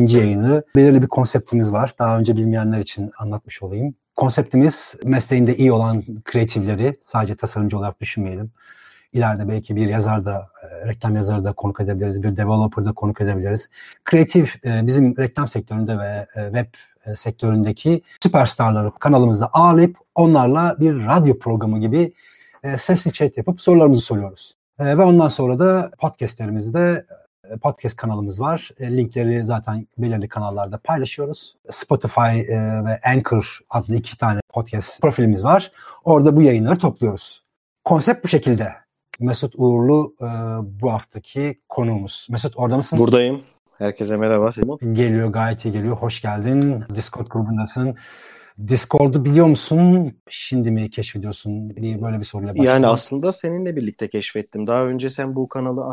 ikinci yayını. Belirli bir konseptimiz var. Daha önce bilmeyenler için anlatmış olayım. Konseptimiz mesleğinde iyi olan kreatifleri sadece tasarımcı olarak düşünmeyelim. İleride belki bir yazar da, e, reklam yazarı da konuk edebiliriz, bir developer da konuk edebiliriz. Kreatif e, bizim reklam sektöründe ve e, web sektöründeki süperstarları kanalımızda ağırlayıp onlarla bir radyo programı gibi sesli chat yapıp sorularımızı soruyoruz. Ve ondan sonra da podcastlerimizde podcast kanalımız var. E, linkleri zaten belirli kanallarda paylaşıyoruz. Spotify e, ve Anchor adlı iki tane podcast profilimiz var. Orada bu yayınları topluyoruz. Konsept bu şekilde. Mesut Uğurlu bu haftaki konuğumuz. Mesut orada mısın? Buradayım. Herkese merhaba. Senin. Geliyor gayet iyi geliyor. Hoş geldin. Discord grubundasın. Discord'u biliyor musun? Şimdi mi keşfediyorsun? Böyle bir soruyla başlayalım. Yani aslında seninle birlikte keşfettim. Daha önce sen bu kanalı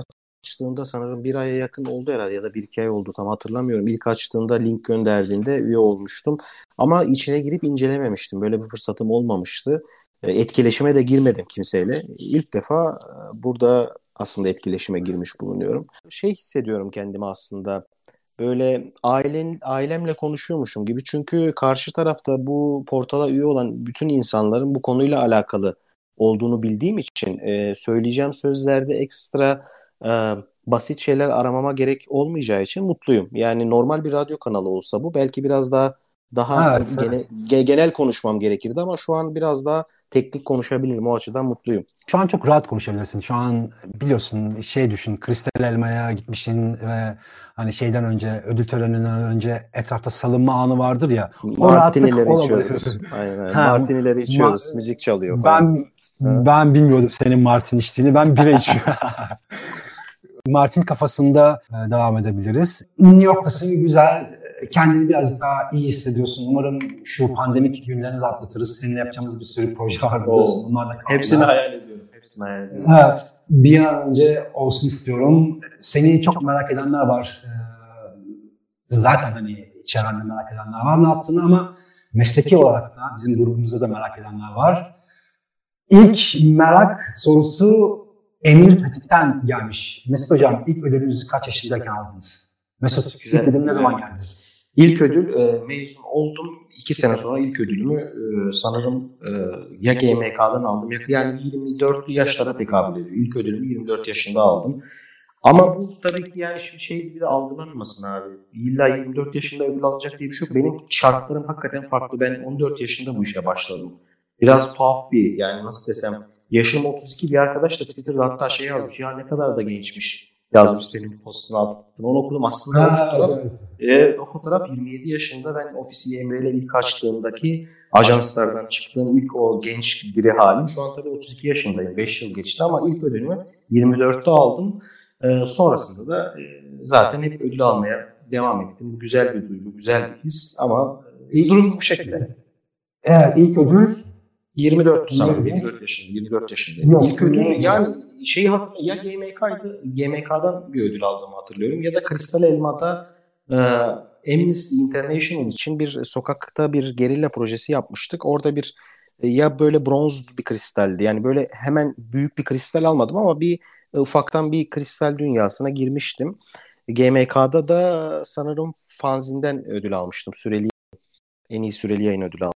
açtığında sanırım bir aya yakın oldu herhalde ya da bir iki ay oldu tam hatırlamıyorum. İlk açtığında link gönderdiğinde üye olmuştum. Ama içine girip incelememiştim. Böyle bir fırsatım olmamıştı. E, etkileşime de girmedim kimseyle. İlk defa e, burada aslında etkileşime girmiş bulunuyorum. Şey hissediyorum kendimi aslında böyle ailen ailemle konuşuyormuşum gibi. Çünkü karşı tarafta bu portala üye olan bütün insanların bu konuyla alakalı olduğunu bildiğim için e, söyleyeceğim sözlerde ekstra e, basit şeyler aramama gerek olmayacağı için mutluyum. Yani normal bir radyo kanalı olsa bu belki biraz daha daha evet, gene, evet. genel konuşmam gerekirdi ama şu an biraz daha teknik konuşabilirim. O açıdan mutluyum. Şu an çok rahat konuşabilirsin. Şu an biliyorsun şey düşün Kristal Elma'ya gitmişsin ve hani şeyden önce ödül töreninden önce etrafta salınma anı vardır ya. Martinileri içiyoruz. Aynen. Ha, Martinileri içiyoruz. Ma- müzik çalıyor falan. Ben Ha? Ben bilmiyordum senin Martin içtiğini. Ben bira içiyorum. Martin kafasında e, devam edebiliriz. New York'tasın güzel. Kendini biraz daha iyi hissediyorsun. Umarım şu pandemik günlerini de atlatırız. Seninle yapacağımız bir sürü proje var biliyorsun. Bunlarla Hepsini hayal ediyorum. Hepsini hayal ediyorum. Bir an önce olsun istiyorum. Seni çok merak edenler var. Ee, zaten hani çevrende merak edenler var ne yaptığını ama mesleki olarak da bizim grubumuzda da merak edenler var. İlk merak sorusu Emir Petit'ten gelmiş. Mesut Hocam ilk ödülünüzü kaç yaşındayken aldınız? Mesut Güzel. ilk ödül ne zaman geldi? İlk ödül e, mezun oldum. iki sene sonra ilk ödülümü e, sanırım e, ya GMK'dan aldım. Yani 24 yaşlara tekabül ediyor. İlk ödülümü 24 yaşında aldım. Ama bu tabii ki yani şimdi şey gibi de algılanmasın abi. İlla 24 yaşında ödül alacak diye bir şey yok. Benim şartlarım hakikaten farklı. Ben 14 yaşında bu işe başladım biraz tuhaf bir yani nasıl desem yaşım 32 bir arkadaş da Twitter'da hatta şey yazmış ya ne kadar da gençmiş yazmış senin postunu attın. Onu okudum aslında ha, o fotoğraf, evet. o fotoğraf 27 yaşında ben ofisi Emre ile ilk açtığımdaki ajanslardan çıktığım ilk o genç biri halim. Şu an tabii 32 yaşındayım. 5 yıl geçti ama ilk ödülümü 24'te aldım. Ee, sonrasında da e, zaten hep ödül almaya devam ettim. Bu güzel bir duygu, güzel bir his ama e, durum bu şekilde. Evet ilk ödül 24 sanırım 24 yaşında 24 yaşında. Yok, İlk ödül yani şeyi hatırlıyorum ya GMK'ydı GMK'dan bir ödül aldığımı hatırlıyorum ya da Kristal Elma'da e, Amnesty International için bir sokakta bir gerilla projesi yapmıştık. Orada bir e, ya böyle bronz bir kristaldi. Yani böyle hemen büyük bir kristal almadım ama bir e, ufaktan bir kristal dünyasına girmiştim. GMK'da da sanırım fanzinden ödül almıştım. Süreli en iyi süreli yayın ödülü aldım.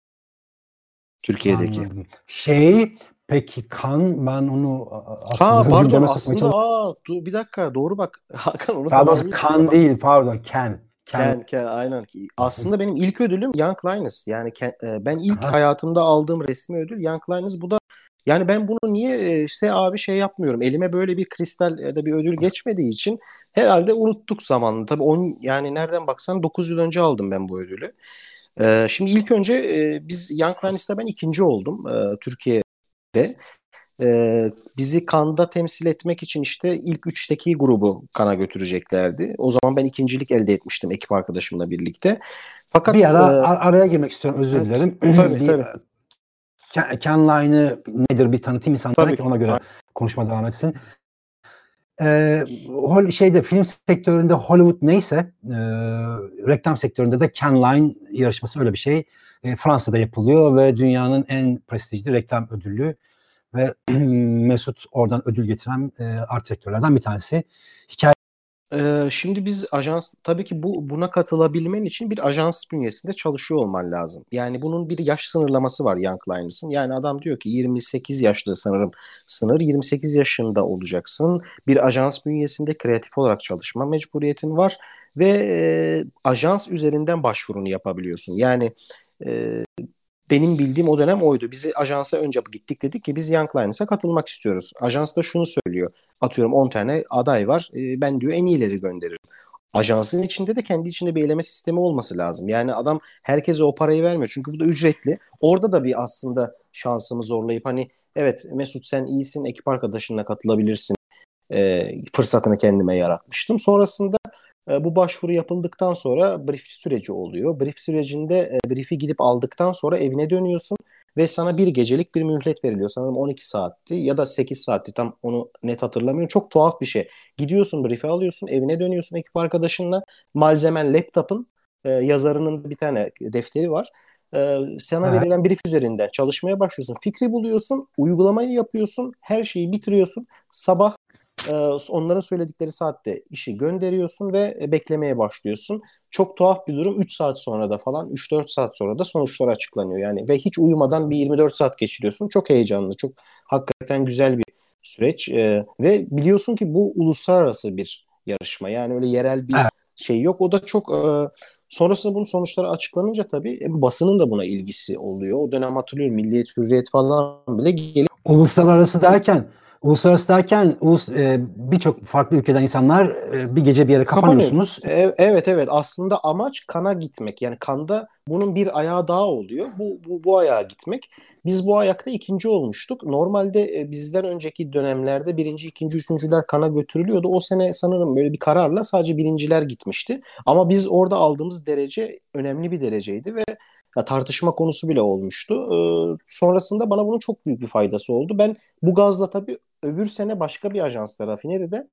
Türkiye'deki. Anladım. Şey peki kan ben onu aslında ha, pardon aslında aa, dur, bir dakika doğru bak Hakan onu Daha doğrusu kan değil pardon ken. Ken. Ken, Ken aynen. Aslında benim ilk ödülüm Young Linus. Yani Ken, e, ben ilk Aha. hayatımda aldığım resmi ödül Young Linus. Bu da yani ben bunu niye işte abi şey yapmıyorum. Elime böyle bir kristal ya da bir ödül geçmediği için herhalde unuttuk zamanını. Tabii on yani nereden baksan 9 yıl önce aldım ben bu ödülü. Ee, şimdi ilk önce e, biz Young Lions'ta ben ikinci oldum e, Türkiye'de. e, bizi kanda temsil etmek için işte ilk üçteki grubu kana götüreceklerdi. O zaman ben ikincilik elde etmiştim ekip arkadaşımla birlikte. Fakat bir ara e, araya girmek istiyorum özür dilerim. Tabii, bir, tabii. Ken Line'ı nedir bir tanıtayım insanlara ki ona göre konuşma devam etsin. Ee, şeyde film sektöründe Hollywood neyse e, reklam sektöründe de Ken Line yarışması öyle bir şey. E, Fransa'da yapılıyor ve dünyanın en prestijli reklam ödüllü ve Mesut oradan ödül getiren e, art sektörlerden bir tanesi. Hikaye Şimdi biz ajans tabii ki bu buna katılabilmen için bir ajans bünyesinde çalışıyor olman lazım. Yani bunun bir yaş sınırlaması var Young Lions'ın. Yani adam diyor ki 28 yaşlı sanırım sınır 28 yaşında olacaksın. Bir ajans bünyesinde kreatif olarak çalışma mecburiyetin var ve e, ajans üzerinden başvurunu yapabiliyorsun. Yani e, benim bildiğim o dönem oydu. Bizi ajansa önce gittik dedik ki biz Young Lions'a katılmak istiyoruz. Ajans da şunu söylüyor. Atıyorum 10 tane aday var. E, ben diyor en iyileri gönderirim. Ajansın içinde de kendi içinde bir eleme sistemi olması lazım. Yani adam herkese o parayı vermiyor. Çünkü bu da ücretli. Orada da bir aslında şansımı zorlayıp hani evet Mesut sen iyisin ekip arkadaşınla katılabilirsin e, fırsatını kendime yaratmıştım. Sonrasında bu başvuru yapıldıktan sonra brief süreci oluyor. Brief sürecinde e, brief'i gidip aldıktan sonra evine dönüyorsun ve sana bir gecelik bir mühlet veriliyor. Sanırım 12 saatti ya da 8 saatti tam onu net hatırlamıyorum. Çok tuhaf bir şey. Gidiyorsun brief'i alıyorsun evine dönüyorsun ekip arkadaşınla malzemen laptopun e, yazarının bir tane defteri var. E, sana evet. verilen brief üzerinden çalışmaya başlıyorsun. Fikri buluyorsun, uygulamayı yapıyorsun, her şeyi bitiriyorsun. Sabah e, onların söyledikleri saatte işi gönderiyorsun ve beklemeye başlıyorsun. Çok tuhaf bir durum. 3 saat sonra da falan 3-4 saat sonra da sonuçlar açıklanıyor. Yani ve hiç uyumadan bir 24 saat geçiriyorsun. Çok heyecanlı, çok hakikaten güzel bir süreç. E, ve biliyorsun ki bu uluslararası bir yarışma. Yani öyle yerel bir evet. şey yok. O da çok e, sonrasında bunun sonuçları açıklanınca tabii e, basının da buna ilgisi oluyor. O dönem hatırlıyorum Milliyet Hürriyet falan bile gelip uluslararası derken Uluslararası derken ulus, e, birçok farklı ülkeden insanlar e, bir gece bir yere kapanıyorsunuz. E, evet evet aslında amaç kana gitmek. Yani kanda bunun bir ayağı daha oluyor. Bu, bu, bu ayağa gitmek. Biz bu ayakta ikinci olmuştuk. Normalde e, bizden önceki dönemlerde birinci, ikinci, üçüncüler kana götürülüyordu. O sene sanırım böyle bir kararla sadece birinciler gitmişti. Ama biz orada aldığımız derece önemli bir dereceydi ve ya tartışma konusu bile olmuştu. Ee, sonrasında bana bunun çok büyük bir faydası oldu. Ben bu gazla tabii öbür sene başka bir ajansla rafineride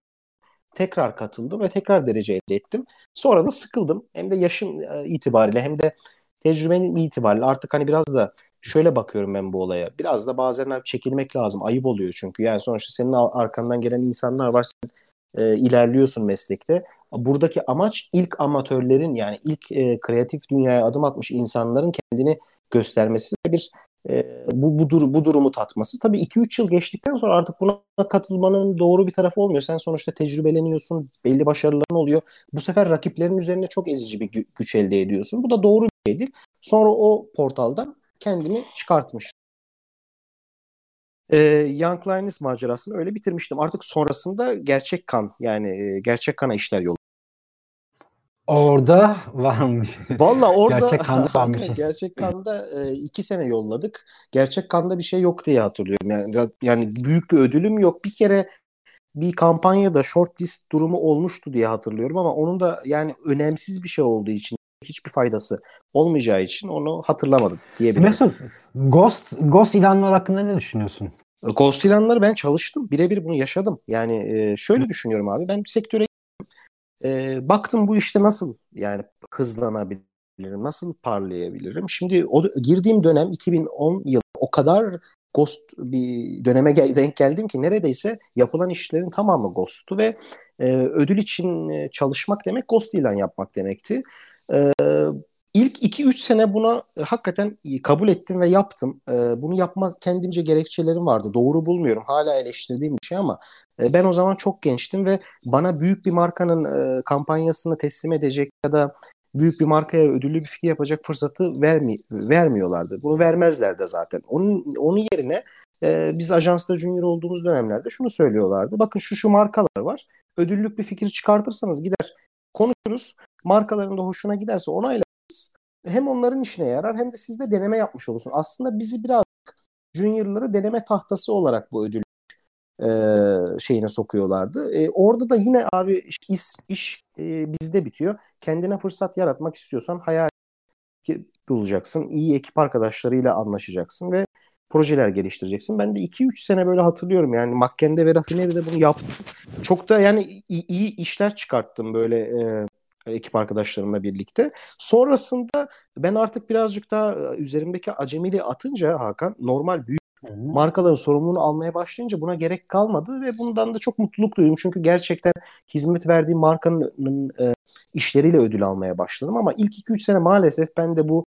tekrar katıldım ve tekrar derece elde ettim. Sonra da sıkıldım. Hem de yaşım e, itibariyle hem de tecrübenin itibariyle artık hani biraz da şöyle bakıyorum ben bu olaya. Biraz da bazen çekilmek lazım. Ayıp oluyor çünkü. Yani sonuçta senin arkandan gelen insanlar var. Sen e, ilerliyorsun meslekte. Buradaki amaç ilk amatörlerin yani ilk e, kreatif dünyaya adım atmış insanların kendini göstermesi bir e, bu, bu, dur, bu durumu tatması. Tabii 2-3 yıl geçtikten sonra artık buna katılmanın doğru bir tarafı olmuyor. Sen sonuçta tecrübeleniyorsun, belli başarıların oluyor. Bu sefer rakiplerin üzerine çok ezici bir gü- güç elde ediyorsun. Bu da doğru bir şey değil. Sonra o portaldan kendimi çıkartmış. Ee, Young Lions macerasını öyle bitirmiştim. Artık sonrasında gerçek kan yani e, gerçek kana işler yolu. Orada varmış. Valla orada gerçek kanda varmış. gerçek kanda e, iki sene yolladık. Gerçek kanda bir şey yok diye hatırlıyorum. Yani yani büyük bir ödülüm yok. Bir kere bir kampanyada shortlist durumu olmuştu diye hatırlıyorum ama onun da yani önemsiz bir şey olduğu için hiçbir faydası olmayacağı için onu hatırlamadım diyebilirim. Mesut, Ghost, Ghost ilanlar hakkında ne düşünüyorsun? Ghost ilanları ben çalıştım. Birebir bunu yaşadım. Yani e, şöyle düşünüyorum abi. Ben sektöre e, baktım bu işte nasıl yani hızlanabilirim, nasıl parlayabilirim. Şimdi o girdiğim dönem 2010 yılı o kadar Ghost bir döneme gel- denk geldim ki neredeyse yapılan işlerin tamamı Ghost'tu ve e, ödül için çalışmak demek Ghost ilan yapmak demekti. E, İlk 2-3 sene buna e, hakikaten kabul ettim ve yaptım. E, bunu yapma kendimce gerekçelerim vardı. Doğru bulmuyorum. Hala eleştirdiğim bir şey ama e, ben o zaman çok gençtim ve bana büyük bir markanın kampanyasını teslim edecek ya da büyük bir markaya ödüllü bir fikir yapacak fırsatı vermi vermiyorlardı. Bunu vermezler de zaten. Onun onun yerine e, biz ajansta junior olduğumuz dönemlerde şunu söylüyorlardı. Bakın şu şu markalar var. Ödüllük bir fikir çıkartırsanız gider konuşuruz. Markaların da hoşuna giderse onayla hem onların işine yarar hem de siz de deneme yapmış olursun. Aslında bizi biraz juniorları deneme tahtası olarak bu ödül e, şeyine sokuyorlardı. E, orada da yine abi iş, iş e, bizde bitiyor. Kendine fırsat yaratmak istiyorsan hayal bulacaksın. İyi ekip arkadaşlarıyla anlaşacaksın ve projeler geliştireceksin. Ben de 2-3 sene böyle hatırlıyorum yani Makken'de ve Rafineri'de bunu yaptım. Çok da yani iyi, iyi işler çıkarttım böyle e, ekip arkadaşlarımla birlikte. Sonrasında ben artık birazcık daha e, üzerimdeki acemiliği atınca Hakan normal büyük markaların sorumluluğunu almaya başlayınca buna gerek kalmadı ve bundan da çok mutluluk duydum. Çünkü gerçekten hizmet verdiğim markanın e, işleriyle ödül almaya başladım ama ilk 2-3 sene maalesef ben de bu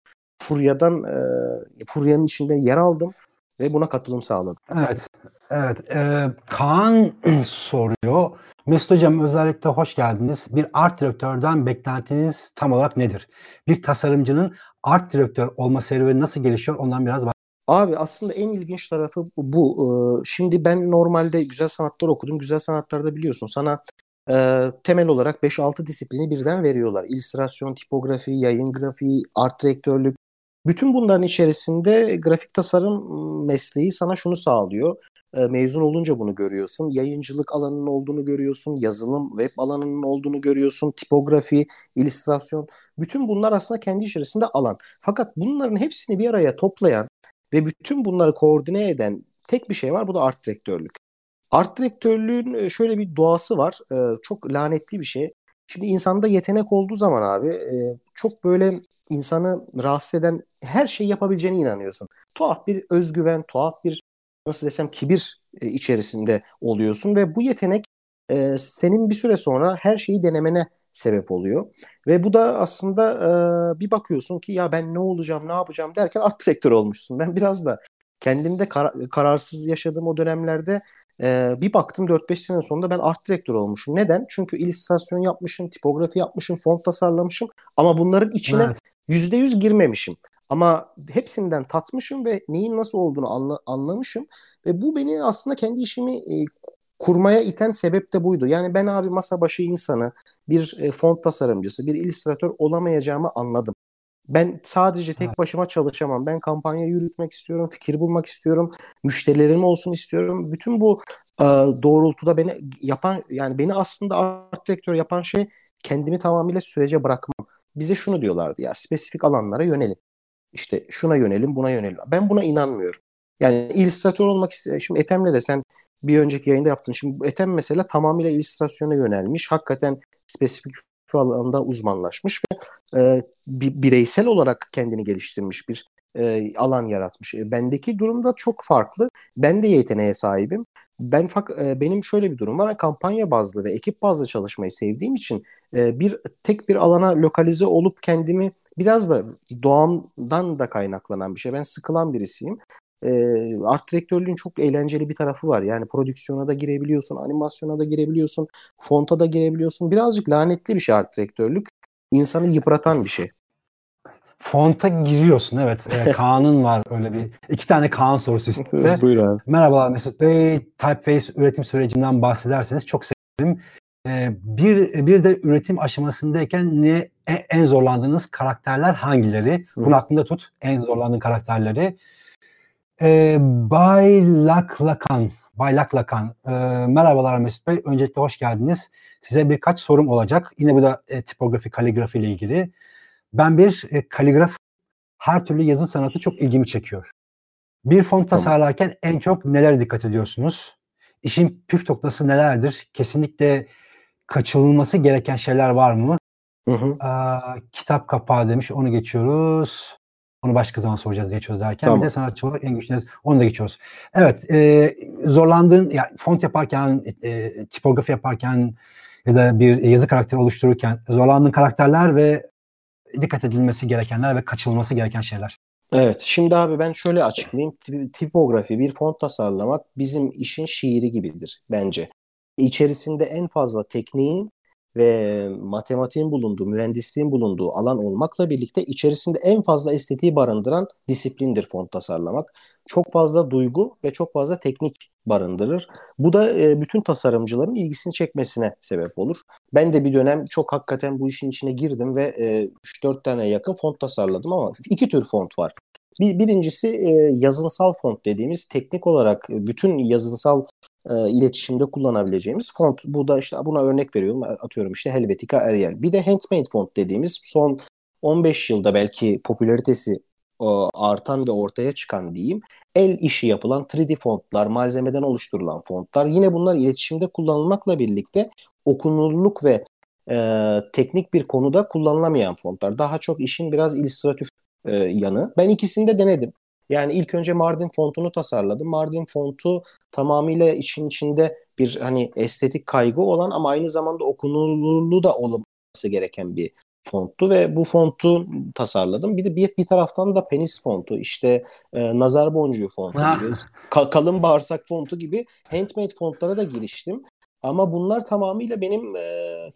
furyadan e, furyanın içinde yer aldım ve buna katılım sağladım. Evet. Evet. E, Kaan soruyor. Mesut Hocam özellikle hoş geldiniz. Bir art direktörden beklentiniz tam olarak nedir? Bir tasarımcının art direktör olma serüveni nasıl gelişiyor? Ondan biraz bahsedelim. Abi aslında en ilginç tarafı bu. Ee, şimdi ben normalde güzel sanatlar okudum. Güzel sanatlarda biliyorsun sana e, temel olarak 5-6 disiplini birden veriyorlar. İllüstrasyon, tipografi, yayın grafiği, art direktörlük. Bütün bunların içerisinde grafik tasarım mesleği sana şunu sağlıyor. Mezun olunca bunu görüyorsun. Yayıncılık alanının olduğunu görüyorsun. Yazılım, web alanının olduğunu görüyorsun. Tipografi, illüstrasyon. Bütün bunlar aslında kendi içerisinde alan. Fakat bunların hepsini bir araya toplayan ve bütün bunları koordine eden tek bir şey var. Bu da art direktörlük. Art direktörlüğün şöyle bir doğası var. Çok lanetli bir şey. Şimdi insanda yetenek olduğu zaman abi çok böyle insanı rahatsız eden her şeyi yapabileceğine inanıyorsun. Tuhaf bir özgüven, tuhaf bir nasıl desem kibir içerisinde oluyorsun ve bu yetenek senin bir süre sonra her şeyi denemene sebep oluyor. Ve bu da aslında e, bir bakıyorsun ki ya ben ne olacağım, ne yapacağım derken art direktör olmuşsun. Ben biraz da kendimde kar- kararsız yaşadığım o dönemlerde e, bir baktım 4-5 sene sonunda ben art direktör olmuşum. Neden? Çünkü illüstrasyon yapmışım, tipografi yapmışım, font tasarlamışım ama bunların içine evet. %100 girmemişim. Ama hepsinden tatmışım ve neyin nasıl olduğunu anla, anlamışım ve bu beni aslında kendi işimi e, kurmaya iten sebep de buydu. Yani ben abi masa başı insanı, bir e, font tasarımcısı, bir illüstratör olamayacağımı anladım. Ben sadece tek başıma çalışamam. Ben kampanya yürütmek istiyorum, fikir bulmak istiyorum, müşterilerim olsun istiyorum. Bütün bu e, doğrultuda beni yapan yani beni aslında art direktör yapan şey kendimi tamamıyla sürece bırakmam. Bize şunu diyorlardı ya spesifik alanlara yönelim. İşte şuna yönelim, buna yönelim. Ben buna inanmıyorum. Yani illüstratör olmak istiyorum. Şimdi Ethem'le de sen bir önceki yayında yaptın. Şimdi Ethem mesela tamamıyla illüstrasyona yönelmiş. Hakikaten spesifik alanda uzmanlaşmış ve e, bireysel olarak kendini geliştirmiş bir e, alan yaratmış. E, bendeki durumda çok farklı. Ben de yeteneğe sahibim. Ben fak e, benim şöyle bir durum var. Kampanya bazlı ve ekip bazlı çalışmayı sevdiğim için e, bir tek bir alana lokalize olup kendimi biraz da doğamdan da kaynaklanan bir şey. Ben sıkılan birisiyim e, art direktörlüğün çok eğlenceli bir tarafı var. Yani prodüksiyona da girebiliyorsun, animasyona da girebiliyorsun, fonta da girebiliyorsun. Birazcık lanetli bir şey art direktörlük. İnsanı yıpratan bir şey. Fonta giriyorsun evet. Ee, Kaan'ın var öyle bir. iki tane Kaan sorusu üstünde. Buyur abi. Merhabalar Mesut Bey. Typeface üretim sürecinden bahsederseniz çok sevinirim. Ee, bir, bir de üretim aşamasındayken ne en zorlandığınız karakterler hangileri? Bunu aklında tut. En zorlandığın karakterleri. E, Bay Laklakan, Bay Laklakan, e, merhabalar Mesut Bey. Öncelikle hoş geldiniz. Size birkaç sorum olacak. Yine bu da e, tipografi, kaligrafi ile ilgili. Ben bir e, kaligraf, her türlü yazı sanatı çok ilgimi çekiyor. Bir font tamam. tasarlarken en çok neler dikkat ediyorsunuz? İşin püf noktası nelerdir? Kesinlikle kaçınılması gereken şeyler var mı? Hı hı. Aa, kitap kapağı demiş, onu geçiyoruz. Onu başka zaman soracağız geçiyoruz derken. Tamam. Bir de sanatçı olarak en güçlü onu da geçiyoruz. Evet e, zorlandığın yani font yaparken, e, tipografi yaparken ya da bir yazı karakteri oluştururken zorlandığın karakterler ve dikkat edilmesi gerekenler ve kaçınılması gereken şeyler. Evet. Şimdi abi ben şöyle açıklayayım. Tipografi, bir font tasarlamak bizim işin şiiri gibidir bence. İçerisinde en fazla tekniğin ve matematiğin bulunduğu, mühendisliğin bulunduğu alan olmakla birlikte içerisinde en fazla estetiği barındıran disiplindir font tasarlamak. Çok fazla duygu ve çok fazla teknik barındırır. Bu da e, bütün tasarımcıların ilgisini çekmesine sebep olur. Ben de bir dönem çok hakikaten bu işin içine girdim ve e, 3-4 tane yakın font tasarladım ama iki tür font var. Bir, birincisi e, yazınsal font dediğimiz teknik olarak bütün yazınsal e, iletişimde kullanabileceğimiz font. Burada işte buna örnek veriyorum. Atıyorum işte Helvetica Arial. Bir de handmade font dediğimiz son 15 yılda belki popülaritesi e, artan ve ortaya çıkan diyeyim el işi yapılan 3D fontlar, malzemeden oluşturulan fontlar yine bunlar iletişimde kullanılmakla birlikte okunurluk ve e, teknik bir konuda kullanılamayan fontlar. Daha çok işin biraz illüstratif e, yanı. Ben ikisini de denedim. Yani ilk önce Mardin fontunu tasarladım. Mardin fontu tamamıyla için içinde bir hani estetik kaygı olan ama aynı zamanda okunurluğu da olması gereken bir fonttu ve bu fontu tasarladım. Bir de bir, bir taraftan da penis fontu, işte e, nazar boncuğu fontu gibi, ka- kalın bağırsak fontu gibi handmade fontlara da giriştim. Ama bunlar tamamıyla benim e,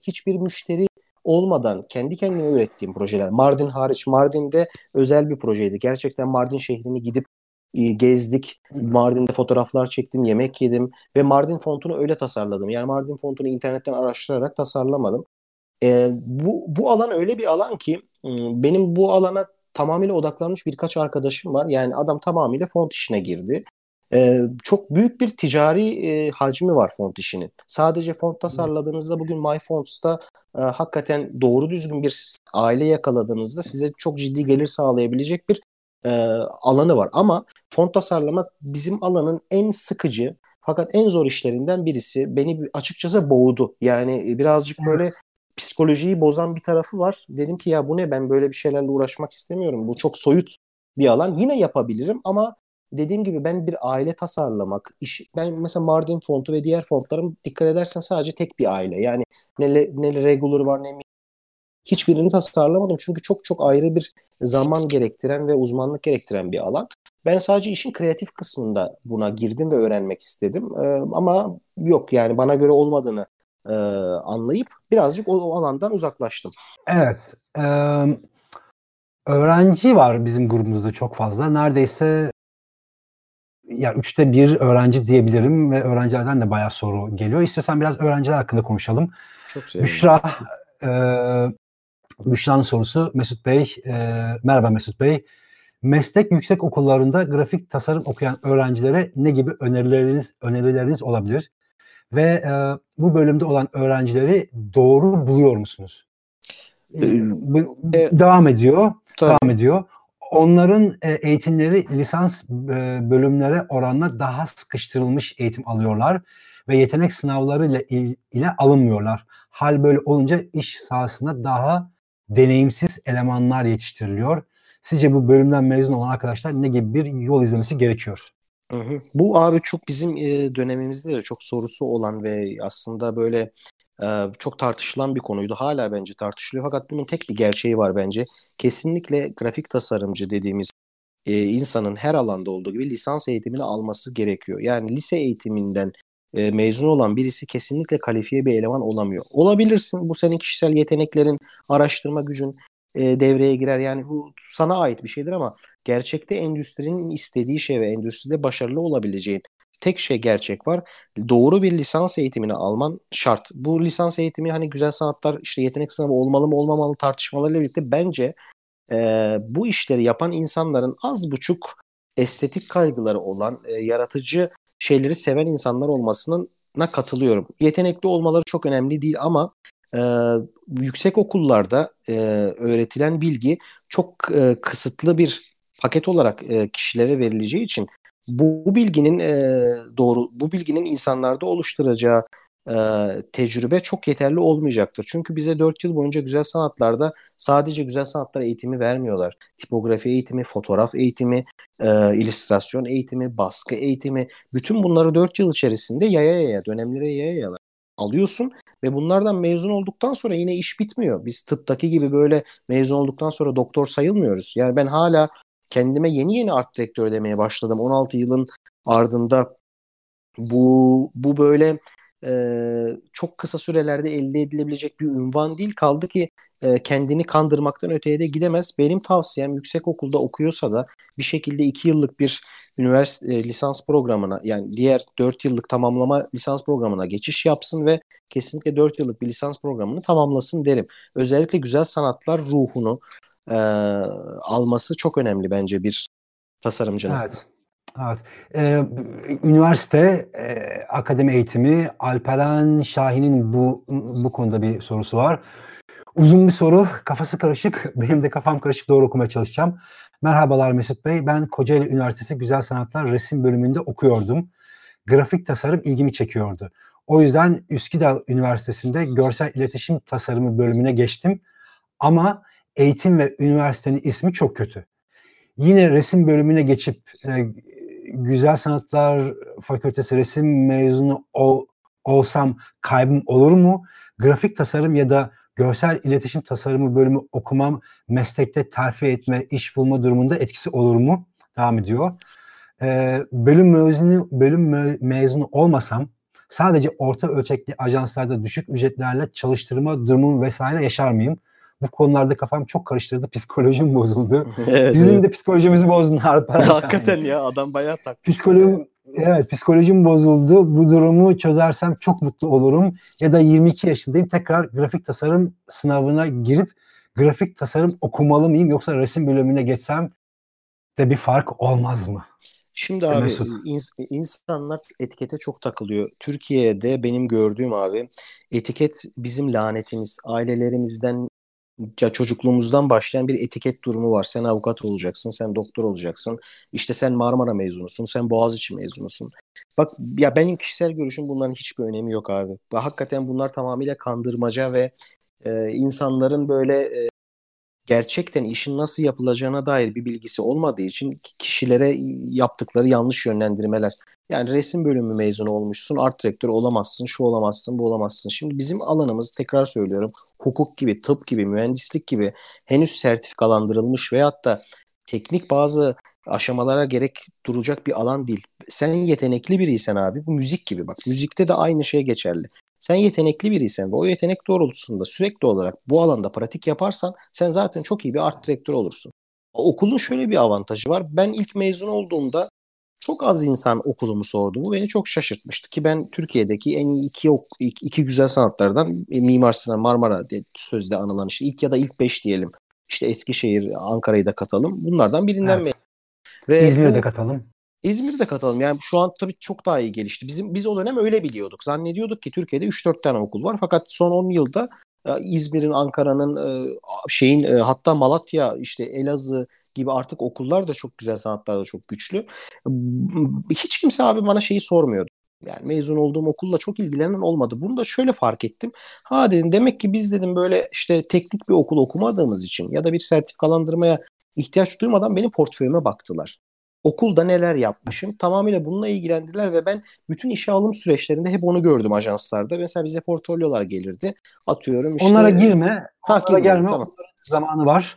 hiçbir müşteri olmadan kendi kendime ürettiğim projeler. Mardin hariç Mardin'de özel bir projeydi. Gerçekten Mardin şehrini gidip e, gezdik. Mardin'de fotoğraflar çektim, yemek yedim ve Mardin fontunu öyle tasarladım. Yani Mardin fontunu internetten araştırarak tasarlamadım. E, bu, bu alan öyle bir alan ki benim bu alana tamamıyla odaklanmış birkaç arkadaşım var. Yani adam tamamıyla font işine girdi. Ee, çok büyük bir ticari e, hacmi var font işinin. Sadece font tasarladığınızda bugün MyFonts'ta e, hakikaten doğru düzgün bir aile yakaladığınızda size çok ciddi gelir sağlayabilecek bir e, alanı var. Ama font tasarlamak bizim alanın en sıkıcı fakat en zor işlerinden birisi. Beni açıkçası boğdu. Yani birazcık böyle psikolojiyi bozan bir tarafı var. Dedim ki ya bu ne ben böyle bir şeylerle uğraşmak istemiyorum. Bu çok soyut bir alan. Yine yapabilirim ama dediğim gibi ben bir aile tasarlamak, iş, ben mesela Mardin fontu ve diğer fontlarım dikkat edersen sadece tek bir aile. Yani ne, ne regular var ne hiçbirini tasarlamadım. Çünkü çok çok ayrı bir zaman gerektiren ve uzmanlık gerektiren bir alan. Ben sadece işin kreatif kısmında buna girdim ve öğrenmek istedim. Ee, ama yok yani bana göre olmadığını e, anlayıp birazcık o, o alandan uzaklaştım. Evet. E, öğrenci var bizim grubumuzda çok fazla. Neredeyse ya üçte bir öğrenci diyebilirim ve öğrencilerden de bayağı soru geliyor. İstiyorsan biraz öğrenciler hakkında konuşalım. Çok sevinirim. Büşra, e, Büşra'nın sorusu Mesut Bey. E, merhaba Mesut Bey. Meslek yüksek okullarında grafik tasarım okuyan öğrencilere ne gibi önerileriniz önerileriniz olabilir? Ve e, bu bölümde olan öğrencileri doğru buluyor musunuz? E, bu, e, devam ediyor. Tabii. Devam ediyor onların e, eğitimleri lisans e, bölümlere oranla daha sıkıştırılmış eğitim alıyorlar ve yetenek sınavları ile, ile alınmıyorlar. Hal böyle olunca iş sahasında daha deneyimsiz elemanlar yetiştiriliyor. Sizce bu bölümden mezun olan arkadaşlar ne gibi bir yol izlemesi gerekiyor? Bu abi çok bizim e, dönemimizde de çok sorusu olan ve aslında böyle çok tartışılan bir konuydu. Hala bence tartışılıyor fakat bunun tek bir gerçeği var bence. Kesinlikle grafik tasarımcı dediğimiz e, insanın her alanda olduğu gibi lisans eğitimini alması gerekiyor. Yani lise eğitiminden e, mezun olan birisi kesinlikle kalifiye bir eleman olamıyor. Olabilirsin bu senin kişisel yeteneklerin, araştırma gücün e, devreye girer. Yani bu sana ait bir şeydir ama gerçekte endüstrinin istediği şey ve endüstride başarılı olabileceğin tek şey gerçek var. Doğru bir lisans eğitimini alman şart. Bu lisans eğitimi hani güzel sanatlar işte yetenek sınavı olmalı mı olmamalı tartışmalarıyla birlikte bence e, bu işleri yapan insanların az buçuk estetik kaygıları olan e, yaratıcı şeyleri seven insanlar olmasına katılıyorum. Yetenekli olmaları çok önemli değil ama e, yüksek okullarda e, öğretilen bilgi çok e, kısıtlı bir paket olarak e, kişilere verileceği için bu, bilginin e, doğru bu bilginin insanlarda oluşturacağı e, tecrübe çok yeterli olmayacaktır. Çünkü bize 4 yıl boyunca güzel sanatlarda sadece güzel sanatlar eğitimi vermiyorlar. Tipografi eğitimi, fotoğraf eğitimi, e, illüstrasyon eğitimi, baskı eğitimi bütün bunları 4 yıl içerisinde yaya yaya dönemlere yaya yaya alıyorsun ve bunlardan mezun olduktan sonra yine iş bitmiyor. Biz tıptaki gibi böyle mezun olduktan sonra doktor sayılmıyoruz. Yani ben hala kendime yeni yeni art direktör demeye başladım. 16 yılın ardında bu bu böyle e, çok kısa sürelerde elde edilebilecek bir ünvan değil. Kaldı ki e, kendini kandırmaktan öteye de gidemez. Benim tavsiyem yüksek okulda okuyorsa da bir şekilde 2 yıllık bir üniversite e, lisans programına yani diğer 4 yıllık tamamlama lisans programına geçiş yapsın ve kesinlikle 4 yıllık bir lisans programını tamamlasın derim. Özellikle güzel sanatlar ruhunu, e, alması çok önemli bence bir tasarımcılık. Evet. Evet. Ee, üniversite e, akademi eğitimi Alperen Şahin'in bu bu konuda bir sorusu var. Uzun bir soru, kafası karışık. Benim de kafam karışık doğru okumaya çalışacağım. Merhabalar Mesut Bey. Ben Kocaeli Üniversitesi Güzel Sanatlar Resim bölümünde okuyordum. Grafik tasarım ilgimi çekiyordu. O yüzden Üsküdar Üniversitesi'nde görsel iletişim tasarımı bölümüne geçtim. Ama eğitim ve üniversitenin ismi çok kötü. Yine resim bölümüne geçip e, Güzel Sanatlar Fakültesi resim mezunu ol, olsam kaybım olur mu? Grafik tasarım ya da görsel iletişim tasarımı bölümü okumam meslekte terfi etme, iş bulma durumunda etkisi olur mu? Devam ediyor. Ee, bölüm mezunu bölüm mezunu olmasam sadece orta ölçekli ajanslarda düşük ücretlerle çalıştırma durumu vesaire yaşar mıyım? Bu konularda kafam çok karıştırdı. Psikolojim bozuldu. evet, Bizim evet. de psikolojimizi bozdun Harper. Hakikaten ya adam bayağı tak. Psikolojim Evet psikolojim bozuldu. Bu durumu çözersem çok mutlu olurum. Ya da 22 yaşındayım tekrar grafik tasarım sınavına girip grafik tasarım okumalı mıyım yoksa resim bölümüne geçsem de bir fark olmaz mı? Şimdi abi ins- insanlar etikete çok takılıyor. Türkiye'de benim gördüğüm abi etiket bizim lanetimiz. Ailelerimizden ya çocukluğumuzdan başlayan bir etiket durumu var. Sen avukat olacaksın, sen doktor olacaksın. İşte sen Marmara mezunusun, sen Boğaziçi mezunusun. Bak ya benim kişisel görüşüm bunların hiçbir önemi yok abi. Hakikaten bunlar tamamıyla kandırmaca ve e, insanların böyle e, gerçekten işin nasıl yapılacağına dair bir bilgisi olmadığı için kişilere yaptıkları yanlış yönlendirmeler. Yani resim bölümü mezunu olmuşsun, art direktör olamazsın, şu olamazsın, bu olamazsın. Şimdi bizim alanımız tekrar söylüyorum hukuk gibi, tıp gibi, mühendislik gibi henüz sertifikalandırılmış veyahut da teknik bazı aşamalara gerek duracak bir alan değil. Sen yetenekli biriysen abi bu müzik gibi bak. Müzikte de aynı şey geçerli. Sen yetenekli biriysen ve o yetenek doğrultusunda sürekli olarak bu alanda pratik yaparsan sen zaten çok iyi bir art direktör olursun. Okulun şöyle bir avantajı var. Ben ilk mezun olduğumda çok az insan okulumu sordu. Bu beni çok şaşırtmıştı ki ben Türkiye'deki en iyi iki, iki, iki güzel sanatlardan e, Mimar Sinan Marmara diye sözde anılan işte ilk ya da ilk beş diyelim. İşte Eskişehir, Ankara'yı da katalım. Bunlardan birinden evet. Ve İzmir'de katalım. İzmir'de katalım. Yani şu an tabii çok daha iyi gelişti. Bizim biz o dönem öyle biliyorduk. Zannediyorduk ki Türkiye'de 3-4 tane okul var. Fakat son 10 yılda e, İzmir'in, Ankara'nın e, şeyin hatta Malatya, işte Elazığ, gibi artık okullar da çok güzel sanatlarda çok güçlü. Hiç kimse abi bana şeyi sormuyordu. Yani mezun olduğum okulla çok ilgilenen olmadı. Bunu da şöyle fark ettim. Ha dedim demek ki biz dedim böyle işte teknik bir okul okumadığımız için ya da bir sertifikalandırmaya ihtiyaç duymadan benim portföyüme baktılar. Okulda neler yapmışım tamamıyla bununla ilgilendiler ve ben bütün işe alım süreçlerinde hep onu gördüm ajanslarda. Mesela bize portfolyolar gelirdi. Atıyorum işte. Onlara girme. Ha, onlara gelme. Tamam. Zamanı var.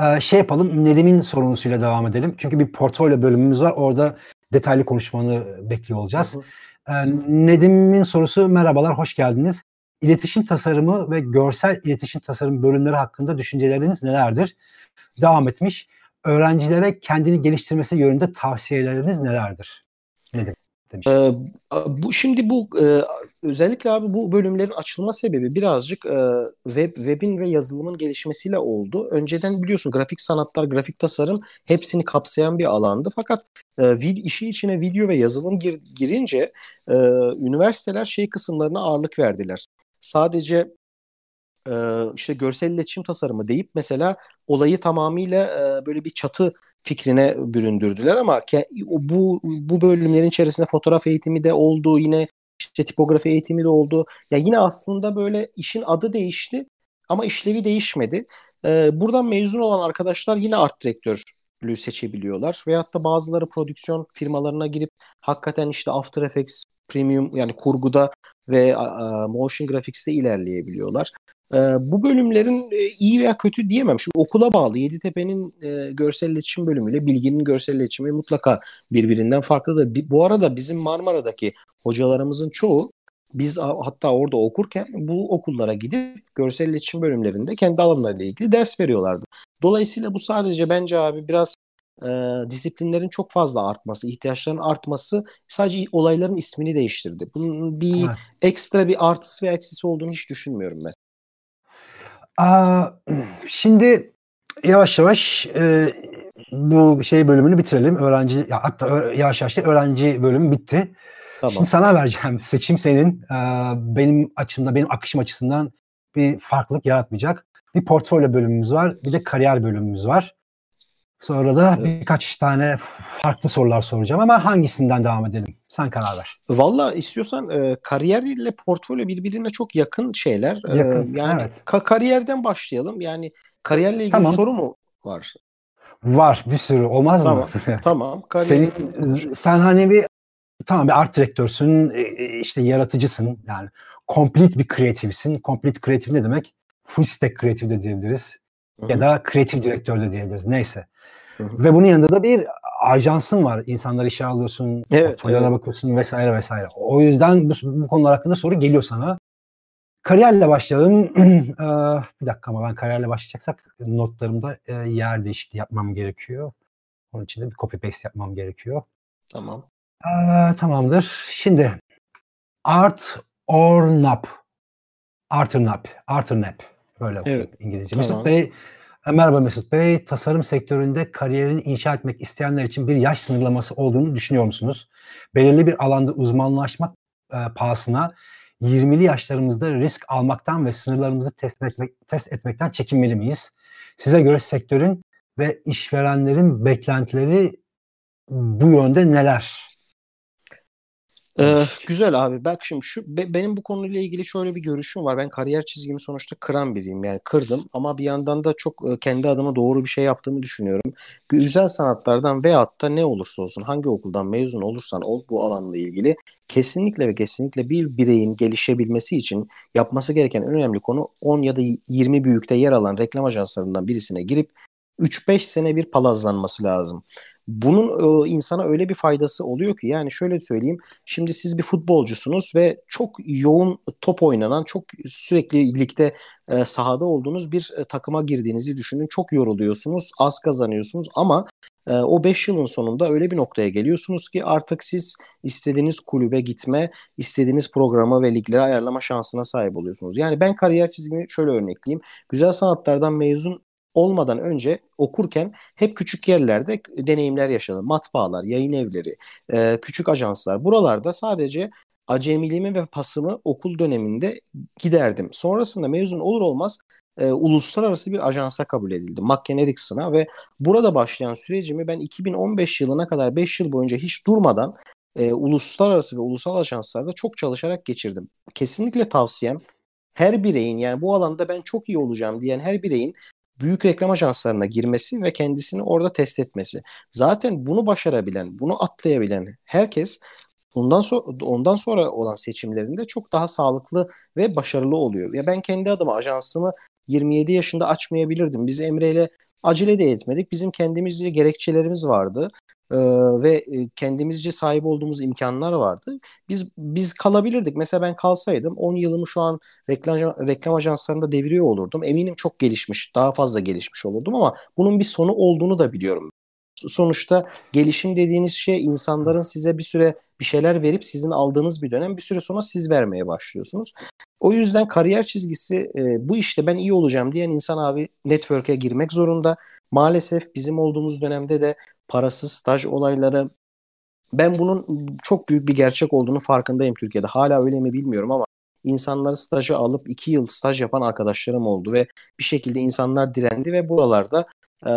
Ee, şey yapalım Nedim'in sorunusuyla devam edelim. Çünkü bir portfolyo bölümümüz var. Orada detaylı konuşmanı bekliyor olacağız. Hı hı. Ee, Nedim'in sorusu merhabalar, hoş geldiniz. İletişim tasarımı ve görsel iletişim tasarım bölümleri hakkında düşünceleriniz nelerdir? Devam etmiş. Öğrencilere kendini geliştirmesi yönünde tavsiyeleriniz nelerdir? Nedim? demiş. Ee, bu şimdi bu e, özellikle abi bu bölümlerin açılma sebebi birazcık e, web webin ve yazılımın gelişmesiyle oldu. Önceden biliyorsun grafik sanatlar, grafik tasarım hepsini kapsayan bir alandı. Fakat e, vid işin içine video ve yazılım gir, girince e, üniversiteler şey kısımlarına ağırlık verdiler. Sadece e, işte görsel iletişim tasarımı deyip mesela olayı tamamıyla e, böyle bir çatı fikrine büründürdüler ama bu bu bölümlerin içerisinde fotoğraf eğitimi de oldu yine işte tipografi eğitimi de oldu. Ya yine aslında böyle işin adı değişti ama işlevi değişmedi. Ee, buradan mezun olan arkadaşlar yine art direktörlüğü seçebiliyorlar. Veyahut da bazıları prodüksiyon firmalarına girip hakikaten işte After Effects Premium yani kurguda ve motion graphics'te ilerleyebiliyorlar. E, bu bölümlerin e, iyi veya kötü diyemem. Şu okula bağlı. Yeditepe'nin e, görsel iletişim bölümüyle Bilgi'nin görsel iletişimi mutlaka birbirinden farklıdır. Bu arada bizim Marmara'daki hocalarımızın çoğu biz hatta orada okurken bu okullara gidip görsel iletişim bölümlerinde kendi alanlarıyla ilgili ders veriyorlardı. Dolayısıyla bu sadece bence abi biraz e, disiplinlerin çok fazla artması, ihtiyaçların artması sadece olayların ismini değiştirdi. Bunun bir evet. ekstra bir artısı ve eksisi olduğunu hiç düşünmüyorum ben. Aa, şimdi yavaş yavaş e, bu şey bölümünü bitirelim. Öğrenci ya hatta yavaş yavaş öğrenci bölümü bitti. Tamam. Şimdi sana vereceğim. Seçim senin. Ee, benim açımda, benim akışım açısından bir farklılık yaratmayacak. Bir portfolyo bölümümüz var. Bir de kariyer bölümümüz var. Sonra da birkaç tane farklı sorular soracağım ama hangisinden devam edelim? Sen karar ver. Valla istiyorsan e, kariyer ile portfolyo birbirine çok yakın şeyler. E, yakın, e, yani evet. ka- kariyerden başlayalım. Yani kariyerle ilgili tamam. soru mu var? Var bir sürü. Olmaz tamam, mı? tamam. Kariyer... Senin sen hani bir tamam bir art direktörsün, e, e, işte yaratıcısın. Yani complete bir kreatifsin. Complete kreatif ne demek? Full stack kreatif de diyebiliriz. Hı-hı. Ya da kreatif direktör de diyebiliriz. Neyse. Ve bunun yanında da bir ajansın var. İnsanları işe alıyorsun, evet, evet. bakıyorsun vesaire vesaire. O yüzden bu, bu konular hakkında soru geliyor sana. Kariyerle başlayalım. Ee, bir dakika ama ben kariyerle başlayacaksak notlarımda e, yer değişikliği yapmam gerekiyor. Onun için de bir copy paste yapmam gerekiyor. Tamam. Ee, tamamdır. Şimdi art or nap. Arthur Nap. Arthur Nap. Böyle evet. İngilizce. Tamam. Mesut Bey e, Merhaba Mesut Bey. Tasarım sektöründe kariyerini inşa etmek isteyenler için bir yaş sınırlaması olduğunu düşünüyor musunuz? Belirli bir alanda uzmanlaşmak e, pahasına 20'li yaşlarımızda risk almaktan ve sınırlarımızı test, etmek, test etmekten çekinmeli miyiz? Size göre sektörün ve işverenlerin beklentileri bu yönde neler? Ee, güzel abi. Bak şimdi şu be, benim bu konuyla ilgili şöyle bir görüşüm var. Ben kariyer çizgimi sonuçta kıran biriyim. Yani kırdım ama bir yandan da çok e, kendi adıma doğru bir şey yaptığımı düşünüyorum. Güzel sanatlardan veyahut da ne olursa olsun hangi okuldan mezun olursan ol bu alanla ilgili kesinlikle ve kesinlikle bir bireyin gelişebilmesi için yapması gereken en önemli konu 10 ya da 20 büyükte yer alan reklam ajanslarından birisine girip 3-5 sene bir palazlanması lazım bunun e, insana öyle bir faydası oluyor ki yani şöyle söyleyeyim. Şimdi siz bir futbolcusunuz ve çok yoğun top oynanan çok sürekli ligde e, sahada olduğunuz bir e, takıma girdiğinizi düşünün. Çok yoruluyorsunuz az kazanıyorsunuz ama e, o 5 yılın sonunda öyle bir noktaya geliyorsunuz ki artık siz istediğiniz kulübe gitme istediğiniz programa ve ligleri ayarlama şansına sahip oluyorsunuz. Yani ben kariyer çizgimi şöyle örnekleyeyim. Güzel sanatlardan mezun olmadan önce okurken hep küçük yerlerde deneyimler yaşadım. Matbaalar, yayın evleri, e, küçük ajanslar. Buralarda sadece acemiliğimi ve pasımı okul döneminde giderdim. Sonrasında mezun olur olmaz e, uluslararası bir ajansa kabul edildim. McKen Erickson'a ve burada başlayan sürecimi ben 2015 yılına kadar 5 yıl boyunca hiç durmadan e, uluslararası ve ulusal ajanslarda çok çalışarak geçirdim. Kesinlikle tavsiyem her bireyin yani bu alanda ben çok iyi olacağım diyen her bireyin büyük reklam ajanslarına girmesi ve kendisini orada test etmesi. Zaten bunu başarabilen, bunu atlayabilen herkes bundan sonra ondan sonra olan seçimlerinde çok daha sağlıklı ve başarılı oluyor. Ya ben kendi adıma ajansımı 27 yaşında açmayabilirdim. Biz Emre ile acele de etmedik. Bizim kendimizce gerekçelerimiz vardı e, ve kendimizce sahip olduğumuz imkanlar vardı. Biz biz kalabilirdik. Mesela ben kalsaydım 10 yılımı şu an reklam reklam ajanslarında deviriyor olurdum. Eminim çok gelişmiş, daha fazla gelişmiş olurdum ama bunun bir sonu olduğunu da biliyorum. Sonuçta gelişim dediğiniz şey insanların size bir süre bir şeyler verip sizin aldığınız bir dönem bir süre sonra siz vermeye başlıyorsunuz. O yüzden kariyer çizgisi e, bu işte ben iyi olacağım diyen insan abi network'e girmek zorunda. Maalesef bizim olduğumuz dönemde de parasız staj olayları ben bunun çok büyük bir gerçek olduğunu farkındayım Türkiye'de. Hala öyle mi bilmiyorum ama insanları stajı alıp iki yıl staj yapan arkadaşlarım oldu ve bir şekilde insanlar direndi ve buralarda e,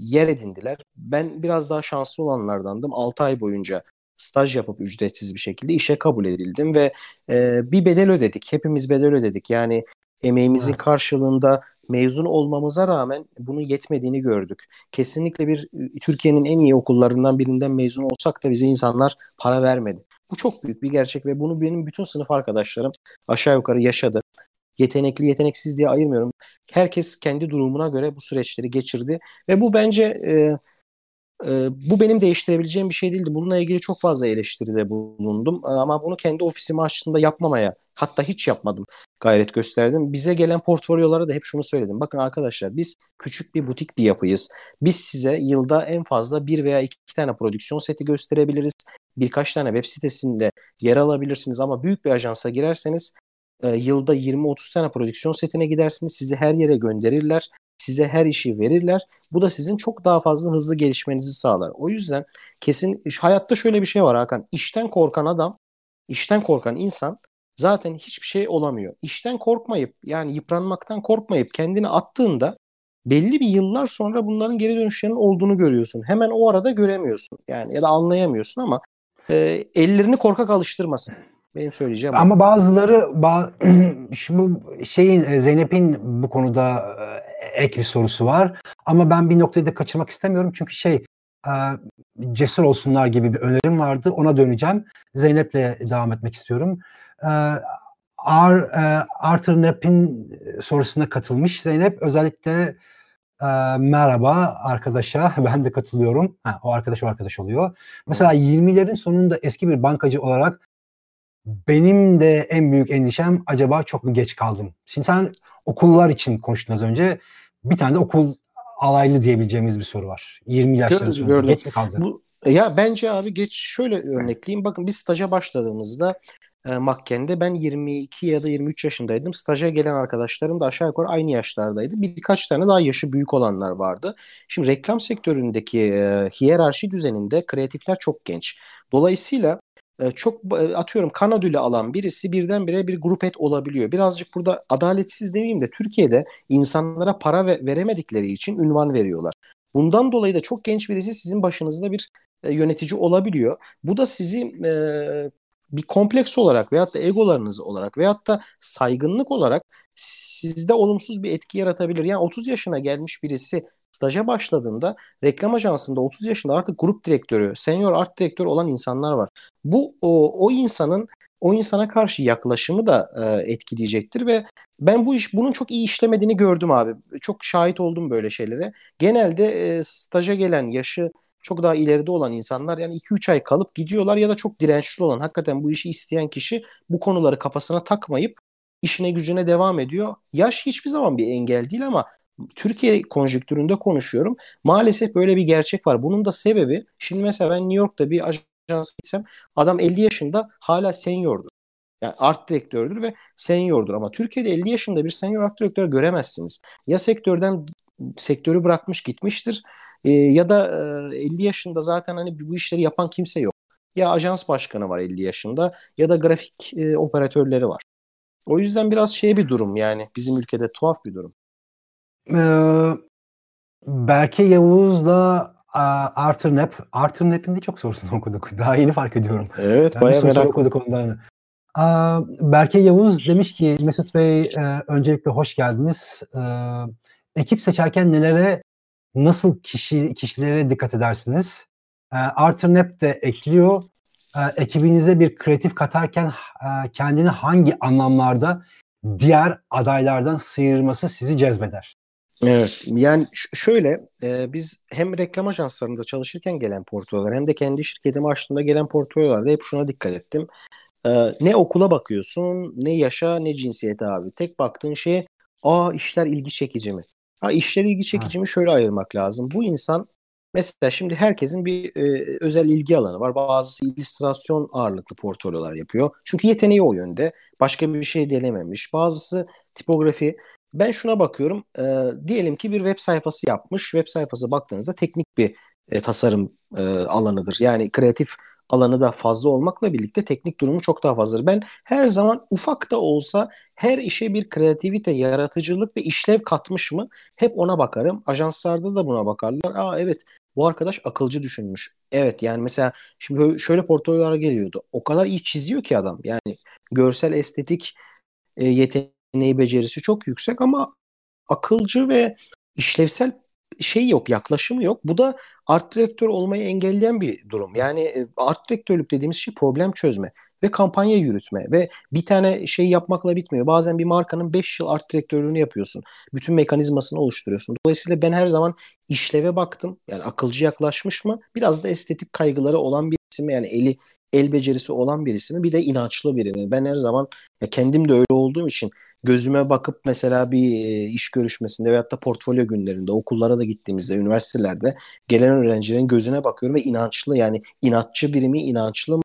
yer edindiler. Ben biraz daha şanslı olanlardandım. 6 ay boyunca staj yapıp ücretsiz bir şekilde işe kabul edildim ve e, bir bedel ödedik. Hepimiz bedel ödedik. Yani emeğimizin karşılığında mezun olmamıza rağmen bunun yetmediğini gördük. Kesinlikle bir Türkiye'nin en iyi okullarından birinden mezun olsak da bize insanlar para vermedi. Bu çok büyük bir gerçek ve bunu benim bütün sınıf arkadaşlarım aşağı yukarı yaşadı. Yetenekli yeteneksiz diye ayırmıyorum. Herkes kendi durumuna göre bu süreçleri geçirdi ve bu bence e, e, bu benim değiştirebileceğim bir şey değildi. Bununla ilgili çok fazla eleştiride bulundum. E, ama bunu kendi ofisimi açtığımda yapmamaya hatta hiç yapmadım gayret gösterdim. Bize gelen portfolyolara da hep şunu söyledim. Bakın arkadaşlar biz küçük bir butik bir yapıyız. Biz size yılda en fazla bir veya iki tane prodüksiyon seti gösterebiliriz. Birkaç tane web sitesinde yer alabilirsiniz ama büyük bir ajansa girerseniz e, yılda 20-30 tane prodüksiyon setine gidersiniz. Sizi her yere gönderirler size her işi verirler. Bu da sizin çok daha fazla hızlı gelişmenizi sağlar. O yüzden kesin hayatta şöyle bir şey var Hakan. İşten korkan adam, işten korkan insan zaten hiçbir şey olamıyor. İşten korkmayıp yani yıpranmaktan korkmayıp kendini attığında belli bir yıllar sonra bunların geri dönüşlerinin olduğunu görüyorsun. Hemen o arada göremiyorsun. Yani ya da anlayamıyorsun ama e, ellerini korkak alıştırmasın. Benim söyleyeceğim. Ama bazıları ba şu şeyin e, Zeynep'in bu konuda e, ek bir sorusu var. Ama ben bir noktayı da kaçırmak istemiyorum. Çünkü şey e, cesur olsunlar gibi bir önerim vardı. Ona döneceğim. Zeynep'le devam etmek istiyorum. Arthur Knapp'in sorusuna katılmış Zeynep. Özellikle merhaba arkadaşa ben de katılıyorum. Ha, o arkadaş o arkadaş oluyor. Mesela 20'lerin sonunda eski bir bankacı olarak benim de en büyük endişem acaba çok mu geç kaldım? Şimdi sen okullar için konuştun az önce. Bir tane de okul alaylı diyebileceğimiz bir soru var. 20 yaşların sonunda geç mi kaldın? Bu, ya bence abi geç şöyle örnekleyeyim. Bakın biz staja başladığımızda e, Makken'de ben 22 ya da 23 yaşındaydım. Staja gelen arkadaşlarım da aşağı yukarı aynı yaşlardaydı. Birkaç tane daha yaşı büyük olanlar vardı. Şimdi reklam sektöründeki e, hiyerarşi düzeninde kreatifler çok genç. Dolayısıyla çok e, atıyorum kan ödülü alan birisi birdenbire bir grup et olabiliyor. Birazcık burada adaletsiz demeyeyim de Türkiye'de insanlara para ve veremedikleri için ünvan veriyorlar. Bundan dolayı da çok genç birisi sizin başınızda bir e, yönetici olabiliyor. Bu da sizi e, bir kompleks olarak veyahut da egolarınız olarak veyahut da saygınlık olarak sizde olumsuz bir etki yaratabilir. Yani 30 yaşına gelmiş birisi staja başladığında reklam ajansında 30 yaşında artık grup direktörü, senior art direktör olan insanlar var. Bu o, o insanın o insana karşı yaklaşımı da e, etkileyecektir ve ben bu iş bunun çok iyi işlemediğini gördüm abi. Çok şahit oldum böyle şeylere. Genelde e, staja gelen yaşı çok daha ileride olan insanlar yani 2-3 ay kalıp gidiyorlar ya da çok dirençli olan hakikaten bu işi isteyen kişi bu konuları kafasına takmayıp işine gücüne devam ediyor. Yaş hiçbir zaman bir engel değil ama Türkiye konjüktüründe konuşuyorum. Maalesef böyle bir gerçek var. Bunun da sebebi şimdi mesela ben New York'ta bir ajans gitsem adam 50 yaşında hala seniordur. Yani art direktördür ve seniordur ama Türkiye'de 50 yaşında bir senior art direktör göremezsiniz. Ya sektörden sektörü bırakmış gitmiştir e, ya da e, 50 yaşında zaten hani bu işleri yapan kimse yok. Ya ajans başkanı var 50 yaşında ya da grafik e, operatörleri var. O yüzden biraz şey bir durum yani bizim ülkede tuhaf bir durum. Ee, Berke Yavuz'la Arthur Knapp. Arthur Knapp'in de çok sorusunu okuduk. Daha yeni fark ediyorum. Evet yani bayağı merak okuduk ondan. Aa, Berke Yavuz demiş ki Mesut Bey e, öncelikle hoş geldiniz. E, ekip seçerken nelere nasıl kişi kişilere dikkat edersiniz? E, Arthur Knapp de ekliyor. E, ekibinize bir kreatif katarken e, kendini hangi anlamlarda diğer adaylardan sıyırması sizi cezbeder? Evet yani şöyle e, biz hem reklam ajanslarında çalışırken gelen portfolyolar hem de kendi şirketimi açtığımda gelen portfolyolarda hep şuna dikkat ettim. E, ne okula bakıyorsun ne yaşa ne cinsiyete abi. Tek baktığın şey aa işler ilgi çekici mi? Ha işler ilgi çekici mi şöyle ayırmak lazım. Bu insan mesela şimdi herkesin bir e, özel ilgi alanı var. Bazısı illüstrasyon ağırlıklı portfolyolar yapıyor. Çünkü yeteneği o yönde. Başka bir şey denememiş. Bazısı tipografi. Ben şuna bakıyorum. E, diyelim ki bir web sayfası yapmış. Web sayfası baktığınızda teknik bir e, tasarım e, alanıdır. Yani kreatif alanı da fazla olmakla birlikte teknik durumu çok daha fazladır. Ben her zaman ufak da olsa her işe bir kreativite, yaratıcılık ve işlev katmış mı hep ona bakarım. Ajanslarda da buna bakarlar. Aa evet bu arkadaş akılcı düşünmüş. Evet yani mesela şimdi şöyle portfolyolara geliyordu. O kadar iyi çiziyor ki adam. Yani görsel estetik e, yeteneği yeteneği becerisi çok yüksek ama akılcı ve işlevsel şey yok, yaklaşımı yok. Bu da art direktör olmayı engelleyen bir durum. Yani e, art direktörlük dediğimiz şey problem çözme ve kampanya yürütme ve bir tane şey yapmakla bitmiyor. Bazen bir markanın 5 yıl art direktörlüğünü yapıyorsun. Bütün mekanizmasını oluşturuyorsun. Dolayısıyla ben her zaman işleve baktım. Yani akılcı yaklaşmış mı? Biraz da estetik kaygıları olan bir isim yani eli el becerisi olan birisi mi? Bir de inançlı biri mi? Ben her zaman ya kendim de öyle olduğum için gözüme bakıp mesela bir e, iş görüşmesinde veyahut da portfolyo günlerinde okullara da gittiğimizde üniversitelerde gelen öğrencilerin gözüne bakıyorum ve inançlı yani inatçı biri mi inançlı mı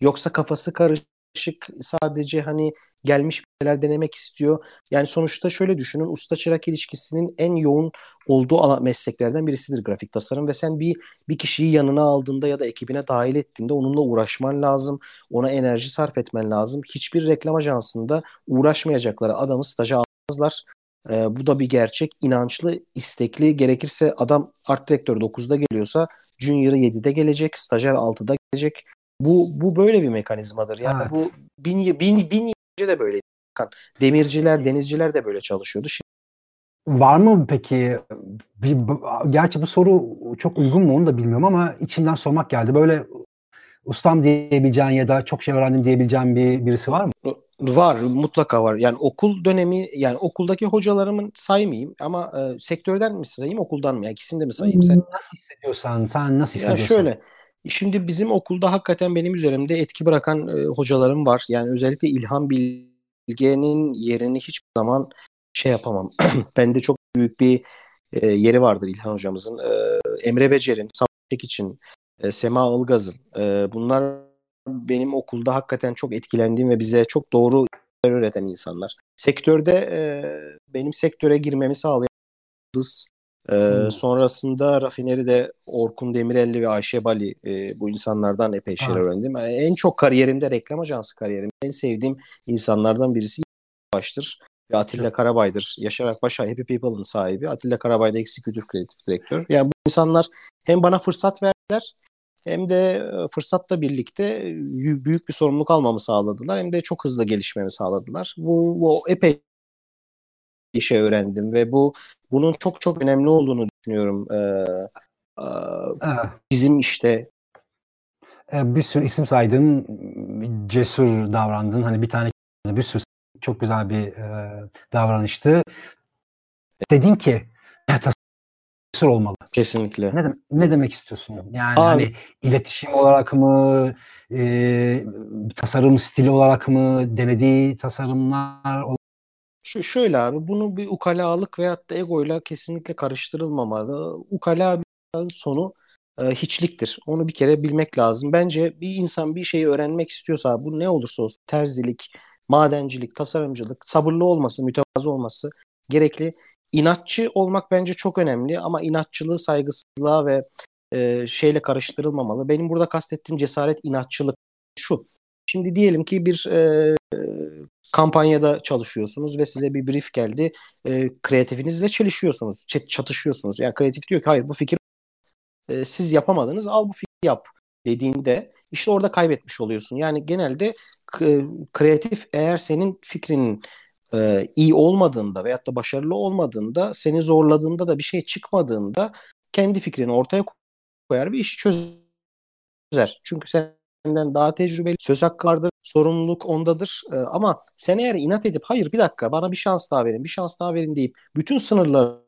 yoksa kafası karışık sadece hani gelmiş şeyler denemek istiyor. Yani sonuçta şöyle düşünün usta çırak ilişkisinin en yoğun olduğu mesleklerden birisidir grafik tasarım ve sen bir bir kişiyi yanına aldığında ya da ekibine dahil ettiğinde onunla uğraşman lazım. Ona enerji sarf etmen lazım. Hiçbir reklam ajansında uğraşmayacakları adamı staja almazlar. Ee, bu da bir gerçek. İnançlı, istekli. Gerekirse adam art direktör 9'da geliyorsa Junior 7'de gelecek, stajyer 6'da gelecek. Bu bu böyle bir mekanizmadır. Yani evet. bu bin, bin, bin de böyle. Demirciler, denizciler de böyle çalışıyordu. Şimdi Var mı peki bir, gerçi bu soru çok uygun mu onu da bilmiyorum ama içimden sormak geldi. Böyle ustam diyebileceğin ya da çok şey öğrendim diyebileceğin bir birisi var mı? Var mutlaka var. Yani okul dönemi yani okuldaki hocalarımın saymayayım ama e, sektörden mi sayayım okuldan mı? Yani ikisini de mi sayayım sen? Nasıl hissediyorsan sen nasıl hissediyorsun? Ya şöyle şimdi bizim okulda hakikaten benim üzerimde etki bırakan e, hocalarım var. Yani özellikle İlhan Bilge'nin yerini hiçbir zaman şey yapamam. Bende çok büyük bir e, yeri vardır İlhan hocamızın. E, Emre Becer'in, Savaşçık için, e, Sema Ilgaz'ın. E, bunlar benim okulda hakikaten çok etkilendiğim ve bize çok doğru öğreten insanlar. Sektörde e, benim sektöre girmemi sağlayan Dız, e, hmm. sonrasında rafineride Orkun Demirelli ve Ayşe Bali e, bu insanlardan epey şeyler ha. öğrendim. E, en çok kariyerimde reklam ajansı kariyerim. En sevdiğim insanlardan birisi baştır ve Atilla Karabay'dır. Yaşar Akbaş Happy People'ın sahibi. Atilla Karabay da Executive Creative Director. Yani bu insanlar hem bana fırsat verdiler hem de e, fırsatla birlikte büyük bir sorumluluk almamı sağladılar. Hem de çok hızlı gelişmemi sağladılar. Bu, bu epey bir şey öğrendim ve bu bunun çok çok önemli olduğunu düşünüyorum. Ee, evet. Bizim işte e, bir sürü isim saydın, cesur davrandın. Hani bir tane bir sürü çok güzel bir e, davranıştı. Dedin ki tasvir olmalı. Kesinlikle. Ne, ne demek istiyorsun? Yani Abi, hani iletişim olarak mı, e, tasarım stili olarak mı, denediği tasarımlar şu şöyle abi bunu bir ukalalık veyahut da egoyla kesinlikle karıştırılmamalı. Ukala bir sonu e, hiçliktir. Onu bir kere bilmek lazım. Bence bir insan bir şeyi öğrenmek istiyorsa bu ne olursa olsun terzilik, madencilik, tasarımcılık, sabırlı olması, mütevazı olması gerekli. İnatçı olmak bence çok önemli ama inatçılığı saygısızlığa ve e, şeyle karıştırılmamalı. Benim burada kastettiğim cesaret inatçılık şu. Şimdi diyelim ki bir e, kampanyada çalışıyorsunuz ve size bir brief geldi. E, kreatifinizle çelişiyorsunuz, çatışıyorsunuz. Yani kreatif diyor ki hayır bu fikir e, siz yapamadınız al bu fikri yap dediğinde işte orada kaybetmiş oluyorsun. Yani genelde kreatif eğer senin fikrinin e, iyi olmadığında veyahut da başarılı olmadığında seni zorladığında da bir şey çıkmadığında kendi fikrini ortaya koyar bir işi çözer. Çünkü senden daha tecrübeli, söz hakkı vardır, sorumluluk ondadır. E, ama sen eğer inat edip hayır bir dakika bana bir şans daha verin, bir şans daha verin deyip bütün sınırlarını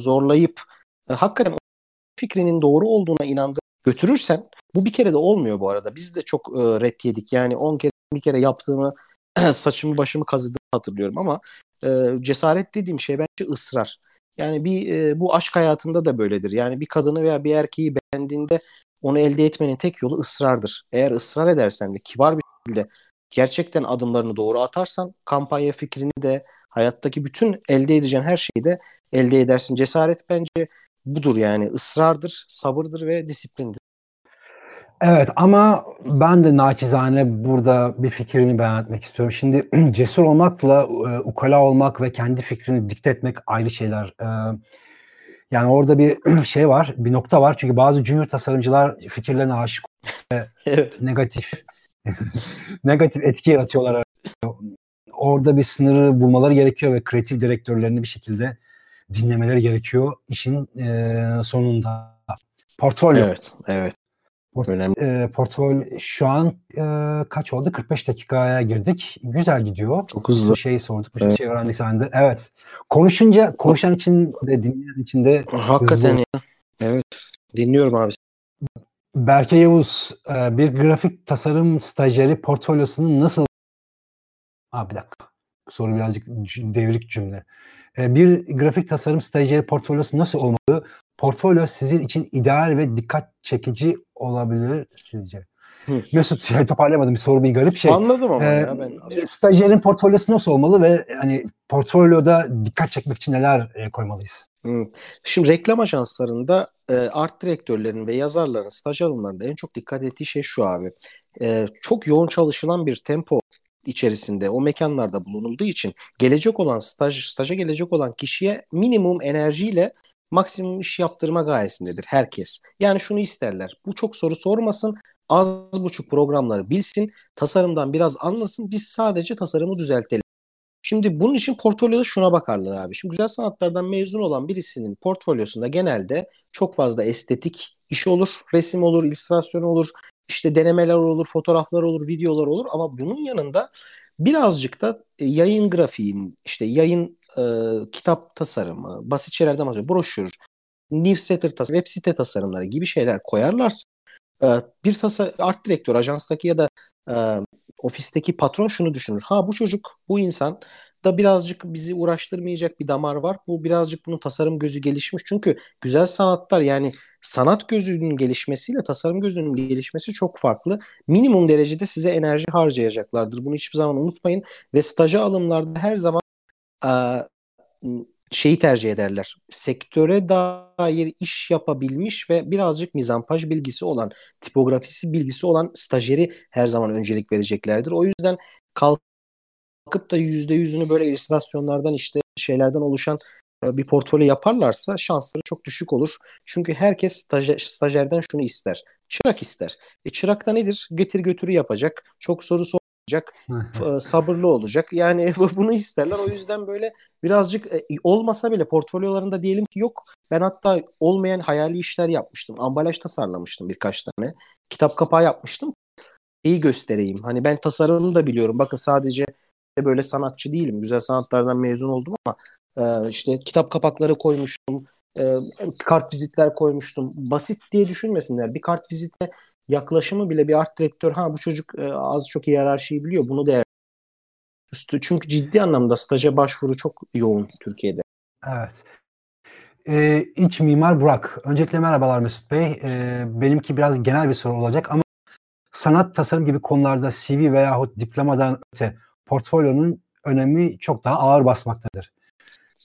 zorlayıp e, hakikaten fikrinin doğru olduğuna inandırıp götürürsen bu bir kere de olmuyor bu arada. Biz de çok e, red yedik. Yani 10 kere bir kere yaptığımı saçımı başımı kazıdığımı hatırlıyorum ama e, cesaret dediğim şey bence ısrar. Yani bir e, bu aşk hayatında da böyledir. Yani bir kadını veya bir erkeği beğendiğinde onu elde etmenin tek yolu ısrardır. Eğer ısrar edersen ve kibar bir şekilde gerçekten adımlarını doğru atarsan kampanya fikrini de hayattaki bütün elde edeceğin her şeyi de elde edersin. Cesaret bence budur yani ısrardır, sabırdır ve disiplindir. Evet ama ben de naçizane burada bir fikrimi beyan etmek istiyorum. Şimdi cesur olmakla e, ukala olmak ve kendi fikrini dikte etmek ayrı şeyler. E, yani orada bir şey var, bir nokta var. Çünkü bazı junior tasarımcılar fikirlerine aşık ve negatif negatif etki yaratıyorlar. Orada bir sınırı bulmaları gerekiyor ve kreatif direktörlerini bir şekilde dinlemeleri gerekiyor işin e, sonunda. Portfolyo. Evet, evet. Port, Önemli. E, portfolyo şu an e, kaç oldu? 45 dakikaya girdik. Güzel gidiyor. Çok hızlı. Bir şey sorduk, bir evet. şey öğrendik sen de. Evet. Konuşunca, konuşan için de dinleyen için de Hakikaten hızlı. ya. Evet. Dinliyorum abi. Berke Yavuz, e, bir grafik tasarım stajyeri portfolyosunu nasıl... Aa, bir dakika. Soru birazcık devrik cümle. E, bir grafik tasarım stajyeri portfolyosu nasıl olmalı? Portfolyo sizin için ideal ve dikkat çekici olabilir sizce? Hı. Mesut yani toparlayamadım bir soru bir garip şey. Anladım ama ee, ya ben. Stajyerin portfolyosu nasıl olmalı ve hani portfolyoda dikkat çekmek için neler e, koymalıyız? Hı. Şimdi reklam ajanslarında e, art direktörlerin ve yazarların staj alımlarında en çok dikkat ettiği şey şu abi. E, çok yoğun çalışılan bir tempo içerisinde o mekanlarda bulunulduğu için gelecek olan staj staja gelecek olan kişiye minimum enerjiyle maksimum iş yaptırma gayesindedir herkes. Yani şunu isterler. Bu çok soru sormasın, az buçuk programları bilsin, tasarımdan biraz anlasın. Biz sadece tasarımı düzeltelim. Şimdi bunun için portfolyoda şuna bakarlar abi. Şimdi güzel sanatlardan mezun olan birisinin portfolyosunda genelde çok fazla estetik iş olur, resim olur, illüstrasyon olur, işte denemeler olur, fotoğraflar olur, videolar olur ama bunun yanında birazcık da e, yayın grafiğin, işte yayın e, kitap tasarımı, basit şeylerden bahsediyor, broşür, newsletter tasarımı, web site tasarımları gibi şeyler koyarlarsa e, bir tasa art direktör ajanstaki ya da e, ofisteki patron şunu düşünür. Ha bu çocuk, bu insan da birazcık bizi uğraştırmayacak bir damar var. Bu birazcık bunun tasarım gözü gelişmiş. Çünkü güzel sanatlar yani sanat gözünün gelişmesiyle tasarım gözünün gelişmesi çok farklı. Minimum derecede size enerji harcayacaklardır. Bunu hiçbir zaman unutmayın. Ve staja alımlarda her zaman e, şeyi tercih ederler. Sektöre dair iş yapabilmiş ve birazcık mizampaj bilgisi olan, tipografisi bilgisi olan stajyeri her zaman öncelik vereceklerdir. O yüzden kalkıp da yüzde yüzünü böyle illüstrasyonlardan işte şeylerden oluşan bir portfolyo yaparlarsa şansları çok düşük olur. Çünkü herkes staj stajyerden şunu ister. Çırak ister. E çırak da nedir? Getir götürü yapacak. Çok soru soracak. E, sabırlı olacak. Yani bunu isterler. O yüzden böyle birazcık e, olmasa bile portfolyolarında diyelim ki yok. Ben hatta olmayan hayali işler yapmıştım. Ambalaj tasarlamıştım birkaç tane. Kitap kapağı yapmıştım. İyi göstereyim. Hani ben tasarımını da biliyorum. Bakın sadece böyle sanatçı değilim. Güzel sanatlardan mezun oldum ama ee, işte kitap kapakları koymuştum. E, kart vizitler koymuştum. Basit diye düşünmesinler. Bir kart vizite yaklaşımı bile bir art direktör ha bu çocuk e, az çok hiyerarşiyi biliyor. Bunu değer üstü çünkü ciddi anlamda staja başvuru çok yoğun Türkiye'de. Evet. Ee, iç mimar Burak. Öncelikle merhabalar Mesut Bey. Ee, benimki biraz genel bir soru olacak ama sanat tasarım gibi konularda CV veyahut diplomadan öte portfolyonun önemi çok daha ağır basmaktadır.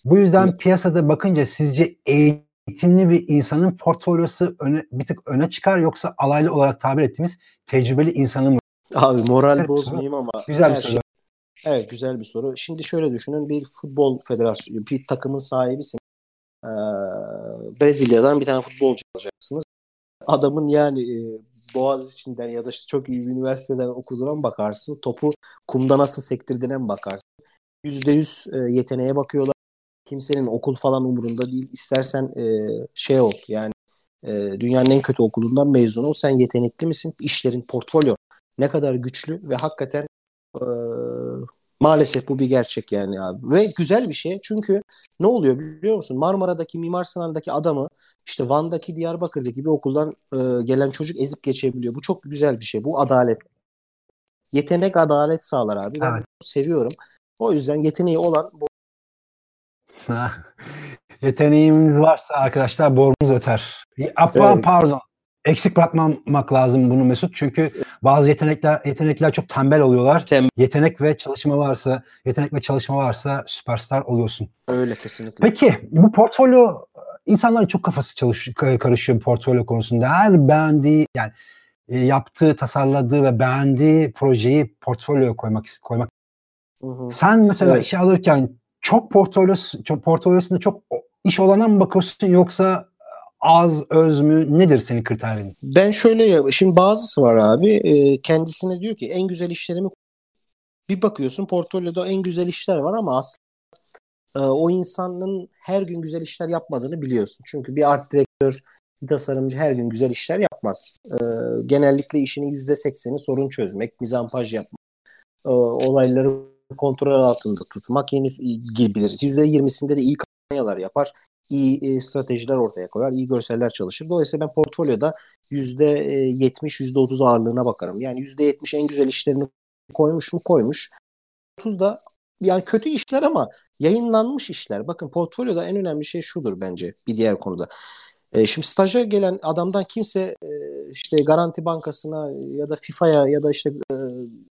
Bu yüzden piyasada bakınca sizce eğitimli bir insanın portfolyosu öne, bir tık öne çıkar yoksa alaylı olarak tabir ettiğimiz tecrübeli insanı mı? Abi moral evet, bozmayayım ama. Güzel bir soru. Şey, evet güzel bir soru. Şimdi şöyle düşünün bir futbol federasyonu, bir takımın sahibisin. Ee, Brezilya'dan bir tane futbolcu alacaksınız. Adamın yani e, Boğaz içinden ya da işte çok iyi bir üniversiteden okuduğuna bakarsın. Topu kumda nasıl sektirdiğine bakarsın. %100 e, yeteneğe bakıyorlar kimsenin okul falan umurunda değil. İstersen e, şey ol yani e, dünyanın en kötü okulundan mezun ol. Sen yetenekli misin? İşlerin portfolyo ne kadar güçlü ve hakikaten e, maalesef bu bir gerçek yani abi. Ve güzel bir şey çünkü ne oluyor biliyor musun? Marmara'daki Mimar Sinan'daki adamı işte Van'daki Diyarbakır'daki bir okuldan e, gelen çocuk ezip geçebiliyor. Bu çok güzel bir şey. Bu adalet. Yetenek adalet sağlar abi. Ben evet. seviyorum. O yüzden yeteneği olan bu Yeteneğimiz varsa arkadaşlar borumuz öter. Apa, evet. Pardon. Eksik bırakmamak lazım bunu Mesut. Çünkü bazı yetenekler yetenekler çok tembel oluyorlar. Tem Yetenek ve çalışma varsa, yetenek ve çalışma varsa süperstar oluyorsun. Öyle kesinlikle. Peki bu portfolyo insanların çok kafası çalış karışıyor portfolyo konusunda. Her beğendiği yani e, yaptığı, tasarladığı ve beğendiği projeyi portfolyoya koymak koymak. Hı hı. Sen mesela evet. işe alırken çok portfolyosu, çok portfolyosunda çok iş olana mı bakıyorsun yoksa az öz mü nedir senin kriterin? Ben şöyle ya şimdi bazısı var abi e, kendisine diyor ki en güzel işlerimi bir bakıyorsun portfolyoda en güzel işler var ama aslında e, o insanın her gün güzel işler yapmadığını biliyorsun. Çünkü bir art direktör, bir tasarımcı her gün güzel işler yapmaz. E, genellikle işinin %80'i sorun çözmek, mizampaj yapmak, e, olayları kontrol altında tutmak yeni girebiliriz. %20'sinde de iyi kampanyalar yapar, iyi e, stratejiler ortaya koyar, iyi görseller çalışır. Dolayısıyla ben portfolyoda %70, %30 ağırlığına bakarım. Yani %70 en güzel işlerini koymuş mu koymuş. 30 da yani kötü işler ama yayınlanmış işler. Bakın portfolyoda en önemli şey şudur bence bir diğer konuda. E, şimdi staja gelen adamdan kimse e, işte Garanti Bankası'na ya da FIFA'ya ya da işte e,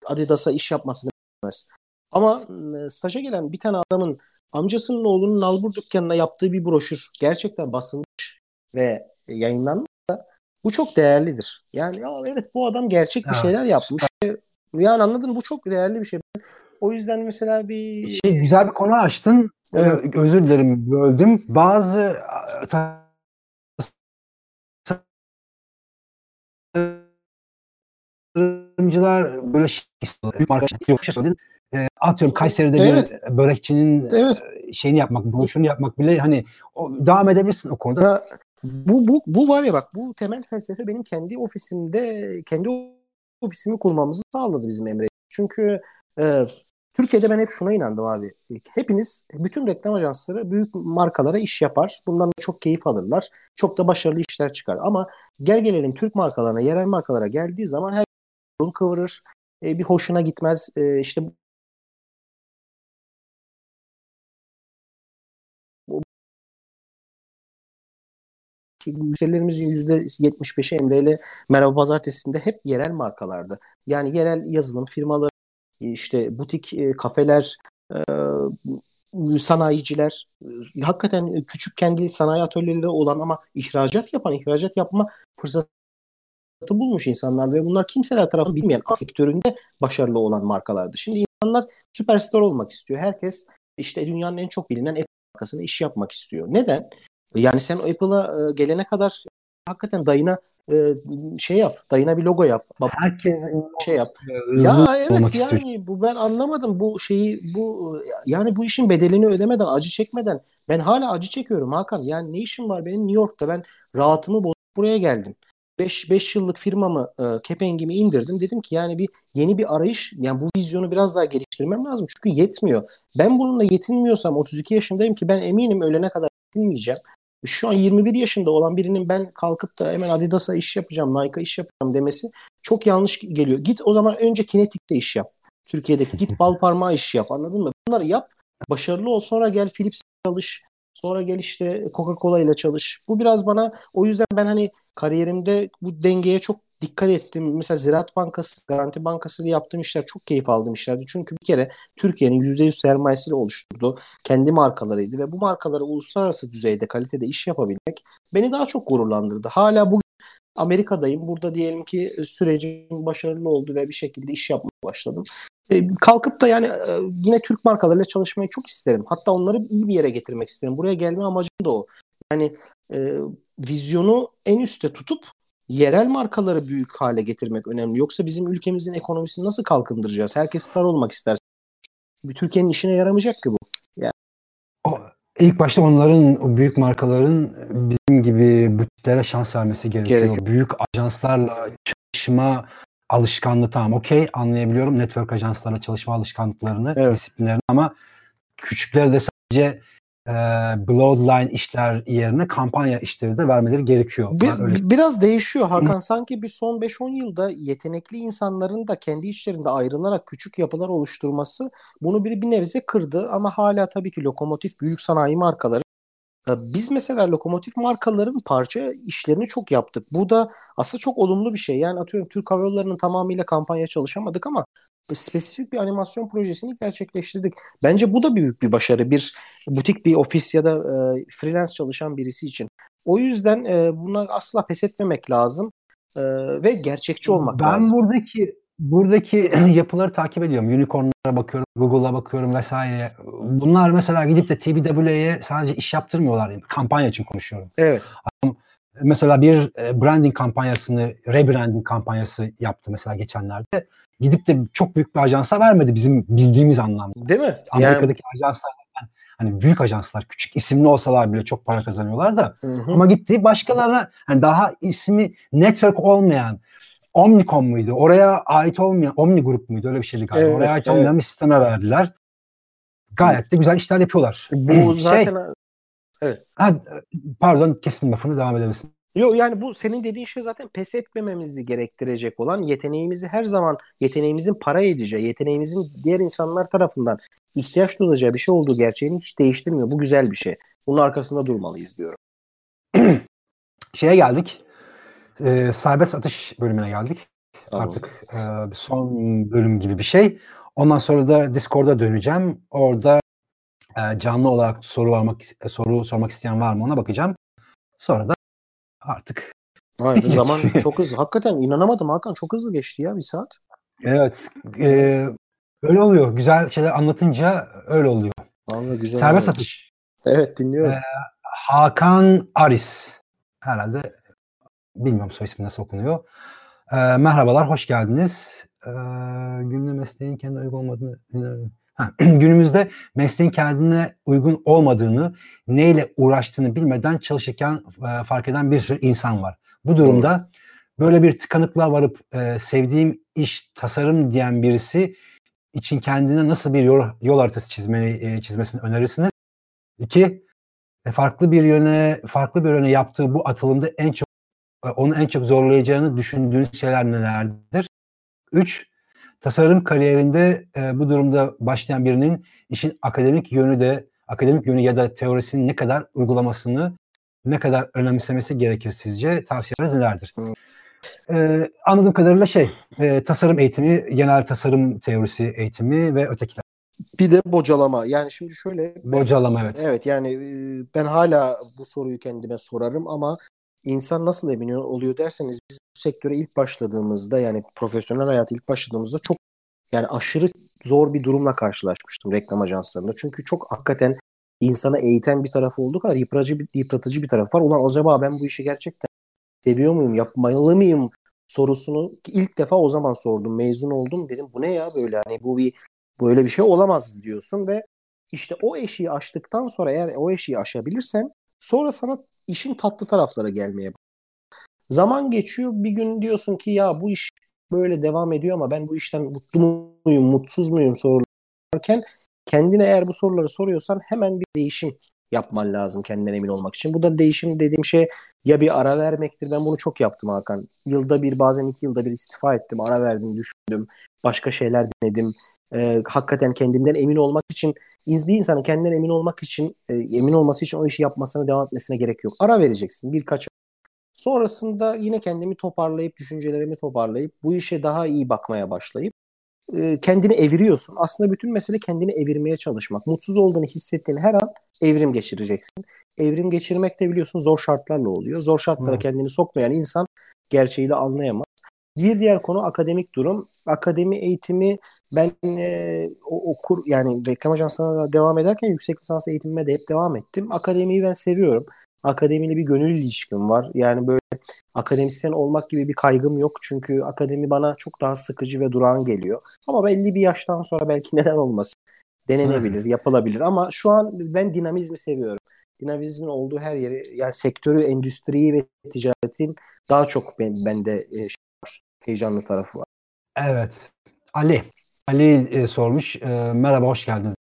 Adidas'a iş yapmasını bilmez. Ama staja gelen bir tane adamın amcasının oğlunun nalbur dükkanına yaptığı bir broşür gerçekten basılmış ve yayınlanmışsa bu çok değerlidir. Yani ya evet bu adam gerçek bir şeyler yapmış. Yani anladın bu çok değerli bir şey. O yüzden mesela bir şey güzel bir konu açtın. Evet. Ee, özür dilerim böldüm. Bazı tasarımcılar böyle şey marka yok şey. E, atıyorum Kayseri'de evet. bir börekçinin evet. şeyini yapmak, broşürünü yapmak bile hani o, devam edebilirsin o konuda. Ya, bu, bu, bu var ya bak bu temel felsefe benim kendi ofisimde kendi ofisimi kurmamızı sağladı bizim Emre. Çünkü e, Türkiye'de ben hep şuna inandım abi. Hepiniz, bütün reklam ajansları büyük markalara iş yapar. Bundan da çok keyif alırlar. Çok da başarılı işler çıkar. Ama gel gelelim Türk markalarına, yerel markalara geldiği zaman her burun kıvırır. E, bir hoşuna gitmez. E, işte müşterilerimizin %75'i Emre ile Merhaba Pazartesi'nde hep yerel markalardı. Yani yerel yazılım firmaları, işte butik e, kafeler, e, sanayiciler, e, hakikaten küçük kendi sanayi atölyeleri olan ama ihracat yapan, ihracat yapma fırsatı bulmuş insanlar ve bunlar kimseler tarafından bilmeyen sektöründe başarılı olan markalardı. Şimdi insanlar süperstar olmak istiyor. Herkes işte dünyanın en çok bilinen markasına iş yapmak istiyor. Neden? Yani sen Apple'a gelene kadar hakikaten dayına e, şey yap. Dayına bir logo yap. Bab Herkes şey yap. Ya evet yani bu ben anlamadım bu şeyi bu yani bu işin bedelini ödemeden acı çekmeden ben hala acı çekiyorum Hakan. Yani ne işim var benim New York'ta ben rahatımı bozup buraya geldim. 5 5 yıllık firmamı e, kepengimi indirdim. Dedim ki yani bir yeni bir arayış yani bu vizyonu biraz daha geliştirmem lazım. Çünkü yetmiyor. Ben bununla yetinmiyorsam 32 yaşındayım ki ben eminim ölene kadar yetinmeyeceğim şu an 21 yaşında olan birinin ben kalkıp da hemen Adidas'a iş yapacağım, Nike'a iş yapacağım demesi çok yanlış geliyor. Git o zaman önce Kinetic'te iş yap. Türkiye'deki git bal parmağı iş yap anladın mı? Bunları yap. Başarılı ol sonra gel Philips çalış. Sonra gel işte Coca-Cola ile çalış. Bu biraz bana o yüzden ben hani kariyerimde bu dengeye çok dikkat ettim. Mesela Ziraat Bankası, Garanti Bankası ile yaptığım işler çok keyif aldığım işlerdi. Çünkü bir kere Türkiye'nin %100 sermayesiyle oluşturduğu kendi markalarıydı ve bu markaları uluslararası düzeyde kalitede iş yapabilmek beni daha çok gururlandırdı. Hala bugün Amerika'dayım. Burada diyelim ki sürecim başarılı oldu ve bir şekilde iş yapmaya başladım. E, kalkıp da yani e, yine Türk markalarıyla çalışmayı çok isterim. Hatta onları iyi bir yere getirmek isterim. Buraya gelme amacım da o. Yani e, vizyonu en üstte tutup yerel markaları büyük hale getirmek önemli. Yoksa bizim ülkemizin ekonomisini nasıl kalkındıracağız? Herkes star olmak ister. Türkiye'nin işine yaramayacak ki bu. Yani. O, ilk başta onların, o büyük markaların bizim gibi butiklere şans vermesi gerekiyor. gerekiyor. Büyük ajanslarla çalışma alışkanlığı tamam okey anlayabiliyorum. Network ajanslarla çalışma alışkanlıklarını, evet. disiplinlerini ama küçükleri de sadece e, below the line işler yerine kampanya işleri de vermeleri gerekiyor. Bir, öyle... Biraz değişiyor Hakan. Hı. Sanki bir son 5-10 yılda yetenekli insanların da kendi işlerinde ayrılarak küçük yapılar oluşturması bunu bir, bir nebze kırdı ama hala tabii ki lokomotif büyük sanayi markaları biz mesela lokomotif markaların parça işlerini çok yaptık. Bu da aslında çok olumlu bir şey. Yani atıyorum Türk Hava Yolları'nın tamamıyla kampanya çalışamadık ama spesifik bir animasyon projesini gerçekleştirdik. Bence bu da büyük bir başarı. Bir butik bir ofis ya da e, freelance çalışan birisi için. O yüzden e, buna asla pes etmemek lazım e, ve gerçekçi olmak ben lazım. Ben buradaki buradaki yapıları takip ediyorum. Unicorn'lara bakıyorum, Google'a bakıyorum vesaire. Bunlar mesela gidip de TBW'ye sadece iş yaptırmıyorlar. Kampanya için konuşuyorum. Evet. Mesela bir e, branding kampanyasını, rebranding kampanyası yaptı mesela geçenlerde. Gidip de çok büyük bir ajansa vermedi bizim bildiğimiz anlamda. Değil mi? Amerika'daki yani... ajanslar hani büyük ajanslar küçük isimli olsalar bile çok para kazanıyorlar da hı hı. ama gitti başkalarına hani daha ismi network olmayan Omnicom muydu? Oraya ait olmayan Omni Grup muydu? Öyle bir şeydi galiba. Evet, Oraya ait evet. olmayan bir sisteme verdiler. Gayet de güzel işler yapıyorlar. Bu şey, zaten evet. Ha, pardon kesin lafını devam edebilirsin. Yok yani bu senin dediğin şey zaten pes etmememizi gerektirecek olan yeteneğimizi her zaman yeteneğimizin para edeceği, yeteneğimizin diğer insanlar tarafından ihtiyaç duyulacağı bir şey olduğu gerçeğini hiç değiştirmiyor. Bu güzel bir şey. Bunun arkasında durmalıyız diyorum. Şeye geldik. E, serbest atış bölümüne geldik. Tamam. Artık e, son bölüm gibi bir şey. Ondan sonra da Discord'a döneceğim. Orada e, canlı olarak soru varmak soru sormak isteyen var mı ona bakacağım. Sonra da artık Aynen, zaman çok hızlı. Hakikaten inanamadım Hakan. Çok hızlı geçti ya bir saat. Evet. E, öyle oluyor. Güzel şeyler anlatınca öyle oluyor. Vallahi güzel. Serbest olmuş. atış. Evet dinliyorum. E, Hakan Aris. Herhalde bilmiyorum soy ismi nasıl okunuyor. E, merhabalar, hoş geldiniz. E, günlü mesleğin kendi uygun olmadığını ha, günümüzde mesleğin kendine uygun olmadığını, neyle uğraştığını bilmeden çalışırken e, fark eden bir sürü insan var. Bu durumda böyle bir tıkanıklığa varıp e, sevdiğim iş tasarım diyen birisi için kendine nasıl bir yol, yol haritası çizmeni, e, çizmesini önerirsiniz? İki, e, farklı bir yöne farklı bir yöne yaptığı bu atılımda en çok onu en çok zorlayacağını düşündüğünüz şeyler nelerdir? Üç, tasarım kariyerinde e, bu durumda başlayan birinin işin akademik yönü de akademik yönü ya da teorisinin ne kadar uygulamasını ne kadar önemsemesi gerekir sizce? Tavsiyeleriniz nelerdir? Ee, anladığım kadarıyla şey, e, tasarım eğitimi, genel tasarım teorisi eğitimi ve ötekiler. Bir de bocalama. Yani şimdi şöyle. Bocalama evet. Evet yani e, ben hala bu soruyu kendime sorarım ama insan nasıl emin oluyor derseniz biz bu sektöre ilk başladığımızda yani profesyonel hayata ilk başladığımızda çok yani aşırı zor bir durumla karşılaşmıştım reklam ajanslarında. Çünkü çok hakikaten insana eğiten bir tarafı olduğu kadar yıpratıcı bir, yıpratıcı bir taraf var. Ulan acaba ben bu işi gerçekten seviyor muyum, yapmalı mıyım sorusunu ilk defa o zaman sordum. Mezun oldum dedim bu ne ya böyle hani bu bir böyle bir şey olamaz diyorsun ve işte o eşiği aştıktan sonra eğer o eşiği aşabilirsen sonra sana işin tatlı taraflara gelmeye Zaman geçiyor bir gün diyorsun ki ya bu iş böyle devam ediyor ama ben bu işten mutlu muyum, mutsuz muyum sorularken kendine eğer bu soruları soruyorsan hemen bir değişim yapman lazım kendinden emin olmak için. Bu da değişim dediğim şey ya bir ara vermektir. Ben bunu çok yaptım Hakan. Yılda bir bazen iki yılda bir istifa ettim. Ara verdim, düşündüm. Başka şeyler denedim. Ee, hakikaten kendimden emin olmak için bir insanın kendinden emin olmak için e, emin olması için o işi yapmasına devam etmesine gerek yok. Ara vereceksin birkaç Sonrasında yine kendimi toparlayıp, düşüncelerimi toparlayıp bu işe daha iyi bakmaya başlayıp e, kendini eviriyorsun. Aslında bütün mesele kendini evirmeye çalışmak. Mutsuz olduğunu hissettiğin her an evrim geçireceksin. Evrim geçirmek de biliyorsun zor şartlarla oluyor. Zor şartlara hmm. kendini sokmayan insan gerçeği de anlayamaz. Bir diğer konu akademik durum. Akademi eğitimi ben e, o, okur yani reklam ajansına devam ederken yüksek lisans eğitimime de hep devam ettim. Akademiyi ben seviyorum. Akademiyle bir gönül ilişkim var. Yani böyle akademisyen olmak gibi bir kaygım yok. Çünkü akademi bana çok daha sıkıcı ve durağan geliyor. Ama belli bir yaştan sonra belki neden olmasın. Denenebilir, yapılabilir. Ama şu an ben dinamizmi seviyorum. Dinamizmin olduğu her yeri, yani sektörü, endüstriyi ve ticaretin daha çok ben, bende e, heyecanlı tarafı var. Evet. Ali. Ali e, sormuş. E, merhaba, hoş geldiniz.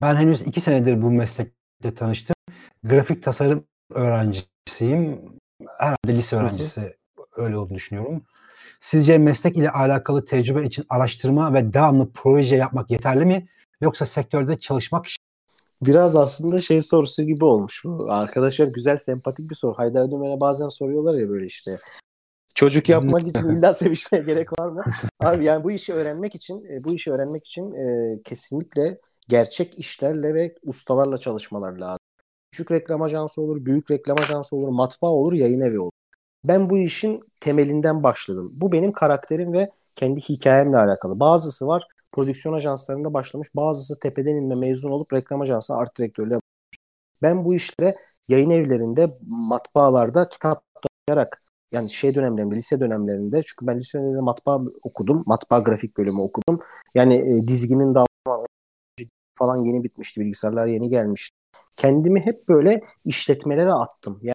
Ben henüz iki senedir bu meslekte tanıştım. Grafik tasarım öğrencisiyim. Herhalde lise öğrencisi öyle olduğunu düşünüyorum. Sizce meslek ile alakalı tecrübe için araştırma ve devamlı proje yapmak yeterli mi? Yoksa sektörde çalışmak Biraz aslında şey sorusu gibi olmuş bu. Arkadaşlar güzel sempatik bir soru. Haydar Dümen'e bazen soruyorlar ya böyle işte. Çocuk yapmak için illa sevişmeye gerek var mı? Abi yani bu işi öğrenmek için e, bu işi öğrenmek için e, kesinlikle gerçek işlerle ve ustalarla çalışmalar lazım. Küçük reklam ajansı olur, büyük reklam ajansı olur, matbaa olur, yayın evi olur. Ben bu işin temelinden başladım. Bu benim karakterim ve kendi hikayemle alakalı. Bazısı var prodüksiyon ajanslarında başlamış, bazısı tepeden inme mezun olup reklam ajansı art direktörlüğe Ben bu işlere yayın evlerinde, matbaalarda kitap okuyarak yani şey dönemlerinde, lise dönemlerinde çünkü ben lisede matbaa okudum. Matbaa grafik bölümü okudum. Yani e, dizginin daha falan yeni bitmişti. Bilgisayarlar yeni gelmişti kendimi hep böyle işletmelere attım. Yani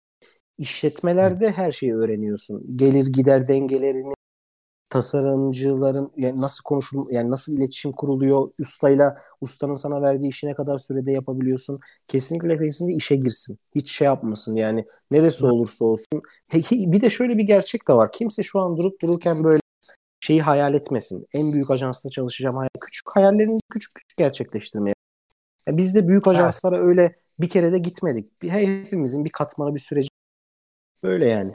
işletmelerde her şeyi öğreniyorsun. Gelir gider dengelerini, tasarımcıların yani nasıl konuşul yani nasıl iletişim kuruluyor ustayla ustanın sana verdiği işi ne kadar sürede yapabiliyorsun? Kesinlikle kesinlikle işe girsin. Hiç şey yapmasın yani. Neresi olursa olsun. Bir de şöyle bir gerçek de var. Kimse şu an durup dururken böyle şeyi hayal etmesin. En büyük ajansta çalışacağım hayal küçük hayallerinizi küçük küçük gerçekleştirmeye. Yani biz de büyük ajanslara evet. öyle bir kere de gitmedik. Bir, hepimizin bir katmanı bir süreci. Böyle yani.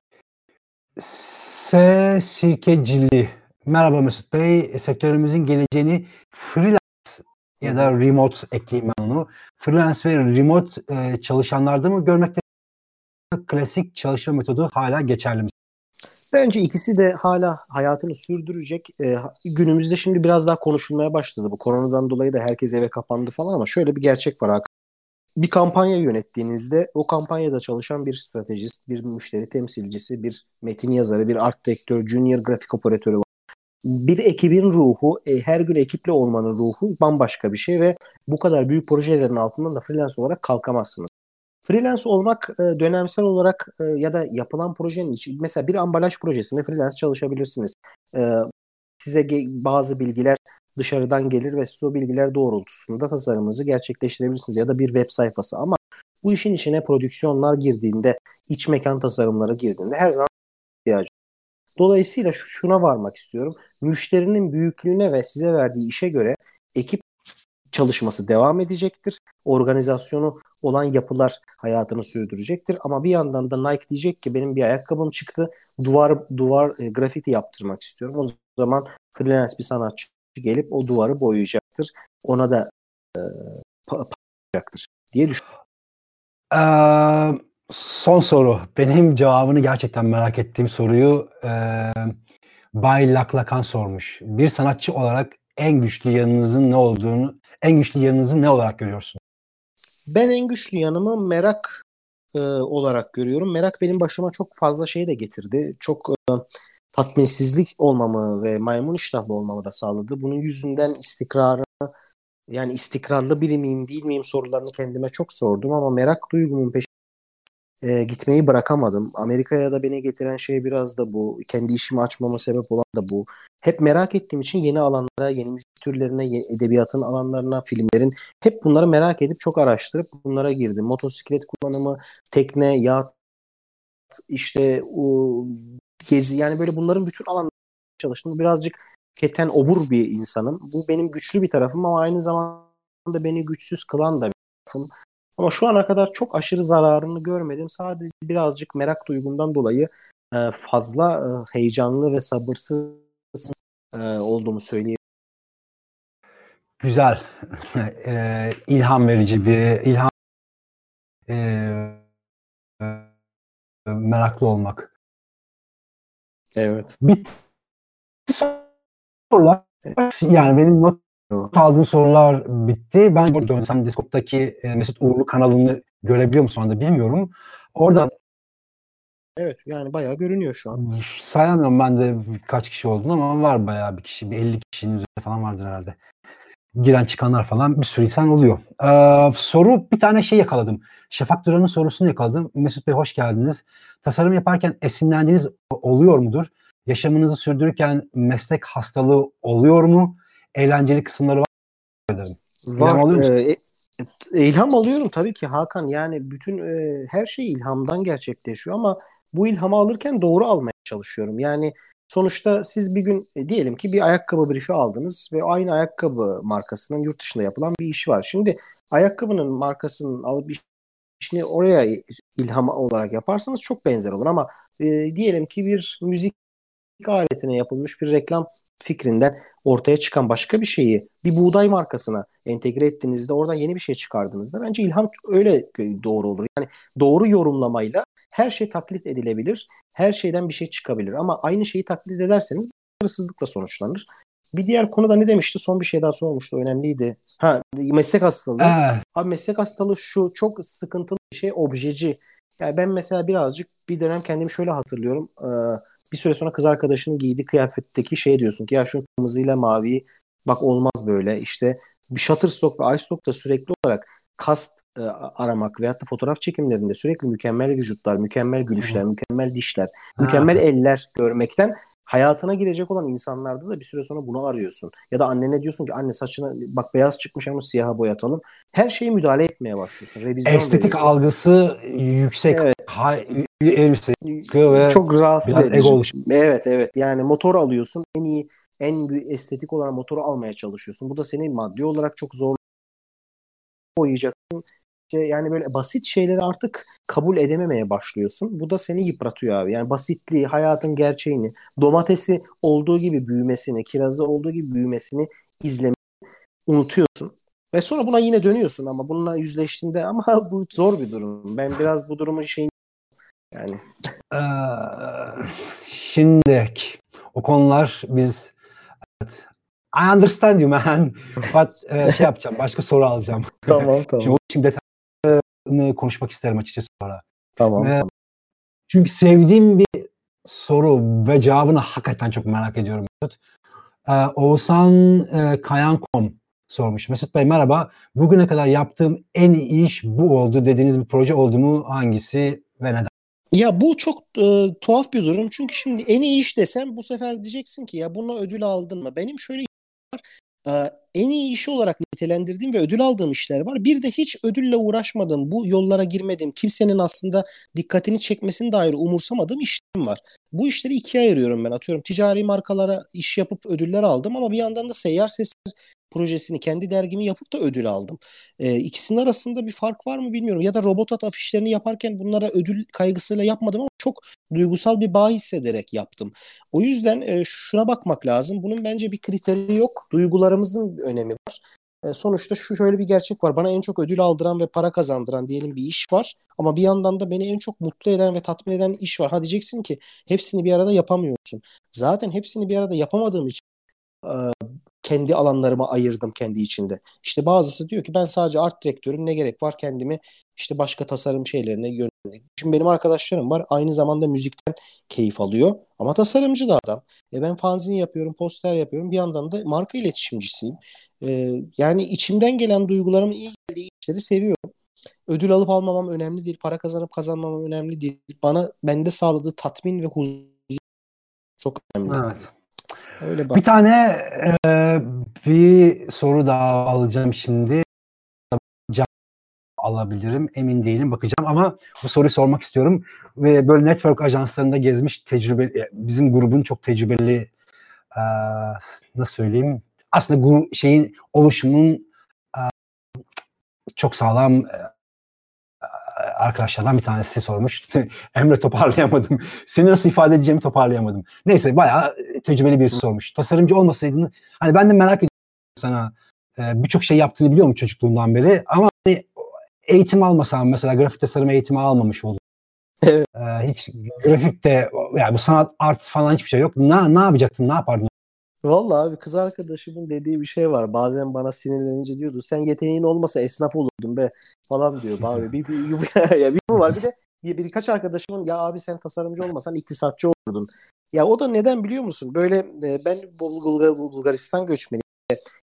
S. Sirkecili. Merhaba Mesut Bey. Sektörümüzün geleceğini freelance ya da remote ekleyeyim ben onu. Freelance ve remote e, çalışanlarda mı görmekte klasik çalışma metodu hala geçerli mi? Bence ikisi de hala hayatını sürdürecek. Ee, günümüzde şimdi biraz daha konuşulmaya başladı. Bu koronadan dolayı da herkes eve kapandı falan ama şöyle bir gerçek var. Bir kampanya yönettiğinizde o kampanyada çalışan bir stratejist, bir müşteri temsilcisi, bir metin yazarı, bir art direktör, junior grafik operatörü var. Bir ekibin ruhu, e, her gün ekiple olmanın ruhu bambaşka bir şey ve bu kadar büyük projelerin altından da freelance olarak kalkamazsınız. Freelance olmak e, dönemsel olarak e, ya da yapılan projenin içi mesela bir ambalaj projesinde freelance çalışabilirsiniz. E, size bazı bilgiler dışarıdan gelir ve siz o bilgiler doğrultusunda tasarımınızı gerçekleştirebilirsiniz ya da bir web sayfası ama bu işin içine prodüksiyonlar girdiğinde, iç mekan tasarımları girdiğinde her zaman ihtiyacı. Dolayısıyla şuna varmak istiyorum. Müşterinin büyüklüğüne ve size verdiği işe göre ekip çalışması devam edecektir. Organizasyonu olan yapılar hayatını sürdürecektir. Ama bir yandan da Nike diyecek ki benim bir ayakkabım çıktı. Duvar duvar e, grafiti yaptırmak istiyorum. O zaman freelance bir sanatçı gelip o duvarı boyayacaktır. Ona da e, yapacaktır diye düşünüyorum. Ee, son soru. Benim cevabını gerçekten merak ettiğim soruyu e, Bay Laklakan sormuş. Bir sanatçı olarak en güçlü yanınızın ne olduğunu, en güçlü yanınızı ne olarak görüyorsun? Ben en güçlü yanımı merak e, olarak görüyorum. Merak benim başıma çok fazla şey de getirdi. Çok e, tatminsizlik olmamı ve maymun iştahlı olmamı da sağladı. Bunun yüzünden istikrarı yani istikrarlı biri miyim değil miyim sorularını kendime çok sordum ama merak duygumun peşinde e, gitmeyi bırakamadım. Amerika'ya da beni getiren şey biraz da bu. Kendi işimi açmama sebep olan da bu. Hep merak ettiğim için yeni alanlara, yeni müzik türlerine, edebiyatın alanlarına, filmlerin hep bunları merak edip çok araştırıp bunlara girdim. Motosiklet kullanımı, tekne, yat, işte gezi yani böyle bunların bütün alanlarında çalıştım. Birazcık keten obur bir insanım. Bu benim güçlü bir tarafım ama aynı zamanda beni güçsüz kılan da bir tarafım. Ama şu ana kadar çok aşırı zararını görmedim. Sadece birazcık merak duygumdan dolayı e, fazla e, heyecanlı ve sabırsız e, olduğumu söyleyeyim. Güzel. e, ilham verici bir ilham e, meraklı olmak. Evet. Bir sorular yani benim not aldığım sorular bitti. Ben burada dönsem Discord'daki e, Mesut Uğurlu kanalını görebiliyor musun anda bilmiyorum. Oradan Evet yani bayağı görünüyor şu an. Sayamıyorum ben de kaç kişi olduğunu ama var bayağı bir kişi. Bir 50 kişinin üzerinde falan vardır herhalde. Giren çıkanlar falan bir sürü insan oluyor. Ee, soru bir tane şey yakaladım. Şafak Duran'ın sorusunu yakaladım. Mesut Bey hoş geldiniz. Tasarım yaparken esinlendiğiniz oluyor mudur? Yaşamınızı sürdürürken meslek hastalığı oluyor mu? Eğlenceli kısımları var mı? Var. E, e, ilham alıyorum tabii ki Hakan. Yani bütün e, her şey ilhamdan gerçekleşiyor ama bu ilhamı alırken doğru almaya çalışıyorum. Yani sonuçta siz bir gün e, diyelim ki bir ayakkabı briefi aldınız ve aynı ayakkabı markasının yurt dışında yapılan bir işi var. Şimdi ayakkabının markasının alıp işini oraya ilham olarak yaparsanız çok benzer olur ama e, diyelim ki bir müzik aletine yapılmış bir reklam fikrinden ortaya çıkan başka bir şeyi bir buğday markasına entegre ettiğinizde oradan yeni bir şey çıkardığınızda bence ilham öyle doğru olur. Yani doğru yorumlamayla her şey taklit edilebilir. Her şeyden bir şey çıkabilir ama aynı şeyi taklit ederseniz başarısızlıkla sonuçlanır. Bir diğer konuda ne demişti? Son bir şey daha sormuştu. Önemliydi. Ha meslek hastalığı. Ee. Abi meslek hastalığı şu çok sıkıntılı bir şey objeci. Yani ben mesela birazcık bir dönem kendimi şöyle hatırlıyorum. Ee, bir süre sonra kız arkadaşının giydiği kıyafetteki şey diyorsun ki ya şu kırmızıyla mavi bak olmaz böyle. İşte bir Shutterstock ve iStock'ta sürekli olarak kast e, aramak veyahut da fotoğraf çekimlerinde sürekli mükemmel vücutlar, mükemmel gülüşler, mükemmel dişler, mükemmel eller görmekten hayatına girecek olan insanlarda da bir süre sonra bunu arıyorsun. Ya da annene diyorsun ki anne saçına bak beyaz çıkmış ama siyaha boyatalım. Her şeye müdahale etmeye başlıyorsun. Revizyon Estetik veriyor. algısı yüksek. Evet. Hay, yüksek ve çok rahatsız edici. Evet evet yani motor alıyorsun en iyi en estetik olarak motoru almaya çalışıyorsun. Bu da seni maddi olarak çok zor boyayacaksın. Yani böyle basit şeyleri artık kabul edememeye başlıyorsun. Bu da seni yıpratıyor abi. Yani basitliği, hayatın gerçeğini, domatesi olduğu gibi büyümesini, kirazı olduğu gibi büyümesini izlemeyi unutuyorsun. Ve sonra buna yine dönüyorsun ama bununla yüzleştiğinde ama bu zor bir durum. Ben biraz bu durumun şeyin yani. Ee, şimdi o konular biz evet, I understand you man. But e, şey yapacağım. Başka soru alacağım. Tamam tamam. Şimdi, şimdi detaylı konuşmak isterim açıkçası sonra. Tamam, ee, tamam. Çünkü sevdiğim bir soru ve cevabını hakikaten çok merak ediyorum. Ee, Oğuzhan e, Kayankom sormuş. Mesut Bey merhaba. Bugüne kadar yaptığım en iyi iş bu oldu dediğiniz bir proje oldu mu? Hangisi ve neden? Ya bu çok e, tuhaf bir durum. Çünkü şimdi en iyi iş desem bu sefer diyeceksin ki ya bununla ödül aldın mı? Benim şöyle var. E, en iyi iş olarak nitelendirdiğim ve ödül aldığım işler var. Bir de hiç ödülle uğraşmadığım, bu yollara girmedim, kimsenin aslında dikkatini çekmesini dair umursamadığım işlerim var. Bu işleri ikiye ayırıyorum ben. Atıyorum ticari markalara iş yapıp ödüller aldım ama bir yandan da seyyar sesler projesini kendi dergimi yapıp da ödül aldım. E, ikisinin arasında bir fark var mı bilmiyorum. Ya da Robotat afişlerini yaparken bunlara ödül kaygısıyla yapmadım ama çok duygusal bir bağ hissederek yaptım. O yüzden e, şuna bakmak lazım. Bunun bence bir kriteri yok. Duygularımızın önemi var. E, sonuçta şu şöyle bir gerçek var. Bana en çok ödül aldıran ve para kazandıran diyelim bir iş var. Ama bir yandan da beni en çok mutlu eden ve tatmin eden iş var. Ha diyeceksin ki hepsini bir arada yapamıyorsun. Zaten hepsini bir arada yapamadığım için e, kendi alanlarıma ayırdım kendi içinde. İşte bazısı diyor ki ben sadece art direktörüm ne gerek var kendimi işte başka tasarım şeylerine yönlendirdim. Şimdi benim arkadaşlarım var aynı zamanda müzikten keyif alıyor ama tasarımcı da adam. E ben fanzin yapıyorum, poster yapıyorum bir yandan da marka iletişimcisiyim. E, yani içimden gelen duygularımın iyi geldiği işleri seviyorum. Ödül alıp almamam önemli değil, para kazanıp kazanmamam önemli değil. Bana bende sağladığı tatmin ve huzur çok önemli. Evet. Öyle bak. Bir tane e, bir soru daha alacağım şimdi. alabilirim. Emin değilim. Bakacağım ama bu soruyu sormak istiyorum. Ve böyle network ajanslarında gezmiş tecrübe bizim grubun çok tecrübeli e, nasıl söyleyeyim? Aslında şeyin oluşumun e, çok sağlam e, arkadaşlardan bir tanesi sormuş. Emre toparlayamadım. Seni nasıl ifade edeceğimi toparlayamadım. Neyse bayağı tecrübeli birisi sormuş. Tasarımcı olmasaydın hani ben de merak ediyorum sana e, birçok şey yaptığını biliyorum çocukluğundan beri ama hani eğitim almasam mesela grafik tasarım eğitimi almamış oldum. Evet. Ee, hiç grafikte yani bu sanat art falan hiçbir şey yok. Ne, ne yapacaktın? Ne yapardın? Vallahi abi kız arkadaşımın dediği bir şey var. Bazen bana sinirlenince diyordu sen yeteneğin olmasa esnaf olurdun be falan diyor. Abi bir, bir, ya bir bu var. Bir de bir, birkaç arkadaşımın ya abi sen tasarımcı olmasan iktisatçı olurdun. Ya o da neden biliyor musun? Böyle e, ben Bulgar, Bulgaristan göçmeni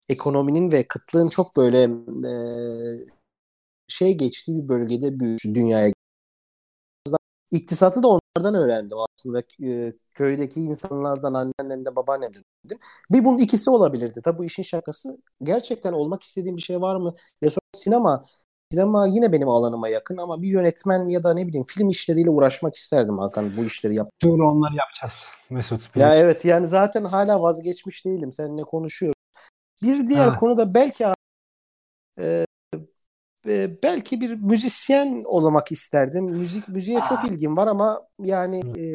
ekonominin ve kıtlığın çok böyle e, şey geçtiği bir bölgede büyümüş dünyaya. İktisatı da onlardan öğrendim aslında. E, köydeki insanlardan, anneannemden, babaannemden öğrendim. Bir bunun ikisi olabilirdi. Tabi bu işin şakası. Gerçekten olmak istediğim bir şey var mı? Ya sonra sinema Sinema yine benim alanıma yakın ama bir yönetmen ya da ne bileyim film işleriyle uğraşmak isterdim Hakan bu işleri yap. Dur onları yapacağız Mesut. Ya evet yani zaten hala vazgeçmiş değilim seninle konuşuyorum. Bir diğer ha. konu da belki e, e, belki bir müzisyen olmak isterdim. Müzik müziğe çok ilgim var ama yani e,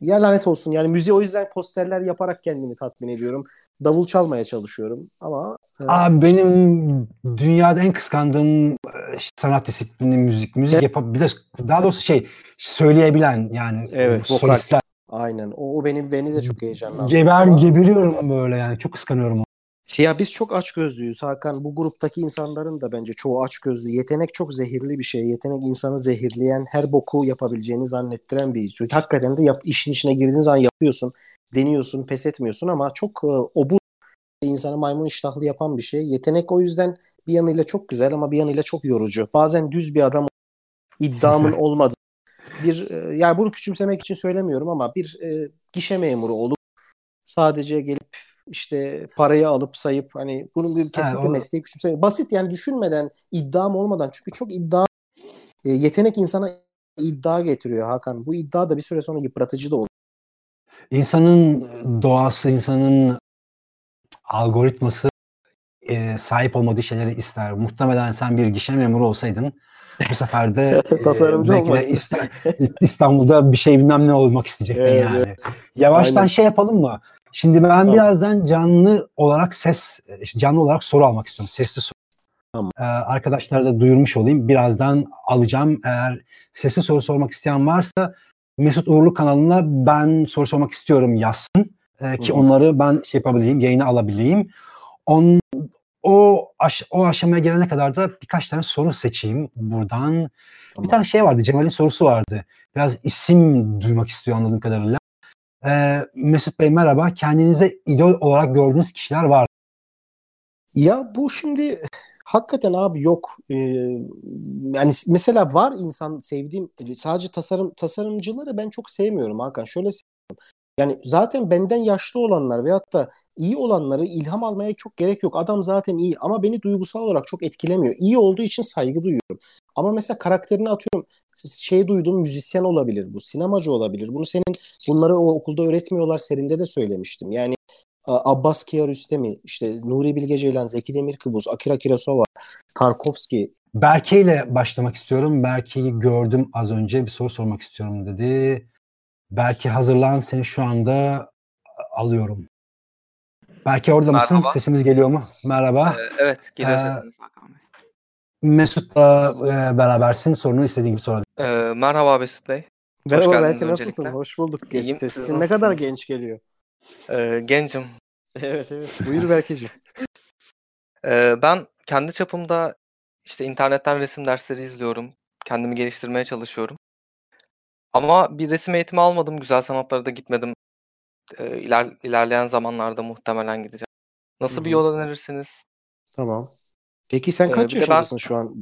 ya lanet olsun. Yani müziği o yüzden posterler yaparak kendimi tatmin ediyorum. Davul çalmaya çalışıyorum ama e, Abi benim dünyada en kıskandığım e, sanat disiplini müzik. Müzik evet. yapıp bir de daha doğrusu şey söyleyebilen yani evet, solistler. Aynen. O, o beni beni de çok heyecanlandırdı. Geber geberiyorum böyle yani. Çok kıskanıyorum onu. Ya biz çok aç gözlüyüz Hakan. Bu gruptaki insanların da bence çoğu aç gözlü. Yetenek çok zehirli bir şey. Yetenek insanı zehirleyen, her boku yapabileceğini zannettiren bir iş. Çünkü hakikaten de yap, işin içine girdiğin zaman yapıyorsun, deniyorsun, pes etmiyorsun ama çok e, obur insanı maymun iştahlı yapan bir şey. Yetenek o yüzden bir yanıyla çok güzel ama bir yanıyla çok yorucu. Bazen düz bir adam iddiamın olmadı. Bir e, yani bunu küçümsemek için söylemiyorum ama bir e, gişe memuru olup sadece gelip işte parayı alıp sayıp hani bunun bir kesinlikle yani mesleği küçümsemek. Basit yani düşünmeden, iddiam olmadan. Çünkü çok iddia e, yetenek insana iddia getiriyor Hakan. Bu iddia da bir süre sonra yıpratıcı da olur. İnsanın doğası, insanın algoritması e, sahip olmadığı şeyleri ister. Muhtemelen sen bir gişe memuru olsaydın Bu sefer de tasarımcı belki olmak de İstanbul'da bir şey bilmem ne olmak isteyecektin Evet, yani. Yavaştan Aynen. şey yapalım mı? Şimdi ben Tamam. birazdan canlı olarak ses, işte canlı olarak soru almak istiyorum. Sesli soru. Tamam. Ee, arkadaşlara da duyurmuş olayım. Birazdan alacağım. Eğer sesli soru sormak isteyen varsa Mesut Uğurlu kanalına ben soru sormak istiyorum yazsın. Ee, ki onları ben şey yapabileyim, yayına alabileyim. On, o aş- o aşamaya gelene kadar da birkaç tane soru seçeyim buradan. Tamam. Bir tane şey vardı, Cemal'in sorusu vardı. Biraz isim duymak istiyor anladığım kadarıyla. Ee, Mesut Bey merhaba. Kendinize idol olarak gördüğünüz kişiler var. Ya bu şimdi hakikaten abi yok. Ee, yani mesela var insan sevdiğim sadece tasarım tasarımcıları ben çok sevmiyorum Hakan. Şöyle sevmiyorum. Yani zaten benden yaşlı olanlar veyahut da iyi olanları ilham almaya çok gerek yok. Adam zaten iyi ama beni duygusal olarak çok etkilemiyor. İyi olduğu için saygı duyuyorum. Ama mesela karakterini atıyorum. Şey duydum müzisyen olabilir bu. Sinemacı olabilir. Bunu senin bunları o okulda öğretmiyorlar serinde de söylemiştim. Yani Abbas Kiarostami, işte Nuri Bilge Ceylan, Zeki Demirkubuz, Akira Kurosawa, Tarkovski. Berke ile başlamak istiyorum. Berke'yi gördüm az önce. Bir soru sormak istiyorum dedi. Berke hazırlan. Seni şu anda alıyorum. Berke orada mısın? Merhaba. Sesimiz geliyor mu? Merhaba. Ee, evet, geliyor Ee, sesiniz Hakan Bey. Mesut'la e, berabersin. Sorunu istediğin gibi sor. Ee, merhaba Mesut Bey. Merhaba geldiniz Berke nasılsın? Hoş bulduk. İyiyim, Sesin siz ne kadar genç geliyor. Ee, gencim. Evet evet. Buyur Berkeciğim. Ee, ben kendi çapımda işte internetten resim dersleri izliyorum. Kendimi geliştirmeye çalışıyorum. Ama bir resim eğitimi almadım. Güzel sanatlara da gitmedim. Ee, iler, ilerleyen zamanlarda muhtemelen gideceğim. Nasıl Hı bir yol önerirsiniz? Tamam. Peki sen Ee, kaç bir de ben- yaşındasın şu an?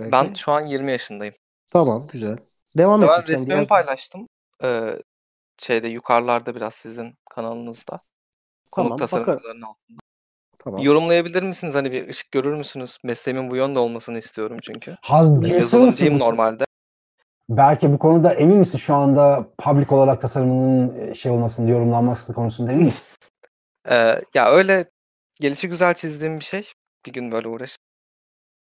Berke? Ben şu an 20 yaşındayım. Tamam güzel. Devam et Ben resmimi Biraz- paylaştım. Ee, şeyde yukarılarda biraz sizin kanalınızda. Konuk Tamam tasarımcıların altında. Tamam. Yorumlayabilir misiniz? Hani bir ışık görür müsünüz? Mesleğimin bu yönde olmasını istiyorum çünkü. Hazcısı Yazılımcıyım normalde. Berke bu konuda emin misin şu anda public olarak tasarımının e, şey olmasını, yorumlanması konusunda emin misin? Ee, ya öyle gelişi güzel çizdiğim bir şey. Bir gün böyle uğraş.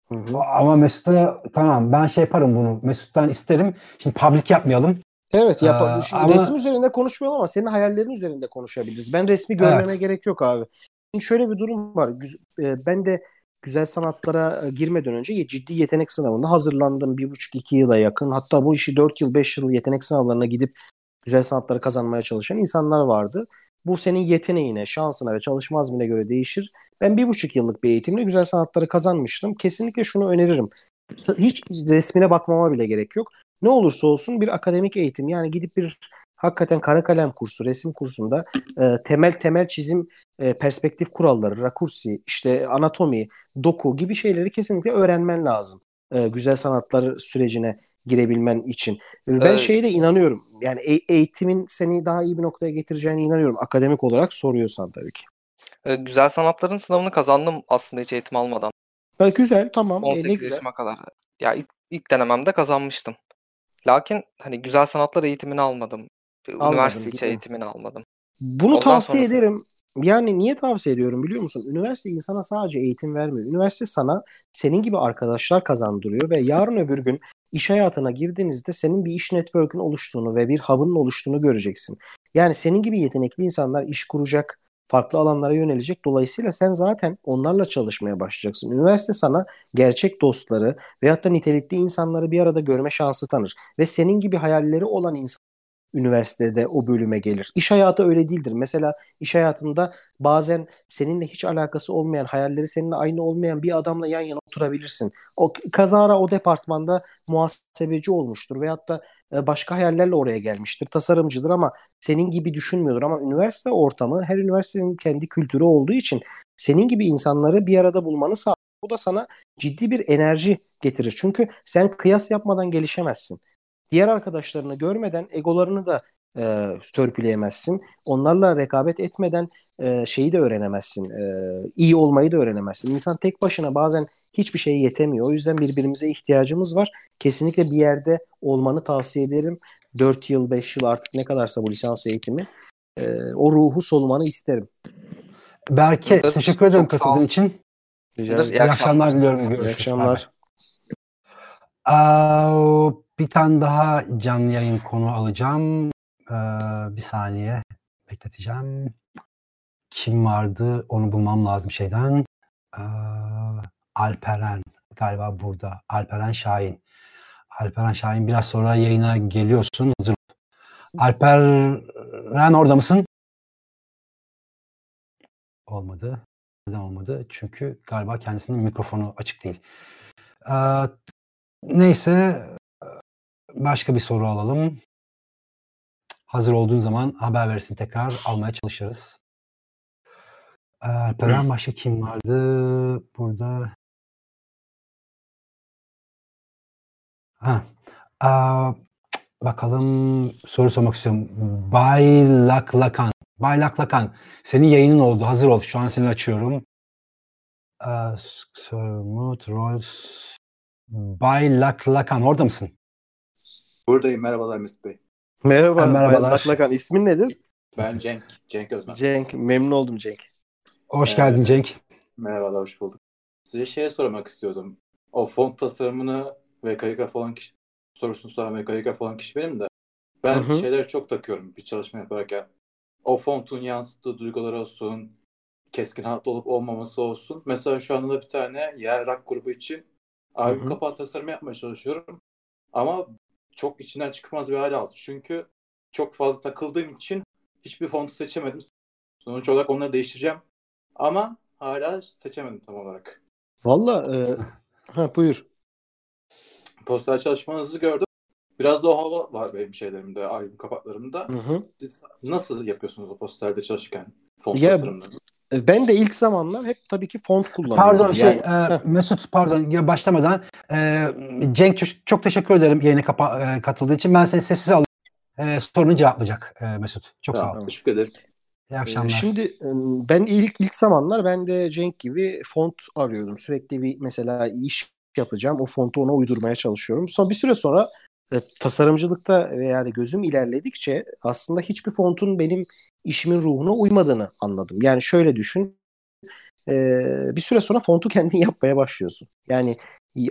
Hı hı. Ama Mesut'a tamam ben şey yaparım bunu. Mesut'tan isterim. Şimdi public yapmayalım. Evet Ee, yapalım. Şimdi ama- resim üzerinde konuşmayalım ama senin hayallerin üzerinde konuşabiliriz. Ben resmi görmeme gerek yok abi. Şimdi şöyle bir durum var. E, Ben de güzel sanatlara e, girmeden önce ciddi yetenek sınavına hazırlandım. Bir buçuk iki yıla yakın. Hatta bu işi dört yıl beş yıl yetenek sınavlarına gidip güzel sanatları kazanmaya çalışan insanlar vardı. Bu senin yeteneğine, şansına ve çalışma azmine göre değişir. Ben bir buçuk yıllık bir eğitimle güzel sanatları kazanmıştım. Kesinlikle şunu öneririm. Hiç resmine bakmama bile gerek yok. Ne olursa olsun bir akademik eğitim yani gidip bir hakikaten kara kalem kursu, resim kursunda e, temel temel çizim e, perspektif kuralları, rakursi, işte anatomi, doku gibi şeyleri kesinlikle öğrenmen lazım. E, güzel sanatlar sürecine girebilmen için. E, Ben Evet. şeye de inanıyorum. Yani e- eğitimin seni daha iyi bir noktaya getireceğine inanıyorum. Akademik olarak soruyorsan tabii ki. Ee, güzel sanatların sınavını kazandım aslında hiç eğitim almadan. Ha, güzel, tamam. E, ne 18 güzel. yaşıma kadar. Ya ilk, ilk denememde kazanmıştım. Lakin hani güzel sanatlar eğitimini almadım. Almadın, Üniversite içi eğitimini almadım. Bunu Ondan tavsiye sonrası- ederim. Yani niye tavsiye ediyorum biliyor musun? Üniversite insana sadece eğitim vermiyor. Üniversite sana senin gibi arkadaşlar kazandırıyor ve yarın öbür gün iş hayatına girdiğinizde senin bir iş network'ün oluştuğunu ve bir hub'ın oluştuğunu göreceksin. Yani senin gibi yetenekli insanlar iş kuracak, farklı alanlara yönelecek. Dolayısıyla sen zaten onlarla çalışmaya başlayacaksın. Üniversite sana gerçek dostları veyahut da nitelikli insanları bir arada görme şansı tanır. Ve senin gibi hayalleri olan insan üniversitede o bölüme gelir. İş hayatı öyle değildir. Mesela iş hayatında bazen seninle hiç alakası olmayan, hayalleri seninle aynı olmayan bir adamla yan yana oturabilirsin. O kazara o departmanda muhasebeci olmuştur veyahut da e, başka hayallerle oraya gelmiştir. Tasarımcıdır ama senin gibi düşünmüyordur ama üniversite ortamı her üniversitenin kendi kültürü olduğu için senin gibi insanları bir arada bulmanı sağlar. Bu da sana ciddi bir enerji getirir. Çünkü sen kıyas yapmadan gelişemezsin. Diğer arkadaşlarını görmeden egolarını da e, törpüleyemezsin. Onlarla rekabet etmeden e, şeyi de öğrenemezsin. E, iyi olmayı da öğrenemezsin. İnsan tek başına bazen hiçbir şeye yetemiyor. O yüzden birbirimize ihtiyacımız var. Kesinlikle bir yerde olmanı tavsiye ederim. 4 yıl, 5 yıl artık ne kadarsa bu lisans eğitimi. E, o ruhu solumanı isterim. Berke Çok teşekkür ederim katıldığın için. Rica İyi ederim. İyi akşamlar diliyorum. İyi Görüşürüz. akşamlar. Aa, bir tane daha canlı yayın konu alacağım. Ee, bir saniye bekleteceğim. Kim vardı? Onu bulmam lazım şeyden. Ee, Alperen galiba burada. Alperen Şahin. Alperen Şahin biraz sonra yayına geliyorsun. Hazır. Alperen orada mısın? Olmadı. Neden olmadı? Çünkü galiba kendisinin mikrofonu açık değil. Ee, neyse başka bir soru alalım. Hazır olduğun zaman haber verirsin tekrar almaya çalışırız. Ee, Alperen başka kim vardı burada? Ha. Aa, bakalım soru sormak istiyorum. Bay Laklakan. Bay Laklakan. Senin yayının oldu. Hazır ol. Şu an seni açıyorum. Aa, Sörmut, Rolls. Bay Laklakan. Orada mısın? Buradayım. Merhabalar Mesut Bey. Merhaba. Ha, merhabalar. Laklakan. İsmin nedir? Ben Cenk. Cenk Özmen. Cenk. Memnun oldum Cenk. Hoş Ee, geldin Cenk. Merhabalar, hoş bulduk. Size şeye sormak istiyordum. O font tasarımını ve kaligraf olan kişi sorusunu soran ve kaligraf olan kişi benim de. Ben Hı hı. şeyleri çok takıyorum bir çalışma yaparken. O fontun yansıttığı duygular olsun, keskin hat olup olmaması olsun. Mesela şu anda bir tane yer rock grubu için albüm kapağı tasarımı yapmaya çalışıyorum. Ama çok içinden çıkmaz bir hale aldı. Çünkü çok fazla takıldığım için hiçbir fontu seçemedim. Sonuç olarak onları değiştireceğim. Ama hala seçemedim tam olarak. Valla e, ha, buyur. Poster çalışmanızı gördüm. Biraz da o hava var benim şeylerimde, albüm kapaklarımda. Hı hı. Siz nasıl yapıyorsunuz o posterde çalışırken font Ya, tasarımlarını? E, Ben de ilk zamanlar hep tabii ki font kullanıyorum. Pardon şey Yani- e, Mesut pardon ya başlamadan e, Cenk çok- teşekkür ederim yayına kapa- e, katıldığı için. Ben seni sessiz alayım. E, sorunu cevaplayacak e, Mesut. Çok sağ ol. Tamam, teşekkür ederim. İyi Ee, akşamlar. Şimdi e, ben ilk ilk zamanlar ben de Cenk gibi font arıyordum. Sürekli bir mesela iş yapacağım. O fontu ona uydurmaya çalışıyorum. Sonra bir süre sonra e, tasarımcılıkta ve yani gözüm ilerledikçe aslında hiçbir fontun benim işimin ruhuna uymadığını anladım. Yani şöyle düşün. e, bir süre sonra fontu kendin yapmaya başlıyorsun. Yani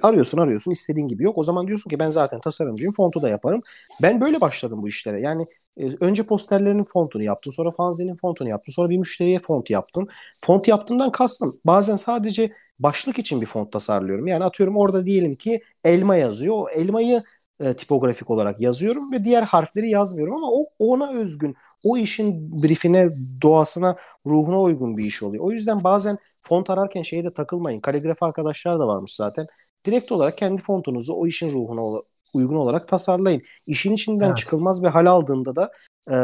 arıyorsun arıyorsun istediğin gibi yok. O zaman diyorsun ki ben zaten tasarımcıyım fontu da yaparım. Ben böyle başladım bu işlere. Yani e, önce posterlerinin fontunu yaptım. Sonra fanzinin fontunu yaptım. Sonra bir müşteriye font yaptım. Font yaptığımdan kastım. Bazen sadece başlık için bir font tasarlıyorum. Yani atıyorum orada diyelim ki elma yazıyor. O elmayı e, tipografik olarak yazıyorum ve diğer harfleri yazmıyorum ama o ona özgün, o işin briefine, doğasına, ruhuna uygun bir iş oluyor. O yüzden bazen font ararken şeye de takılmayın. Kaligraf arkadaşlar da varmış zaten. Direkt olarak kendi fontunuzu o işin ruhuna uygun olarak tasarlayın. İşin içinden Evet. çıkılmaz bir hal aldığında da e,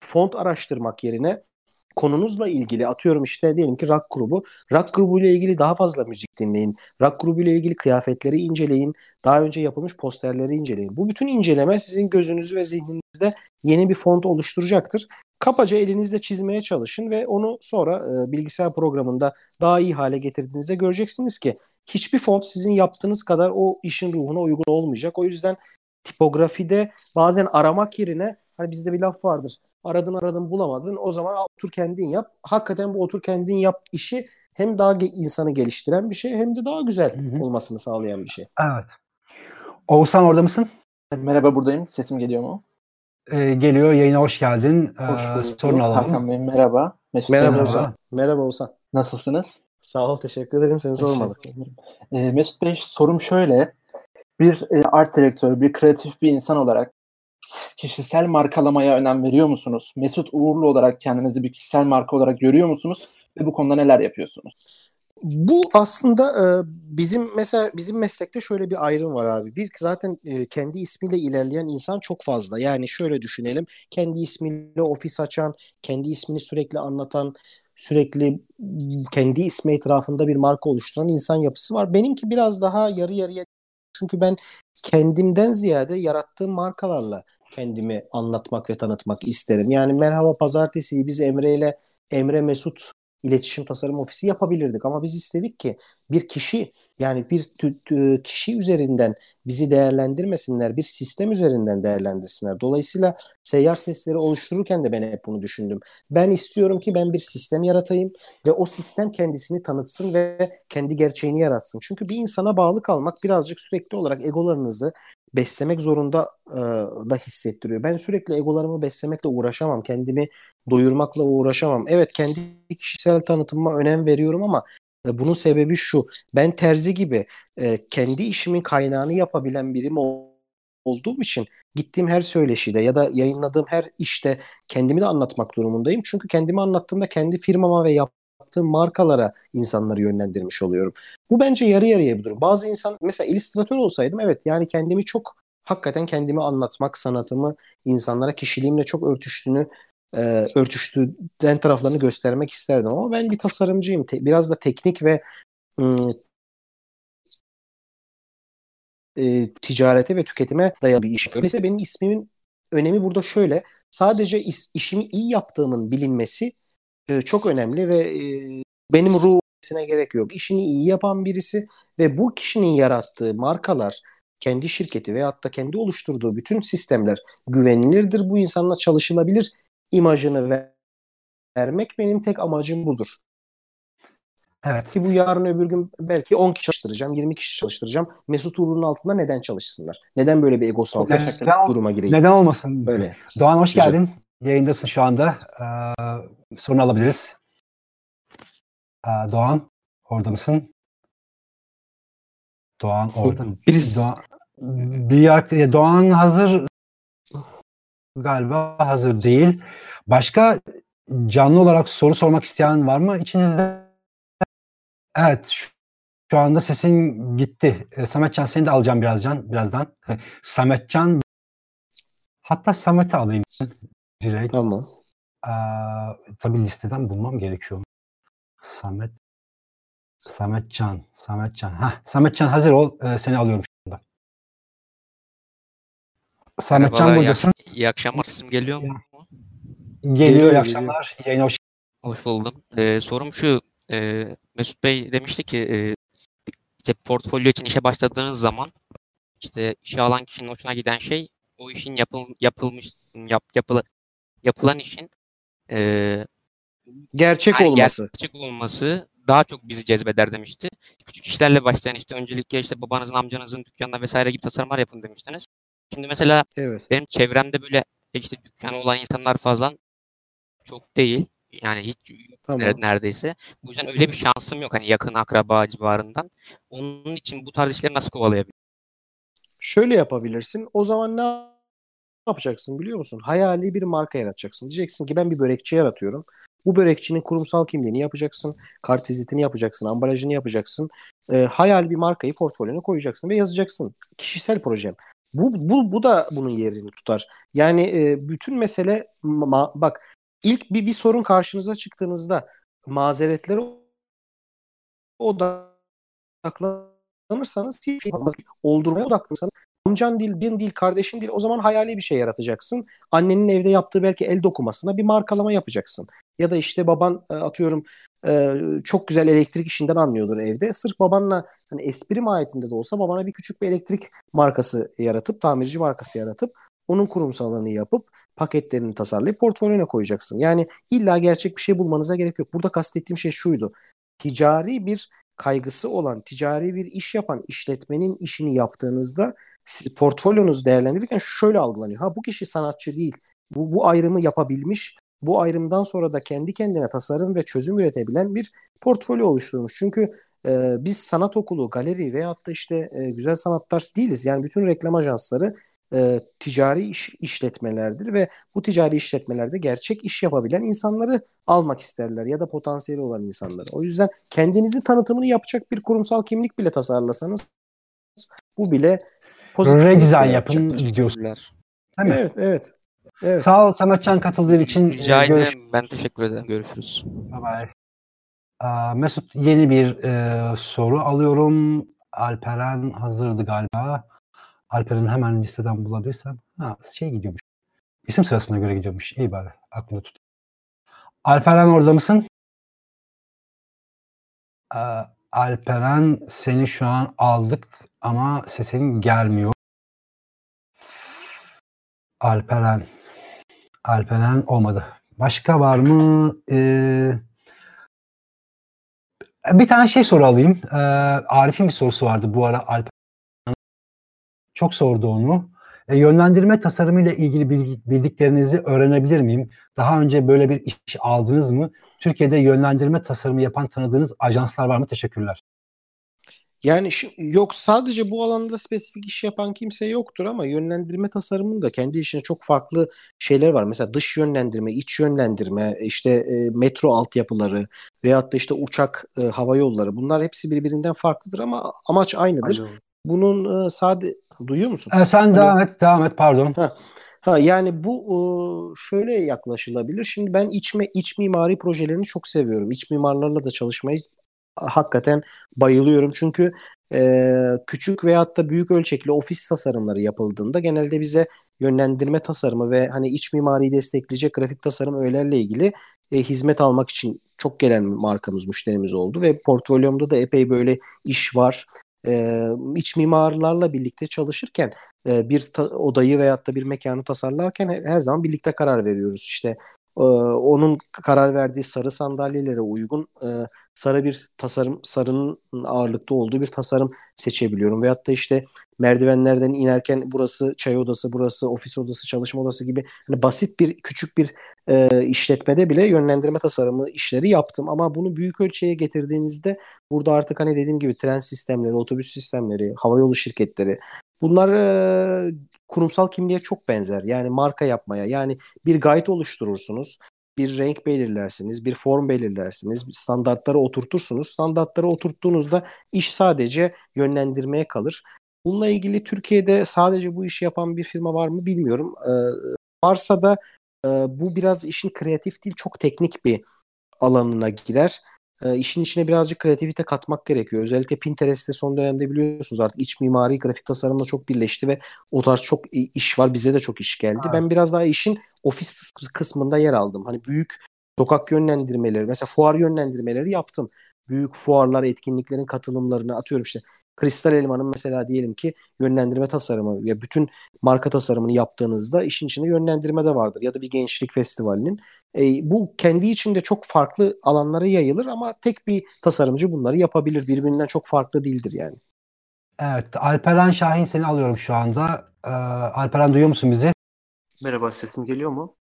font araştırmak yerine konunuzla ilgili atıyorum işte diyelim ki rock grubu. Rock grubuyla ilgili daha fazla müzik dinleyin. Rock grubuyla ilgili kıyafetleri inceleyin. Daha önce yapılmış posterleri inceleyin. Bu bütün inceleme sizin gözünüzü ve zihninizde yeni bir font oluşturacaktır. Kapaca elinizde çizmeye çalışın ve onu sonra e, bilgisayar programında daha iyi hale getirdiğinizde göreceksiniz ki hiçbir font sizin yaptığınız kadar o işin ruhuna uygun olmayacak. O yüzden tipografide bazen aramak yerine hani bizde bir laf vardır. Aradın aradın bulamadın o zaman otur kendin yap. Hakikaten bu otur kendin yap işi hem daha insanı geliştiren bir şey hem de daha güzel Hı hı. olmasını sağlayan bir şey. Evet. Oğuzhan orada mısın? Merhaba buradayım. Sesim geliyor mu? E, geliyor. Yayına hoş geldin. Hoş Ee, bulduk. sorunu alalım. Hakan Bey merhaba. Mesut Merhaba merhaba. Ozan. Merhaba Ozan. Nasılsınız? Sağ ol teşekkür ederim seni ederim. Ee, Mesut Bey sorum şöyle. Bir e, art direktörü, bir kreatif bir insan olarak kişisel markalamaya önem veriyor musunuz? Mesut Uğurlu olarak kendinizi bir kişisel marka olarak görüyor musunuz? Ve bu konuda neler yapıyorsunuz? Bu aslında e, bizim mesela bizim meslekte şöyle bir ayrım var abi. Bir zaten e, kendi ismiyle ilerleyen insan çok fazla. Yani şöyle düşünelim. Kendi ismiyle ofis açan, kendi ismini sürekli anlatan, sürekli kendi ismi etrafında bir marka oluşturan insan yapısı var. Benimki biraz daha yarı yarıya. Çünkü ben kendimden ziyade yarattığım markalarla kendimi anlatmak ve tanıtmak isterim. Yani merhaba pazartesi biz Emre ile Emre Mesut iletişim tasarım ofisi yapabilirdik ama biz istedik ki bir kişi yani bir kişi üzerinden bizi değerlendirmesinler, bir sistem üzerinden değerlendirsinler. Dolayısıyla seyyar sesleri oluştururken de ben hep bunu düşündüm. Ben istiyorum ki ben bir sistem yaratayım ve o sistem kendisini tanıtsın ve kendi gerçeğini yaratsın. Çünkü bir insana bağlı kalmak birazcık sürekli olarak egolarınızı beslemek zorunda e, da hissettiriyor. Ben sürekli egolarımı beslemekle uğraşamam. Kendimi doyurmakla uğraşamam. Evet kendi kişisel tanıtıma önem veriyorum ama e, bunun sebebi şu. Ben terzi gibi e, kendi işimin kaynağını yapabilen birim olduğum için gittiğim her söyleşide ya da yayınladığım her işte kendimi de anlatmak durumundayım. Çünkü kendimi anlattığımda kendi firmama ve yaptığım markalara insanları yönlendirmiş oluyorum. Bu bence yarı yarıya bir durum. Bazı insan mesela illüstratör olsaydım evet yani kendimi çok hakikaten kendimi anlatmak, sanatımı insanlara kişiliğimle çok örtüştüğünü e, örtüştüğünden taraflarını göstermek isterdim ama ben bir tasarımcıyım. Te- biraz da teknik ve ım, e, ticarete ve tüketime dayalı bir iş. Mesela benim ismimin önemi burada şöyle. Sadece is, işimi iyi yaptığımın bilinmesi e, çok önemli ve e, benim ruhuna gerek yok. İşini iyi yapan birisi ve bu kişinin yarattığı markalar, kendi şirketi veyahut da kendi oluşturduğu bütün sistemler güvenilirdir. Bu insanla çalışılabilir imajını ver vermek benim tek amacım budur. Evet. Ki bu yarın öbür gün belki 10 kişi çalıştıracağım, 20 kişi çalıştıracağım. Mesut Uğur'un altında neden çalışsınlar? Neden böyle bir egosal Neden- duruma gireyim? Neden olmasın? Böyle. Doğan hoş Güzel. geldin. Yayındasın şu anda. Ee, sorunu alabiliriz. Ee, Doğan orada mısın? Doğan orada. Birisi. Doğan, bir yak- Doğan hazır galiba hazır değil. Başka canlı olarak soru sormak isteyen var mı içinizde? Evet şu, şu anda sesin gitti. Ee, Sametcan seni de alacağım birazdan. birazdan. Sametcan hatta Samet'i alayım direkt. Tamam. Ee, tabii listeden bulmam gerekiyor. Samet Sametcan, Sametcan. Ha, Sametcan hazır ol. Ee, seni alıyorum şu anda. Sametcan buradasın. iyi akşamlar. Sesim geliyor mu? Geliyor, Geliyor, iyi geliyor. akşamlar. Yayına hoş Hoş buldum. Ee, sorum şu. E, Mesut Bey demişti ki e, işte portfolyo için işe başladığınız zaman işte işe alan kişinin hoşuna giden şey o işin yapıl, yapılmış yap, yapılı, yapılan işin e, Gerçek yani olması. gerçek olması daha çok bizi cezbeder demişti. Küçük işlerle başlayan işte öncelikle işte babanızın amcanızın dükkanına vesaire gibi tasarımlar yapın demiştiniz. Şimdi mesela Evet. benim çevremde böyle işte dükkanı olan insanlar fazla çok değil. Yani hiç Tamam. ner- neredeyse. Bu yüzden öyle bir şansım yok hani yakın akraba civarından. Onun için bu tarz işleri nasıl kovalayabilirim? Şöyle yapabilirsin. O zaman ne yapacaksın biliyor musun? Hayali bir marka yaratacaksın. Diyeceksin ki ben bir börekçi yaratıyorum. Bu börekçinin kurumsal kimliğini yapacaksın. Kartvizitini yapacaksın. Ambalajını yapacaksın. E, hayal bir markayı portfolyona koyacaksın ve yazacaksın. Kişisel projem. Bu, bu, bu da bunun yerini tutar. Yani e, bütün mesele ma- bak ilk bir, bir sorun karşınıza çıktığınızda mazeretlere odaklanırsanız hiçbir şey. Oldurmaya odaklanırsanız amcan değil, bin değil, kardeşin değil o zaman hayali bir şey yaratacaksın. Annenin evde yaptığı belki el dokumasına bir markalama yapacaksın. Ya da işte baban e, atıyorum e, çok güzel elektrik işinden anlıyordur evde. Sırf babanla hani espri mahiyetinde de olsa babana bir küçük bir elektrik markası yaratıp, tamirci markası yaratıp onun kurumsalını yapıp paketlerini tasarlayıp portföyüne koyacaksın. Yani illa gerçek bir şey bulmanıza gerek yok. Burada kastettiğim şey şuydu. Ticari bir kaygısı olan, ticari bir iş yapan işletmenin işini yaptığınızda siz portfolyonuzu değerlendirirken şöyle algılanıyor. Ha bu kişi sanatçı değil. Bu, bu ayrımı yapabilmiş. Bu ayrımdan sonra da kendi kendine tasarım ve çözüm üretebilen bir portfolyo oluşturmuş. Çünkü e, biz sanat okulu, galeri veyahut da işte e, güzel sanatlar değiliz. Yani bütün reklam ajansları e, ticari iş, işletmelerdir ve bu ticari işletmelerde gerçek iş yapabilen insanları almak isterler ya da potansiyeli olan insanları. O yüzden kendinizi tanıtımını yapacak bir kurumsal kimlik bile tasarlasanız bu bile pozitif Redesign yapın. Değil mi? Evet, evet. Evet. Sağ ol Sametcan katıldığın için. Rica Ee, görüş- ederim. Ben teşekkür ederim. Görüşürüz. Bye bye. Mesut yeni bir e, soru alıyorum. Alperen hazırdı galiba. Alperen'i hemen listeden bulabilirsem. Ha, şey gidiyormuş. İsim sırasına göre gidiyormuş. İyi bari. Aklımda tut. Alperen orada mısın? Aa, Alperen seni şu an aldık ama sesin gelmiyor. Alperen. Alperen olmadı. Başka var mı? Ee, bir tane şey soru alayım. Ee, Arif'in bir sorusu vardı bu ara Alperen. Çok sordu onu. E, yönlendirme tasarımıyla ilgili bilgi, bildiklerinizi öğrenebilir miyim? Daha önce böyle bir iş aldınız mı? Türkiye'de yönlendirme tasarımı yapan tanıdığınız ajanslar var mı? Teşekkürler. Yani şi- yok sadece bu alanda spesifik iş yapan kimse yoktur ama yönlendirme tasarımının da kendi içinde çok farklı şeyler var. Mesela dış yönlendirme, iç yönlendirme, işte e, metro altyapıları veyahut da işte uçak, e, hava yolları bunlar hepsi birbirinden farklıdır ama amaç aynıdır. Aynen. Bunun e, sade duyuyor musun? E, sen Alo. devam et, devam et pardon. Ha yani bu e, şöyle yaklaşılabilir. Şimdi ben iç, me- iç mimari projelerini çok seviyorum. İç mimarlarla da çalışmayı hakikaten bayılıyorum. Çünkü e, küçük veyahut da büyük ölçekli ofis tasarımları yapıldığında genelde bize yönlendirme tasarımı ve hani iç mimariyi destekleyecek grafik tasarım öğelerle ilgili e, hizmet almak için çok gelen markamız, müşterimiz oldu ve portfolyomda da epey böyle iş var. E, iç mimarlarla birlikte çalışırken e, bir ta- odayı veyahut da bir mekanı tasarlarken he- her zaman birlikte karar veriyoruz. İşte e, onun karar verdiği sarı sandalyelere uygun e, sarı bir tasarım, sarının ağırlıkta olduğu bir tasarım seçebiliyorum. Veyahut da işte merdivenlerden inerken burası çay odası, burası ofis odası, çalışma odası gibi hani basit bir küçük bir e, işletmede bile yönlendirme tasarımı işleri yaptım. Ama bunu büyük ölçeğe getirdiğinizde burada artık hani dediğim gibi tren sistemleri, otobüs sistemleri, havayolu şirketleri bunlar e, kurumsal kimliğe çok benzer. Yani marka yapmaya yani bir guide oluşturursunuz bir renk belirlersiniz, bir form belirlersiniz, standartları oturtursunuz. Standartları oturttuğunuzda iş sadece yönlendirmeye kalır. Bununla ilgili Türkiye'de sadece bu işi yapan bir firma var mı bilmiyorum. Ee, varsa da e, bu biraz işin kreatif değil, çok teknik bir alanına girer. E, işin içine birazcık kreativite katmak gerekiyor. Özellikle Pinterest'te son dönemde biliyorsunuz artık iç mimari grafik tasarımla çok birleşti ve o tarz çok iş var. Bize de çok iş geldi. Evet. Ben biraz daha işin ofis kısmında yer aldım. Hani büyük sokak yönlendirmeleri, mesela fuar yönlendirmeleri yaptım. Büyük fuarlar, etkinliklerin katılımlarını atıyorum işte. Kristal Elma'nın mesela diyelim ki yönlendirme tasarımı ve bütün marka tasarımını yaptığınızda işin içinde yönlendirme de vardır. Ya da bir gençlik festivalinin. E, bu kendi içinde çok farklı alanlara yayılır ama tek bir tasarımcı bunları yapabilir. Birbirinden çok farklı değildir yani. Evet, Alperen Şahin seni alıyorum şu anda. Ee, Alperen duyuyor musun bizi? Merhaba, sesim geliyor mu?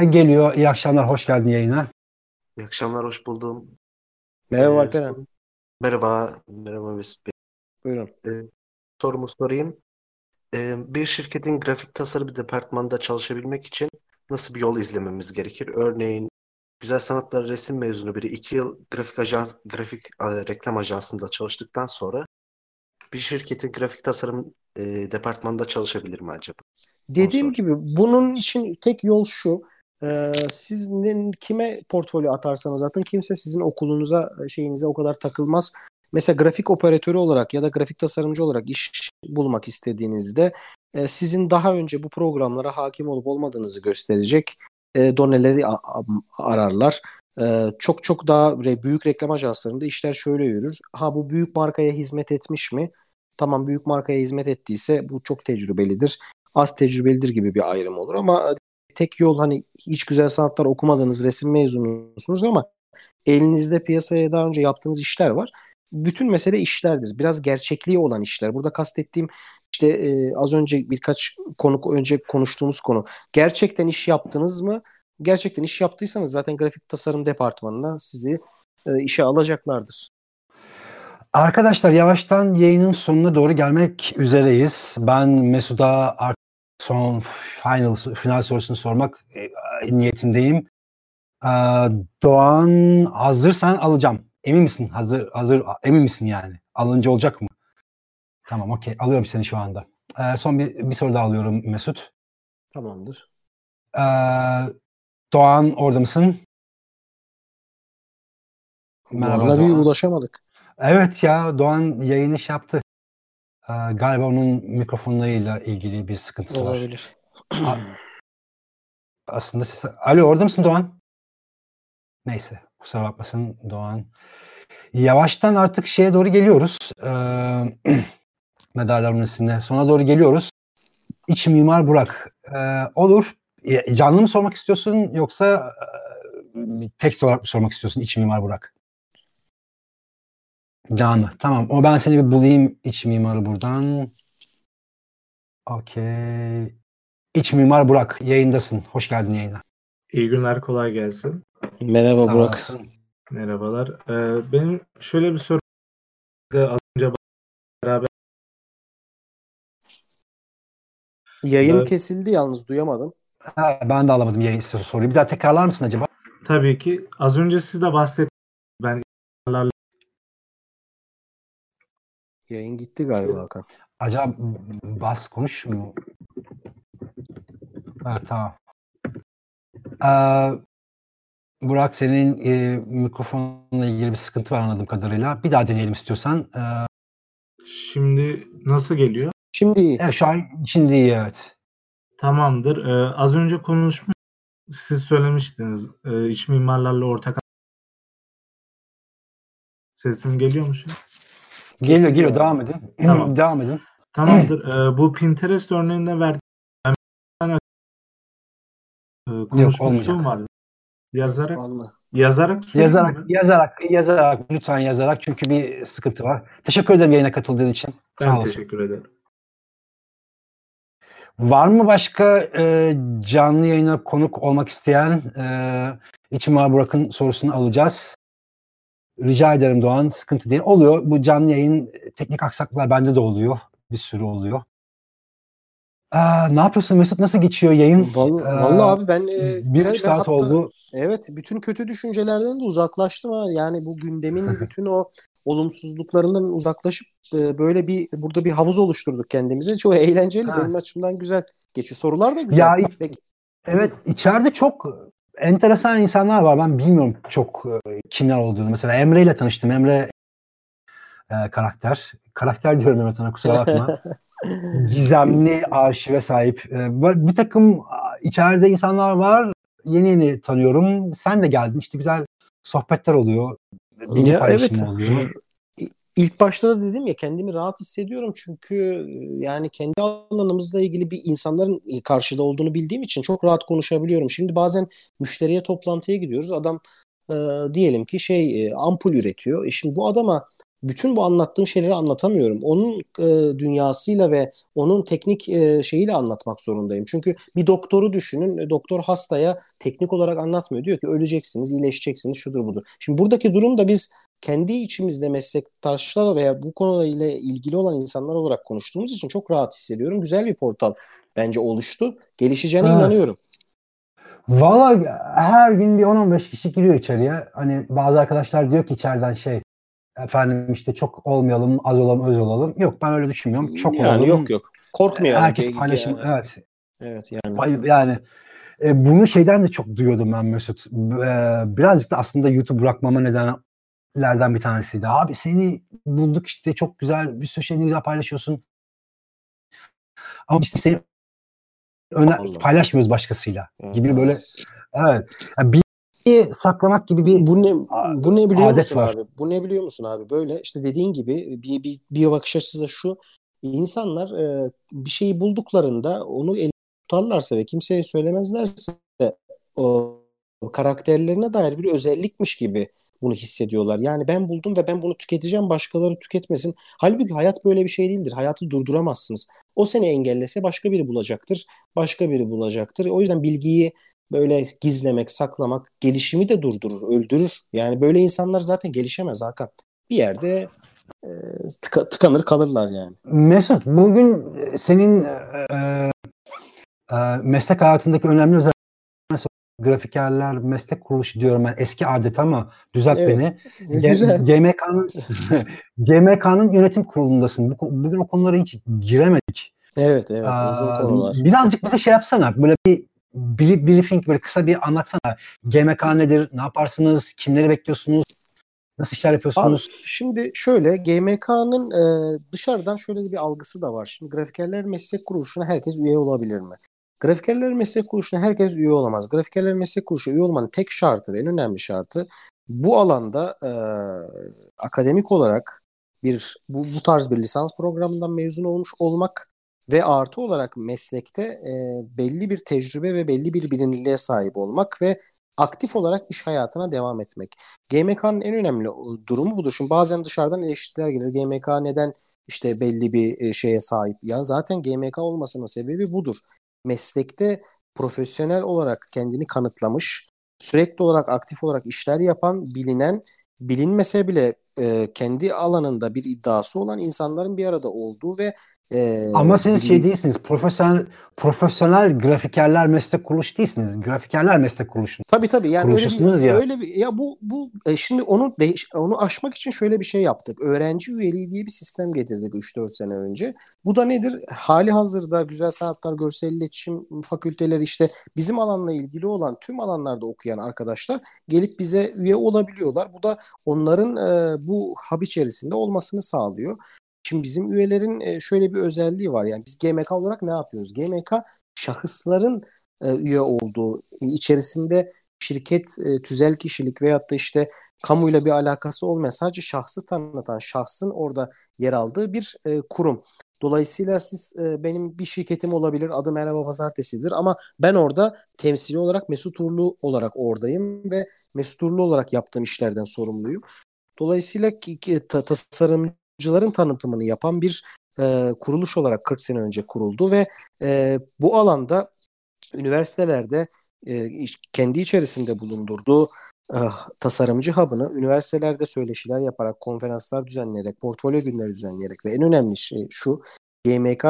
E, geliyor. İyi akşamlar, hoş geldin yayına. İyi akşamlar, hoş buldum. Merhaba Ee, Alperen. Merhaba, merhaba Mesut Buyurun. Sorumu sorayım. Ee, bir şirketin grafik tasarım departmanında çalışabilmek için nasıl bir yol izlememiz gerekir? Örneğin Güzel Sanatlar resim mezunu biri iki yıl grafik ajans, grafik e, reklam ajansında çalıştıktan sonra bir şirketin grafik tasarım e, departmanında çalışabilir mi acaba? Dediğim Onu gibi bunun için tek yol şu. Ee, sizin kime portfolyo atarsanız atın kimse sizin okulunuza şeyinize o kadar takılmaz. Mesela grafik operatörü olarak ya da grafik tasarımcı olarak iş bulmak istediğinizde e, sizin daha önce bu programlara hakim olup olmadığınızı gösterecek e, doneleri ararlar. E, çok çok daha re- büyük reklam ajanslarında işler şöyle yürür. Ha bu büyük markaya hizmet etmiş mi? Tamam büyük markaya hizmet ettiyse bu çok tecrübelidir. Az tecrübelidir gibi bir ayrım olur ama tek yol hani hiç güzel sanatlar okumadığınız resim mezunusunuz ama elinizde piyasaya daha önce yaptığınız işler var. Bütün mesele işlerdir. Biraz gerçekliği olan işler. Burada kastettiğim işte e, az önce birkaç konuk önce konuştuğumuz konu. Gerçekten iş yaptınız mı? Gerçekten iş yaptıysanız zaten grafik tasarım departmanına sizi e, işe alacaklardır. Arkadaşlar yavaştan yayının sonuna doğru gelmek üzereyiz. Ben Mesut'a artık son final, final sorusunu sormak e, niyetindeyim. Ee, Doğan hazırsan alacağım. Emin misin? Hazır, hazır, emin misin yani? Alınca olacak mı? Tamam okey. Alıyorum seni şu anda. Ee, son bir, bir soru daha alıyorum Mesut. Tamamdır. Ee, Doğan orada mısın? Merhaba bir ulaşamadık. Evet ya Doğan yayını şey yaptı. Ee, galiba onun mikrofonlarıyla ilgili bir sıkıntısı var. Olabilir. Aslında siz... Alo orada mısın Doğan? Neyse kusura bakmasın Doğan. Yavaştan artık şeye doğru geliyoruz. Ee, onun ismine? Sona doğru geliyoruz. İç Mimar Burak. Ee, olur. E, Canlı mı sormak istiyorsun yoksa e, tekst olarak mı sormak istiyorsun iç mimar Burak? Canlı. Tamam. O ben seni bir bulayım iç mimarı buradan. Okey. İç mimar Burak yayındasın. Hoş geldin yayına. İyi günler, kolay gelsin. Merhaba Sağ Burak. olasın. Merhabalar. Ee, benim şöyle bir sorum az önce beraber Yayın Evet. kesildi yalnız duyamadım. Ha, ben de alamadım yayın soruyu. Bir daha tekrarlar mısın acaba? tabii ki az önce siz de bahsettiniz. Ben Yayın gitti galiba Hakan. Acaba bas konuş mu? Evet tamam. Ee, Burak senin e, mikrofonla ilgili bir sıkıntı var anladığım kadarıyla. Bir daha deneyelim istiyorsan. Ee, şimdi nasıl geliyor? Şimdi iyi. evet, şu an şimdi iyi evet. Tamamdır. Ee, az önce konuşmuş siz söylemiştiniz e, iç mimarlarla ortak sesim geliyor mu şimdi? Geliyor geliyor yani. devam edin. Tamam. devam edin. Tamamdır. Ee, bu Pinterest örneğinde verdiğim tane, e, konuşmuşluğum olmayacak. vardı. Yazarak Vallahi. yazarak Yazarak, mi? yazarak, yazarak, lütfen yazarak çünkü bir sıkıntı var. Teşekkür ederim yayına katıldığın için. Sağ Ben teşekkür ederim. Var mı başka e, canlı yayına konuk olmak isteyen e, İçimar Burak'ın sorusunu alacağız. Rica ederim Doğan. Sıkıntı değil. Oluyor. Bu canlı yayın teknik aksaklıklar bende de oluyor. Bir sürü oluyor. Aa, ne yapıyorsun Mesut? Nasıl geçiyor yayın? Vallahi, Ee, vallahi abi ben e, bir güzel- üç ben saat hatta- oldu. Evet, bütün kötü düşüncelerden de uzaklaştım ha. Yani bu gündemin bütün o olumsuzluklarından uzaklaşıp e, böyle bir burada bir havuz oluşturduk kendimize. Çok eğlenceli. Ha. Benim açımdan güzel geçiyor. Sorular da güzel. Ya, Evet içeride çok enteresan insanlar var. Ben bilmiyorum çok e, kimler olduğunu. Mesela Emre ile tanıştım. Emre e, karakter. Karakter diyorum Emre sana kusura bakma. Gizemli arşive sahip. E, böyle bir takım içeride insanlar var. Yeni yeni tanıyorum. Sen de geldin. İşte güzel sohbetler oluyor. Bilgi paylaşımı evet. oluyor. İlk başta da dedim ya kendimi rahat hissediyorum çünkü e, yani kendi alanımızla ilgili bir insanların e, karşıda olduğunu bildiğim için çok rahat konuşabiliyorum. Şimdi bazen müşteriye toplantıya gidiyoruz. Adam e, diyelim ki şey e, ampul üretiyor. E şimdi bu adama bütün bu anlattığım şeyleri anlatamıyorum. Onun e, dünyasıyla ve onun teknik e, şeyiyle anlatmak zorundayım. Çünkü bir doktoru düşünün. E, Doktor hastaya teknik olarak anlatmıyor. Diyor ki öleceksiniz, iyileşeceksiniz, şudur budur. Şimdi buradaki durum da biz kendi içimizde meslektaşlar veya bu konuyla ilgili olan insanlar olarak konuştuğumuz için çok rahat hissediyorum. Güzel bir portal bence oluştu. Gelişeceğine Evet. inanıyorum. Valla her gün bir 10-15 kişi giriyor içeriye. Hani bazı arkadaşlar diyor ki içeriden şey efendim işte çok olmayalım, az olalım, öz olalım. Yok ben öyle düşünmüyorum. Çok yani olalım. yok yok. Korkmayalım. Herkes paylaşım. yani. Evet. Evet yani. Yani e, bunu şeyden de çok duyuyordum ben Mesut. E, birazcık da aslında YouTube bırakmama nedenlerden bir tanesiydi. Abi seni bulduk işte çok güzel bir sürü şeyini güzel paylaşıyorsun. Ama işte seni öne, paylaşmıyoruz başkasıyla gibi böyle evet. Yani bilgiyi saklamak gibi bir Bu ne bu ne biliyor musun var. abi? Bu ne biliyor musun abi? Böyle işte dediğin gibi bir bir, bir bakış açısı da şu. İnsanlar e, bir şeyi bulduklarında onu el tutarlarsa ve kimseye söylemezlerse o karakterlerine dair bir özellikmiş gibi bunu hissediyorlar. Yani ben buldum ve ben bunu tüketeceğim, başkaları tüketmesin. Halbuki hayat böyle bir şey değildir. Hayatı durduramazsınız. O seni engellese başka biri bulacaktır. Başka biri bulacaktır. O yüzden bilgiyi böyle gizlemek, saklamak gelişimi de durdurur, öldürür. Yani böyle insanlar zaten gelişemez Hakan. Bir yerde e, tıka- tıkanır kalırlar yani. Mesut bugün e, senin e, e, meslek hayatındaki önemli özellikler grafikerler meslek kuruluşu diyorum ben eski adet ama düzelt Evet. beni. Güzel. GMK'nın GMK'nın yönetim kurulundasın. Bu, bugün o konulara hiç giremedik. Evet evet uzun konular. Birazcık bize şey yapsana. Böyle bir bri- briefing böyle kısa bir anlatsana. GMK nedir? Ne yaparsınız? Kimleri bekliyorsunuz? Nasıl işler Abi, yapıyorsunuz? şimdi şöyle GMK'nın e, dışarıdan şöyle bir algısı da var. Şimdi grafikerler meslek kuruluşuna herkes üye olabilir mi? Grafikerler meslek kuruluşuna herkes üye olamaz. Grafikerler meslek kuruluşuna üye olmanın tek şartı ve en önemli şartı bu alanda e, akademik olarak bir bu, bu tarz bir lisans programından mezun olmuş olmak ve artı olarak meslekte e, belli bir tecrübe ve belli bir bilinirliğe sahip olmak ve aktif olarak iş hayatına devam etmek. GMK'nın en önemli durumu budur. Şimdi bazen dışarıdan eleştiriler gelir. GMK neden işte belli bir e, şeye sahip? Ya zaten GMK olmasının sebebi budur. Meslekte profesyonel olarak kendini kanıtlamış, sürekli olarak aktif olarak işler yapan, bilinen, bilinmese bile e, kendi alanında bir iddiası olan insanların bir arada olduğu ve ee, Ama siz bizim... şey değilsiniz. Profesyonel profesyonel grafikerler meslek kuruluş değilsiniz. Grafikerler meslek kuruluşu. Tabii tabii. Yani öyle bir, ya. öyle bir ya bu bu e, şimdi onu değiş, onu aşmak için şöyle bir şey yaptık. Öğrenci üyeliği diye bir sistem getirdik 3-4 sene önce. Bu da nedir? Hali hazırda güzel sanatlar, görsel iletişim fakülteleri işte bizim alanla ilgili olan tüm alanlarda okuyan arkadaşlar gelip bize üye olabiliyorlar. Bu da onların e, bu hub içerisinde olmasını sağlıyor. Şimdi bizim üyelerin şöyle bir özelliği var. Yani biz GMK olarak ne yapıyoruz? GMK şahısların üye olduğu içerisinde şirket tüzel kişilik veyahut da işte kamuyla bir alakası olmayan sadece şahsı tanıtan şahsın orada yer aldığı bir kurum. Dolayısıyla siz benim bir şirketim olabilir. Adı Merhaba Pazartesi'dir ama ben orada temsili olarak Mesut Uğurlu olarak oradayım ve Mesut Uğurlu olarak yaptığım işlerden sorumluyum. Dolayısıyla ki, ki, ta, tasarım yatırımcıların tanıtımını yapan bir e, kuruluş olarak 40 sene önce kuruldu ve e, bu alanda üniversitelerde e, kendi içerisinde bulundurduğu e, tasarımcı hub'ını üniversitelerde söyleşiler yaparak, konferanslar düzenleyerek, portfolyo günleri düzenleyerek ve en önemli şey şu GMK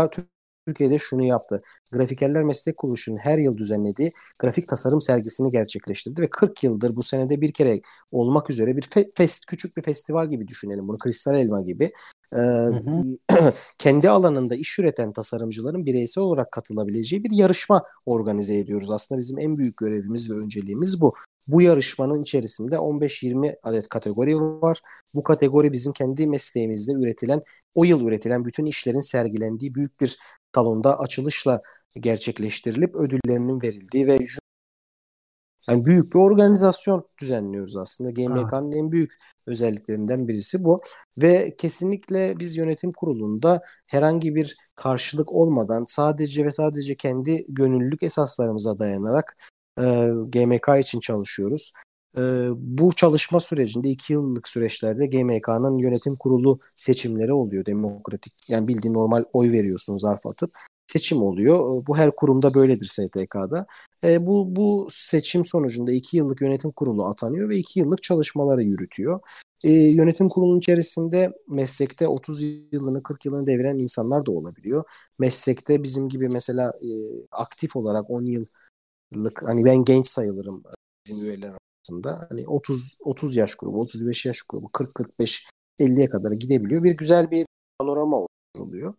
Türkiye'de şunu yaptı. Grafikerler Meslek Kuruluşu'nun her yıl düzenlediği grafik tasarım sergisini gerçekleştirdi ve 40 yıldır bu senede bir kere olmak üzere bir fe- fest küçük bir festival gibi düşünelim bunu kristal elma gibi e, kendi alanında iş üreten tasarımcıların bireysel olarak katılabileceği bir yarışma organize ediyoruz. Aslında bizim en büyük görevimiz ve önceliğimiz bu. Bu yarışmanın içerisinde 15-20 adet kategori var. Bu kategori bizim kendi mesleğimizde üretilen, o yıl üretilen bütün işlerin sergilendiği büyük bir salonda açılışla gerçekleştirilip ödüllerinin verildiği ve yani büyük bir organizasyon düzenliyoruz aslında. GMK'nın en büyük özelliklerinden birisi bu. Ve kesinlikle biz yönetim kurulunda herhangi bir karşılık olmadan sadece ve sadece kendi gönüllülük esaslarımıza dayanarak e, GMK için çalışıyoruz. E, bu çalışma sürecinde iki yıllık süreçlerde GMK'nın yönetim kurulu seçimleri oluyor demokratik. Yani bildiğin normal oy veriyorsun zarf atıp seçim oluyor. Bu her kurumda böyledir STK'da. E, bu, bu seçim sonucunda iki yıllık yönetim kurulu atanıyor ve iki yıllık çalışmaları yürütüyor. E, yönetim kurulunun içerisinde meslekte 30 yılını 40 yılını deviren insanlar da olabiliyor. Meslekte bizim gibi mesela e, aktif olarak 10 yıllık hani ben genç sayılırım bizim üyeler arasında. Hani 30 30 yaş grubu, 35 yaş grubu, 40 45 50'ye kadar gidebiliyor. Bir güzel bir panorama oluşturuluyor.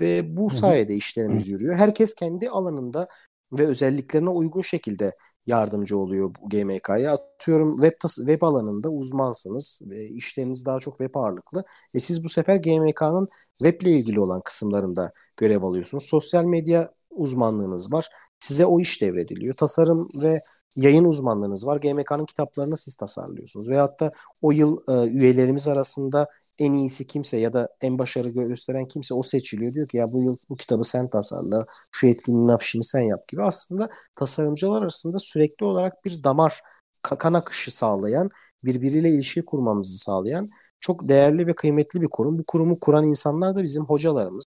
Ve bu sayede işlerimiz yürüyor. Herkes kendi alanında ve özelliklerine uygun şekilde yardımcı oluyor bu GMK'ya. Atıyorum web, web alanında uzmansınız ve işleriniz daha çok web ağırlıklı. E siz bu sefer GMK'nın web ile ilgili olan kısımlarında görev alıyorsunuz. Sosyal medya uzmanlığınız var. Size o iş devrediliyor. Tasarım ve yayın uzmanlığınız var. GMK'nın kitaplarını siz tasarlıyorsunuz. Veyahut da o yıl e, üyelerimiz arasında en iyisi kimse ya da en başarı gösteren kimse o seçiliyor. Diyor ki ya bu yıl bu kitabı sen tasarla, şu etkinliğin afişini sen yap gibi. Aslında tasarımcılar arasında sürekli olarak bir damar, kan akışı sağlayan, birbiriyle ilişki kurmamızı sağlayan çok değerli ve kıymetli bir kurum. Bu kurumu kuran insanlar da bizim hocalarımız.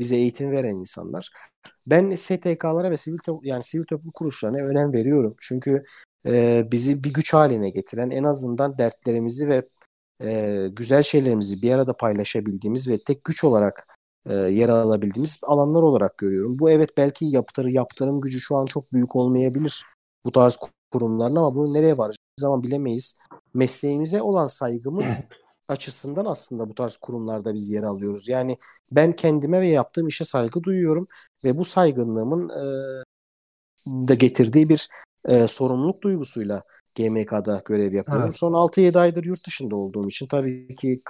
Bize eğitim veren insanlar. Ben STK'lara ve sivil yani sivil toplum kuruluşlarına önem veriyorum. Çünkü e, bizi bir güç haline getiren en azından dertlerimizi ve e, güzel şeylerimizi bir arada paylaşabildiğimiz ve tek güç olarak e, yer alabildiğimiz alanlar olarak görüyorum. Bu evet belki yaptırı, yaptırım gücü şu an çok büyük olmayabilir bu tarz kurumların ama bunu nereye varacağız zaman bilemeyiz. Mesleğimize olan saygımız açısından aslında bu tarz kurumlarda biz yer alıyoruz. Yani ben kendime ve yaptığım işe saygı duyuyorum ve bu saygınlığımın e, da getirdiği bir e, sorumluluk duygusuyla GMK'da görev yapıyorum. Evet. Son 6-7 aydır yurt dışında olduğum için tabii ki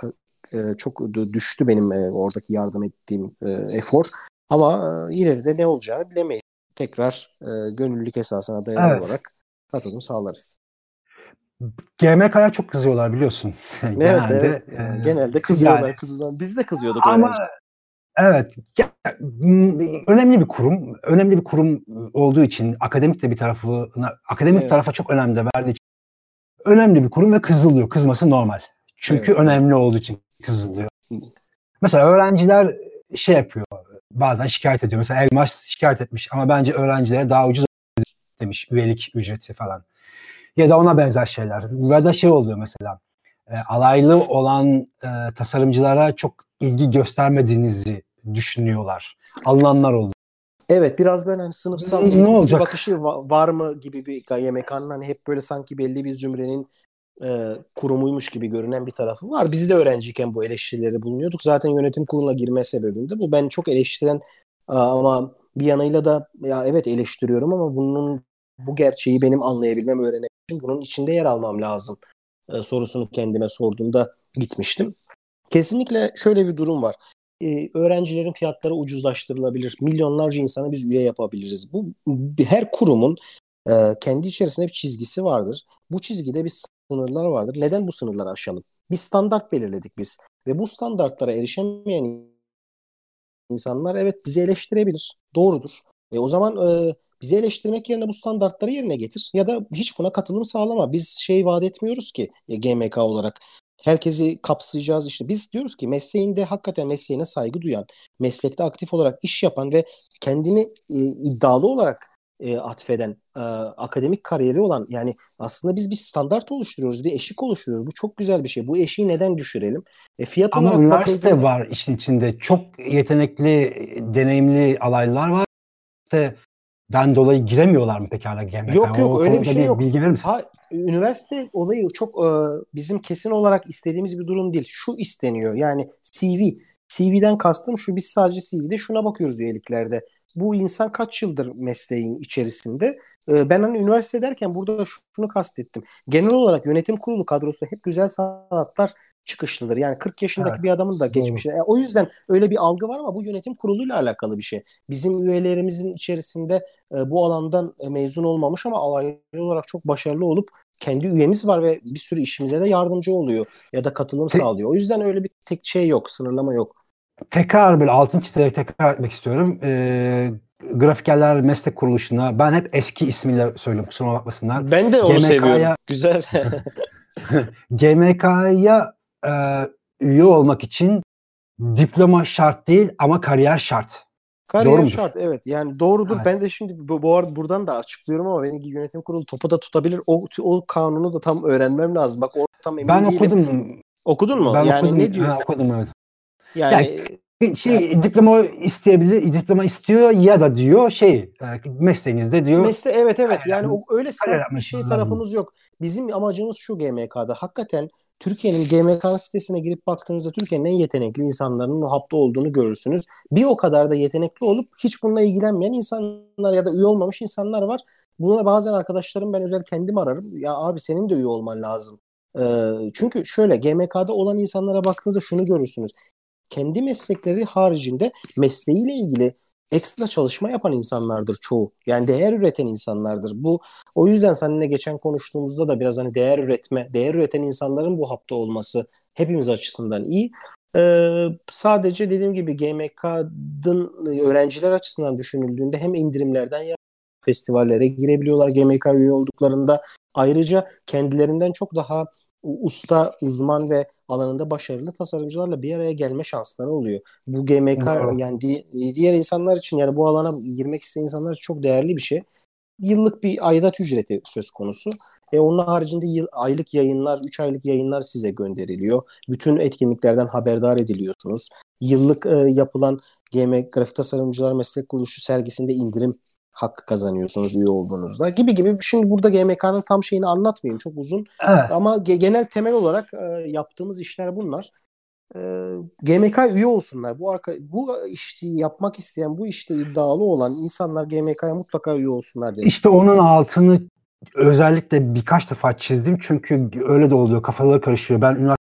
e, çok düştü benim e, oradaki yardım ettiğim e, efor. Ama e, ileride ne olacağını bilemeyiz. Tekrar e, gönüllülük esasına dayalı evet. olarak katılım sağlarız. GMK'ya çok kızıyorlar biliyorsun. Evet, genelde, evet. E, genelde kızıyorlar. Yani, kızılan. Biz de kızıyorduk ama, Evet. Ya, m- önemli bir kurum. Önemli bir kurum olduğu için akademik de bir tarafına akademik Evet. tarafa çok önem de verdiği için önemli bir kurum ve kızılıyor. Kızması normal. Çünkü Evet. önemli olduğu için kızılıyor. Mesela öğrenciler şey yapıyor. Bazen şikayet ediyor. Mesela Elmas şikayet etmiş ama bence öğrencilere daha ucuz demiş üyelik ücreti falan. Ya da ona benzer şeyler. Ya da şey oluyor mesela. e, alaylı olan e, tasarımcılara çok ilgi göstermediğinizi düşünüyorlar. Alınanlar oluyor. Evet biraz böyle hani sınıfsal Ne elitist bir bakışı va- var mı gibi bir GYMK'nın hani hep böyle sanki belli bir zümrenin e, kurumuymuş gibi görünen bir tarafı var. Biz de öğrenciyken bu eleştirileri bulunuyorduk. Zaten yönetim kuruluna girme sebebim de bu. Ben çok eleştiren ama bir yanıyla da ya evet eleştiriyorum ama bunun bu gerçeği benim anlayabilmem, öğrenebilmem için bunun içinde yer almam lazım e, sorusunu kendime sorduğumda gitmiştim. Kesinlikle şöyle bir durum var. Ee, öğrencilerin fiyatları ucuzlaştırılabilir. Milyonlarca insana biz üye yapabiliriz. Bu her kurumun e, kendi içerisinde bir çizgisi vardır. Bu çizgide bir sınırlar vardır. Neden bu sınırları aşalım? Bir standart belirledik biz ve bu standartlara erişemeyen insanlar evet bizi eleştirebilir. Doğrudur. E, o zaman e, bizi eleştirmek yerine bu standartları yerine getir ya da hiç buna katılım sağlama. Biz şey vaat etmiyoruz ki e, GMK olarak herkesi kapsayacağız işte. Biz diyoruz ki mesleğinde hakikaten mesleğine saygı duyan, meslekte aktif olarak iş yapan ve kendini e, iddialı olarak e, atfeden, e, akademik kariyeri olan yani aslında biz bir standart oluşturuyoruz, bir eşik oluşturuyoruz. Bu çok güzel bir şey. Bu eşiği neden düşürelim? E, fiyat Ama olarak üniversite bakıldığında- var işin içinde. Çok yetenekli, deneyimli alaylılar var. İşte den dolayı giremiyorlar mı pekala GMK'ya? Yok, yok, O öyle bir şey yok. Bilgi verir misin? Ha, üniversite olayı çok e, bizim kesin olarak istediğimiz bir durum değil. Şu isteniyor yani CV. CV'den kastım şu biz sadece CV'de şuna bakıyoruz üyeliklerde. Bu insan kaç yıldır mesleğin içerisinde? E, ben hani üniversite derken burada şunu kastettim. Genel olarak yönetim kurulu kadrosu hep güzel sanatlar çıkışlıdır. Yani 40 yaşındaki Evet, bir adamın da geçmişi. Yani o yüzden öyle bir algı var ama bu yönetim kuruluyla alakalı bir şey. Bizim üyelerimizin içerisinde e, bu alandan e, mezun olmamış ama alaylı olarak çok başarılı olup kendi üyemiz var ve bir sürü işimize de yardımcı oluyor ya da katılım Te- sağlıyor. O yüzden öyle bir tek şey yok, sınırlama yok. Tekrar böyle altın çizerek tekrar etmek istiyorum. Ee, grafikerler meslek kuruluşuna ben hep eski ismiyle söylüyorum kusura bakmasınlar. Ben de onu GMK'ya seviyorum. Güzel. GMK'ya e, üye olmak için diploma şart değil ama kariyer şart. Doğru Kariyer mudur? şart evet yani doğrudur. Evet. Ben de şimdi bu, bu arada buradan da açıklıyorum ama benim yönetim kurulu topu da tutabilir. O, o kanunu da tam öğrenmem lazım. Bak orada tam emin Ben değilim. okudum. Okudun mu? Ben yani okudum. ne diyor? Ha, okudum evet. Yani Bir şey diploma isteyebilir, diploma istiyor ya da diyor şey e, mesleğinizde diyor. Mesle evet evet yani o, öyle sert bir şey tarafımız yok. Bizim amacımız şu GMK'da. Hakikaten Türkiye'nin GMK sitesine girip baktığınızda Türkiye'nin en yetenekli insanların o hapta olduğunu görürsünüz. Bir o kadar da yetenekli olup hiç bununla ilgilenmeyen insanlar ya da üye olmamış insanlar var. Buna bazen arkadaşlarım ben özel kendim ararım. Ya abi senin de üye olman lazım. Çünkü şöyle GMK'da olan insanlara baktığınızda şunu görürsünüz. Kendi meslekleri haricinde mesleğiyle ilgili ekstra çalışma yapan insanlardır çoğu. Yani değer üreten insanlardır. Bu o yüzden seninle geçen konuştuğumuzda da biraz hani değer üretme, değer üreten insanların bu hapta olması hepimiz açısından iyi. Ee, sadece dediğim gibi GMK'nın öğrenciler açısından düşünüldüğünde hem indirimlerden ya festivallere girebiliyorlar GMK üye olduklarında. Ayrıca kendilerinden çok daha usta, uzman ve alanında başarılı tasarımcılarla bir araya gelme şansları oluyor. Bu GMK Doğru. yani di- diğer insanlar için yani bu alana girmek isteyen insanlar için çok değerli bir şey. Yıllık bir aidat ücreti söz konusu. E onun haricinde yıl, aylık yayınlar, 3 aylık yayınlar size gönderiliyor. Bütün etkinliklerden haberdar ediliyorsunuz. Yıllık e, yapılan GM Grafik Tasarımcılar Meslek Kuruluşu sergisinde indirim hakkı kazanıyorsunuz üye olduğunuzda gibi gibi. Şimdi burada GMK'nın tam şeyini anlatmayayım. Çok uzun. Evet. Ama ge- genel temel olarak e, yaptığımız işler bunlar. E, GMK üye olsunlar. Bu arka bu işi yapmak isteyen, bu işte iddialı olan insanlar GMK'ya mutlaka üye olsunlar derim. İşte onun altını özellikle birkaç defa çizdim çünkü öyle de oluyor kafaları karışıyor. Ben üniversite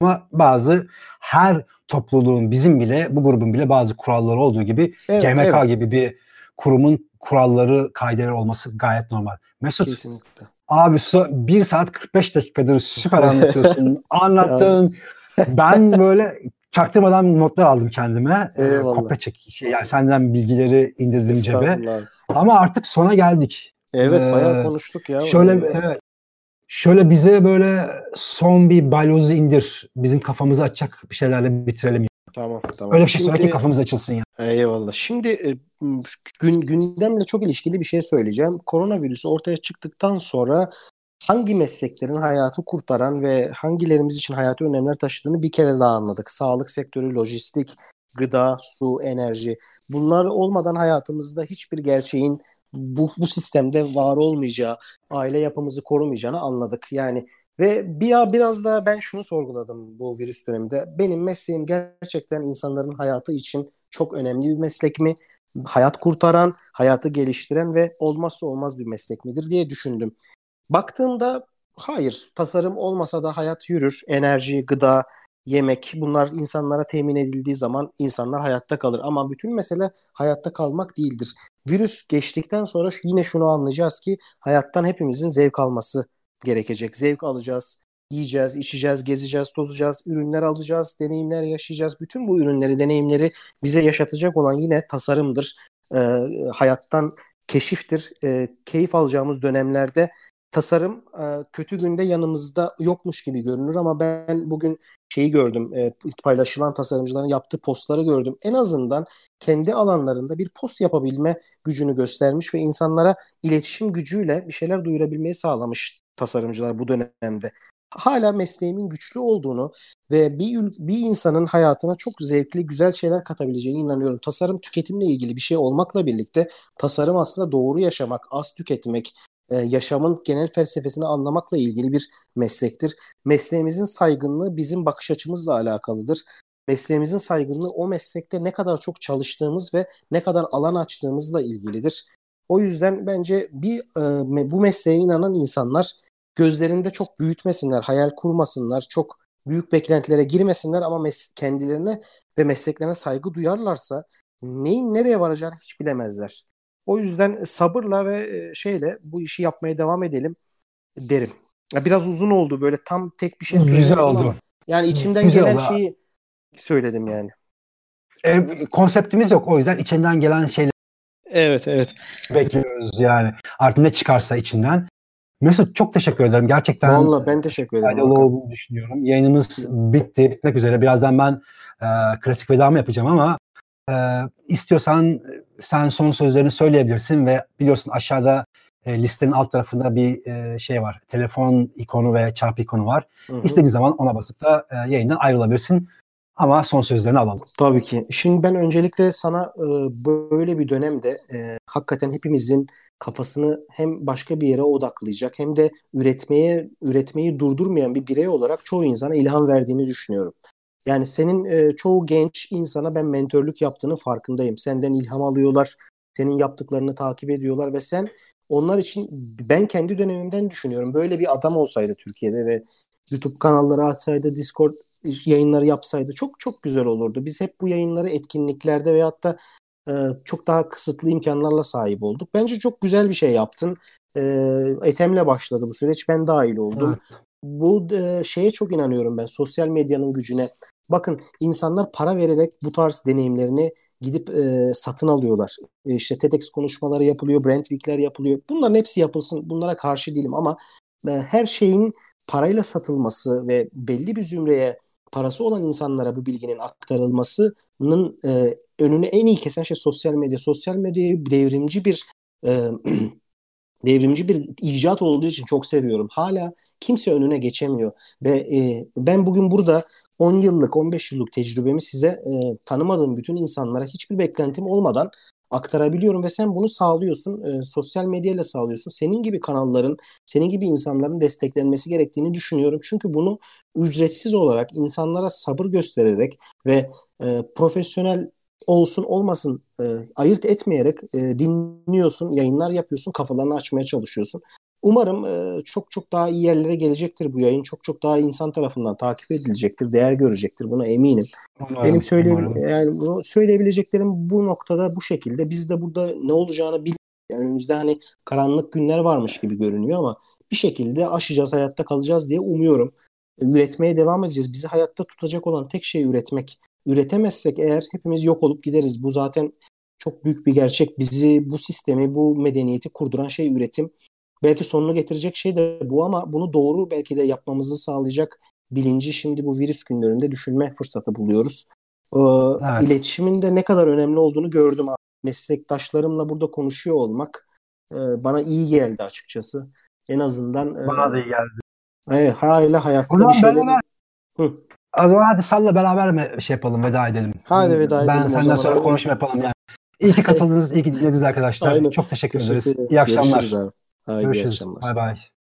ama bazı her topluluğun bizim bile bu grubun bile bazı kuralları olduğu gibi Evet, GMK evet. gibi bir kurumun kuralları kaideleri olması gayet normal. Mesut Kesinlikle. abi so- 1 saat 45 dakikadır süper anlatıyorsun. Anlattın. ben böyle çaktırmadan notlar aldım kendime. Ee, kopya çek şey yani senden bilgileri indirdim cebe. Ama artık sona geldik. Evet Ee, bayağı konuştuk ya. Şöyle evet. Şöyle bize böyle son bir balyozu indir. Bizim kafamızı açacak bir şeylerle bitirelim. Tamam tamam. Öyle bir şey söyle ki kafamız açılsın ya. Eyvallah. Şimdi e, gün gündemle çok ilişkili bir şey söyleyeceğim. Koronavirüsü ortaya çıktıktan sonra hangi mesleklerin hayatı kurtaran ve hangilerimiz için hayati önemler taşıdığını bir kere daha anladık. Sağlık sektörü, lojistik, gıda, su, enerji. Bunlar olmadan hayatımızda hiçbir gerçeğin bu, bu sistemde var olmayacağı, aile yapımızı korumayacağını anladık. Yani ve bir biraz da ben şunu sorguladım bu virüs döneminde. Benim mesleğim gerçekten insanların hayatı için çok önemli bir meslek mi? Hayat kurtaran, hayatı geliştiren ve olmazsa olmaz bir meslek midir diye düşündüm. Baktığımda hayır, tasarım olmasa da hayat yürür. Enerji, gıda, yemek bunlar insanlara temin edildiği zaman insanlar hayatta kalır. Ama bütün mesele hayatta kalmak değildir. Virüs geçtikten sonra yine şunu anlayacağız ki hayattan hepimizin zevk alması gerekecek. Zevk alacağız, yiyeceğiz, içeceğiz, gezeceğiz, tozacağız, ürünler alacağız, deneyimler yaşayacağız. Bütün bu ürünleri, deneyimleri bize yaşatacak olan yine tasarımdır. Ee, hayattan keşiftir. Ee, keyif alacağımız dönemlerde tasarım e, kötü günde yanımızda yokmuş gibi görünür ama ben bugün şeyi gördüm. e, paylaşılan tasarımcıların yaptığı postları gördüm. En azından kendi alanlarında bir post yapabilme gücünü göstermiş ve insanlara iletişim gücüyle bir şeyler duyurabilmeyi sağlamış tasarımcılar bu dönemde. Hala mesleğimin güçlü olduğunu ve bir bir insanın hayatına çok zevkli, güzel şeyler katabileceğine inanıyorum. Tasarım tüketimle ilgili bir şey olmakla birlikte tasarım aslında doğru yaşamak, az tüketmek, e, yaşamın genel felsefesini anlamakla ilgili bir meslektir. Mesleğimizin saygınlığı bizim bakış açımızla alakalıdır. Mesleğimizin saygınlığı o meslekte ne kadar çok çalıştığımız ve ne kadar alan açtığımızla ilgilidir. O yüzden bence bir e, bu mesleğe inanan insanlar gözlerinde çok büyütmesinler, hayal kurmasınlar, çok büyük beklentilere girmesinler ama mes- kendilerine ve mesleklerine saygı duyarlarsa neyin nereye varacağını hiç bilemezler. O yüzden sabırla ve e, şeyle bu işi yapmaya devam edelim derim. Biraz uzun oldu böyle tam tek bir şey Güzel söylemedim oldu. ama yani içimden Güzel gelen oldu. şeyi söyledim yani. E, konseptimiz yok. O yüzden içinden gelen şeyleri Evet evet. bekliyoruz yani. Artık ne çıkarsa içinden. Mesut çok teşekkür ederim. Gerçekten Vallahi ben teşekkür ederim. faydalı olduğunu düşünüyorum. Yayınımız bitti, bitmek üzere. Birazdan ben e, klasik vedamı yapacağım ama e, istiyorsan sen son sözlerini söyleyebilirsin ve biliyorsun aşağıda e, listenin alt tarafında bir e, şey var. Telefon ikonu ve çarpı ikonu var. Hı hı. İstediğin zaman ona basıp da e, yayından ayrılabilirsin. Ama son sözlerini alalım. Tabii ki. Şimdi ben öncelikle sana e, böyle bir dönemde e, hakikaten hepimizin kafasını hem başka bir yere odaklayacak hem de üretmeye üretmeyi durdurmayan bir birey olarak çoğu insana ilham verdiğini düşünüyorum. Yani senin e, çoğu genç insana ben mentörlük yaptığını farkındayım. Senden ilham alıyorlar, senin yaptıklarını takip ediyorlar ve sen onlar için ben kendi dönemimden düşünüyorum. Böyle bir adam olsaydı Türkiye'de ve YouTube kanalları açsaydı, Discord yayınları yapsaydı çok çok güzel olurdu. Biz hep bu yayınları etkinliklerde veyahut da e, çok daha kısıtlı imkanlarla sahip olduk. Bence çok güzel bir şey yaptın. E, Ethem'le başladı bu süreç. Ben dahil oldum. Bu e, şeye çok inanıyorum ben. Sosyal medyanın gücüne. Bakın insanlar para vererek bu tarz deneyimlerini gidip e, satın alıyorlar. E, işte TEDx konuşmaları yapılıyor, Brandweek'ler yapılıyor. Bunların hepsi yapılsın. Bunlara karşı değilim ama e, her şeyin parayla satılması ve belli bir zümreye parası olan insanlara bu bilginin aktarılmasının e, önünü en iyi kesen şey sosyal medya. Sosyal medyayı devrimci bir e, devrimci bir icat olduğu için çok seviyorum. Hala kimse önüne geçemiyor ve e, ben bugün burada 10 yıllık 15 yıllık tecrübemi size e, tanımadığım bütün insanlara hiçbir beklentim olmadan aktarabiliyorum ve sen bunu sağlıyorsun. E, sosyal medyayla sağlıyorsun. Senin gibi kanalların, senin gibi insanların desteklenmesi gerektiğini düşünüyorum. Çünkü bunu ücretsiz olarak insanlara sabır göstererek ve e, profesyonel olsun olmasın e, ayırt etmeyerek e, dinliyorsun, yayınlar yapıyorsun, kafalarını açmaya çalışıyorsun. Umarım e, çok çok daha iyi yerlere gelecektir bu yayın. Çok çok daha insan tarafından takip edilecektir, değer görecektir. Buna eminim. Benim söyle yani bunu söyleyebileceklerim bu noktada bu şekilde. Biz de burada ne olacağını bil yani önümüzde hani karanlık günler varmış gibi görünüyor ama bir şekilde aşacağız, hayatta kalacağız diye umuyorum. Üretmeye devam edeceğiz. Bizi hayatta tutacak olan tek şey üretmek. üretemezsek eğer hepimiz yok olup gideriz. Bu zaten çok büyük bir gerçek. Bizi bu sistemi, bu medeniyeti kurduran şey üretim. Belki sonunu getirecek şey de bu ama bunu doğru belki de yapmamızı sağlayacak bilinci şimdi bu virüs günlerinde düşünme fırsatı buluyoruz. Ee, Evet. İletişimin de ne kadar önemli olduğunu gördüm. Meslektaşlarımla burada konuşuyor olmak e, bana iyi geldi açıkçası. En azından e, Bana da iyi geldi. evet, hala hayatta O zaman bir şeyler... Hı. O zaman hadi Sal'la beraber mi şey yapalım, veda edelim? Hadi veda ben edelim o senden sonra abi. konuşma yapalım yani. İyi ki katıldınız, iyi ki dinlediniz arkadaşlar. Aynen. Çok teşekkür Teşekkür ederiz. ederim. İyi akşamlar. Görüşürüz abi. Haydi iyi Görüşürüz. akşamlar. Bay bay.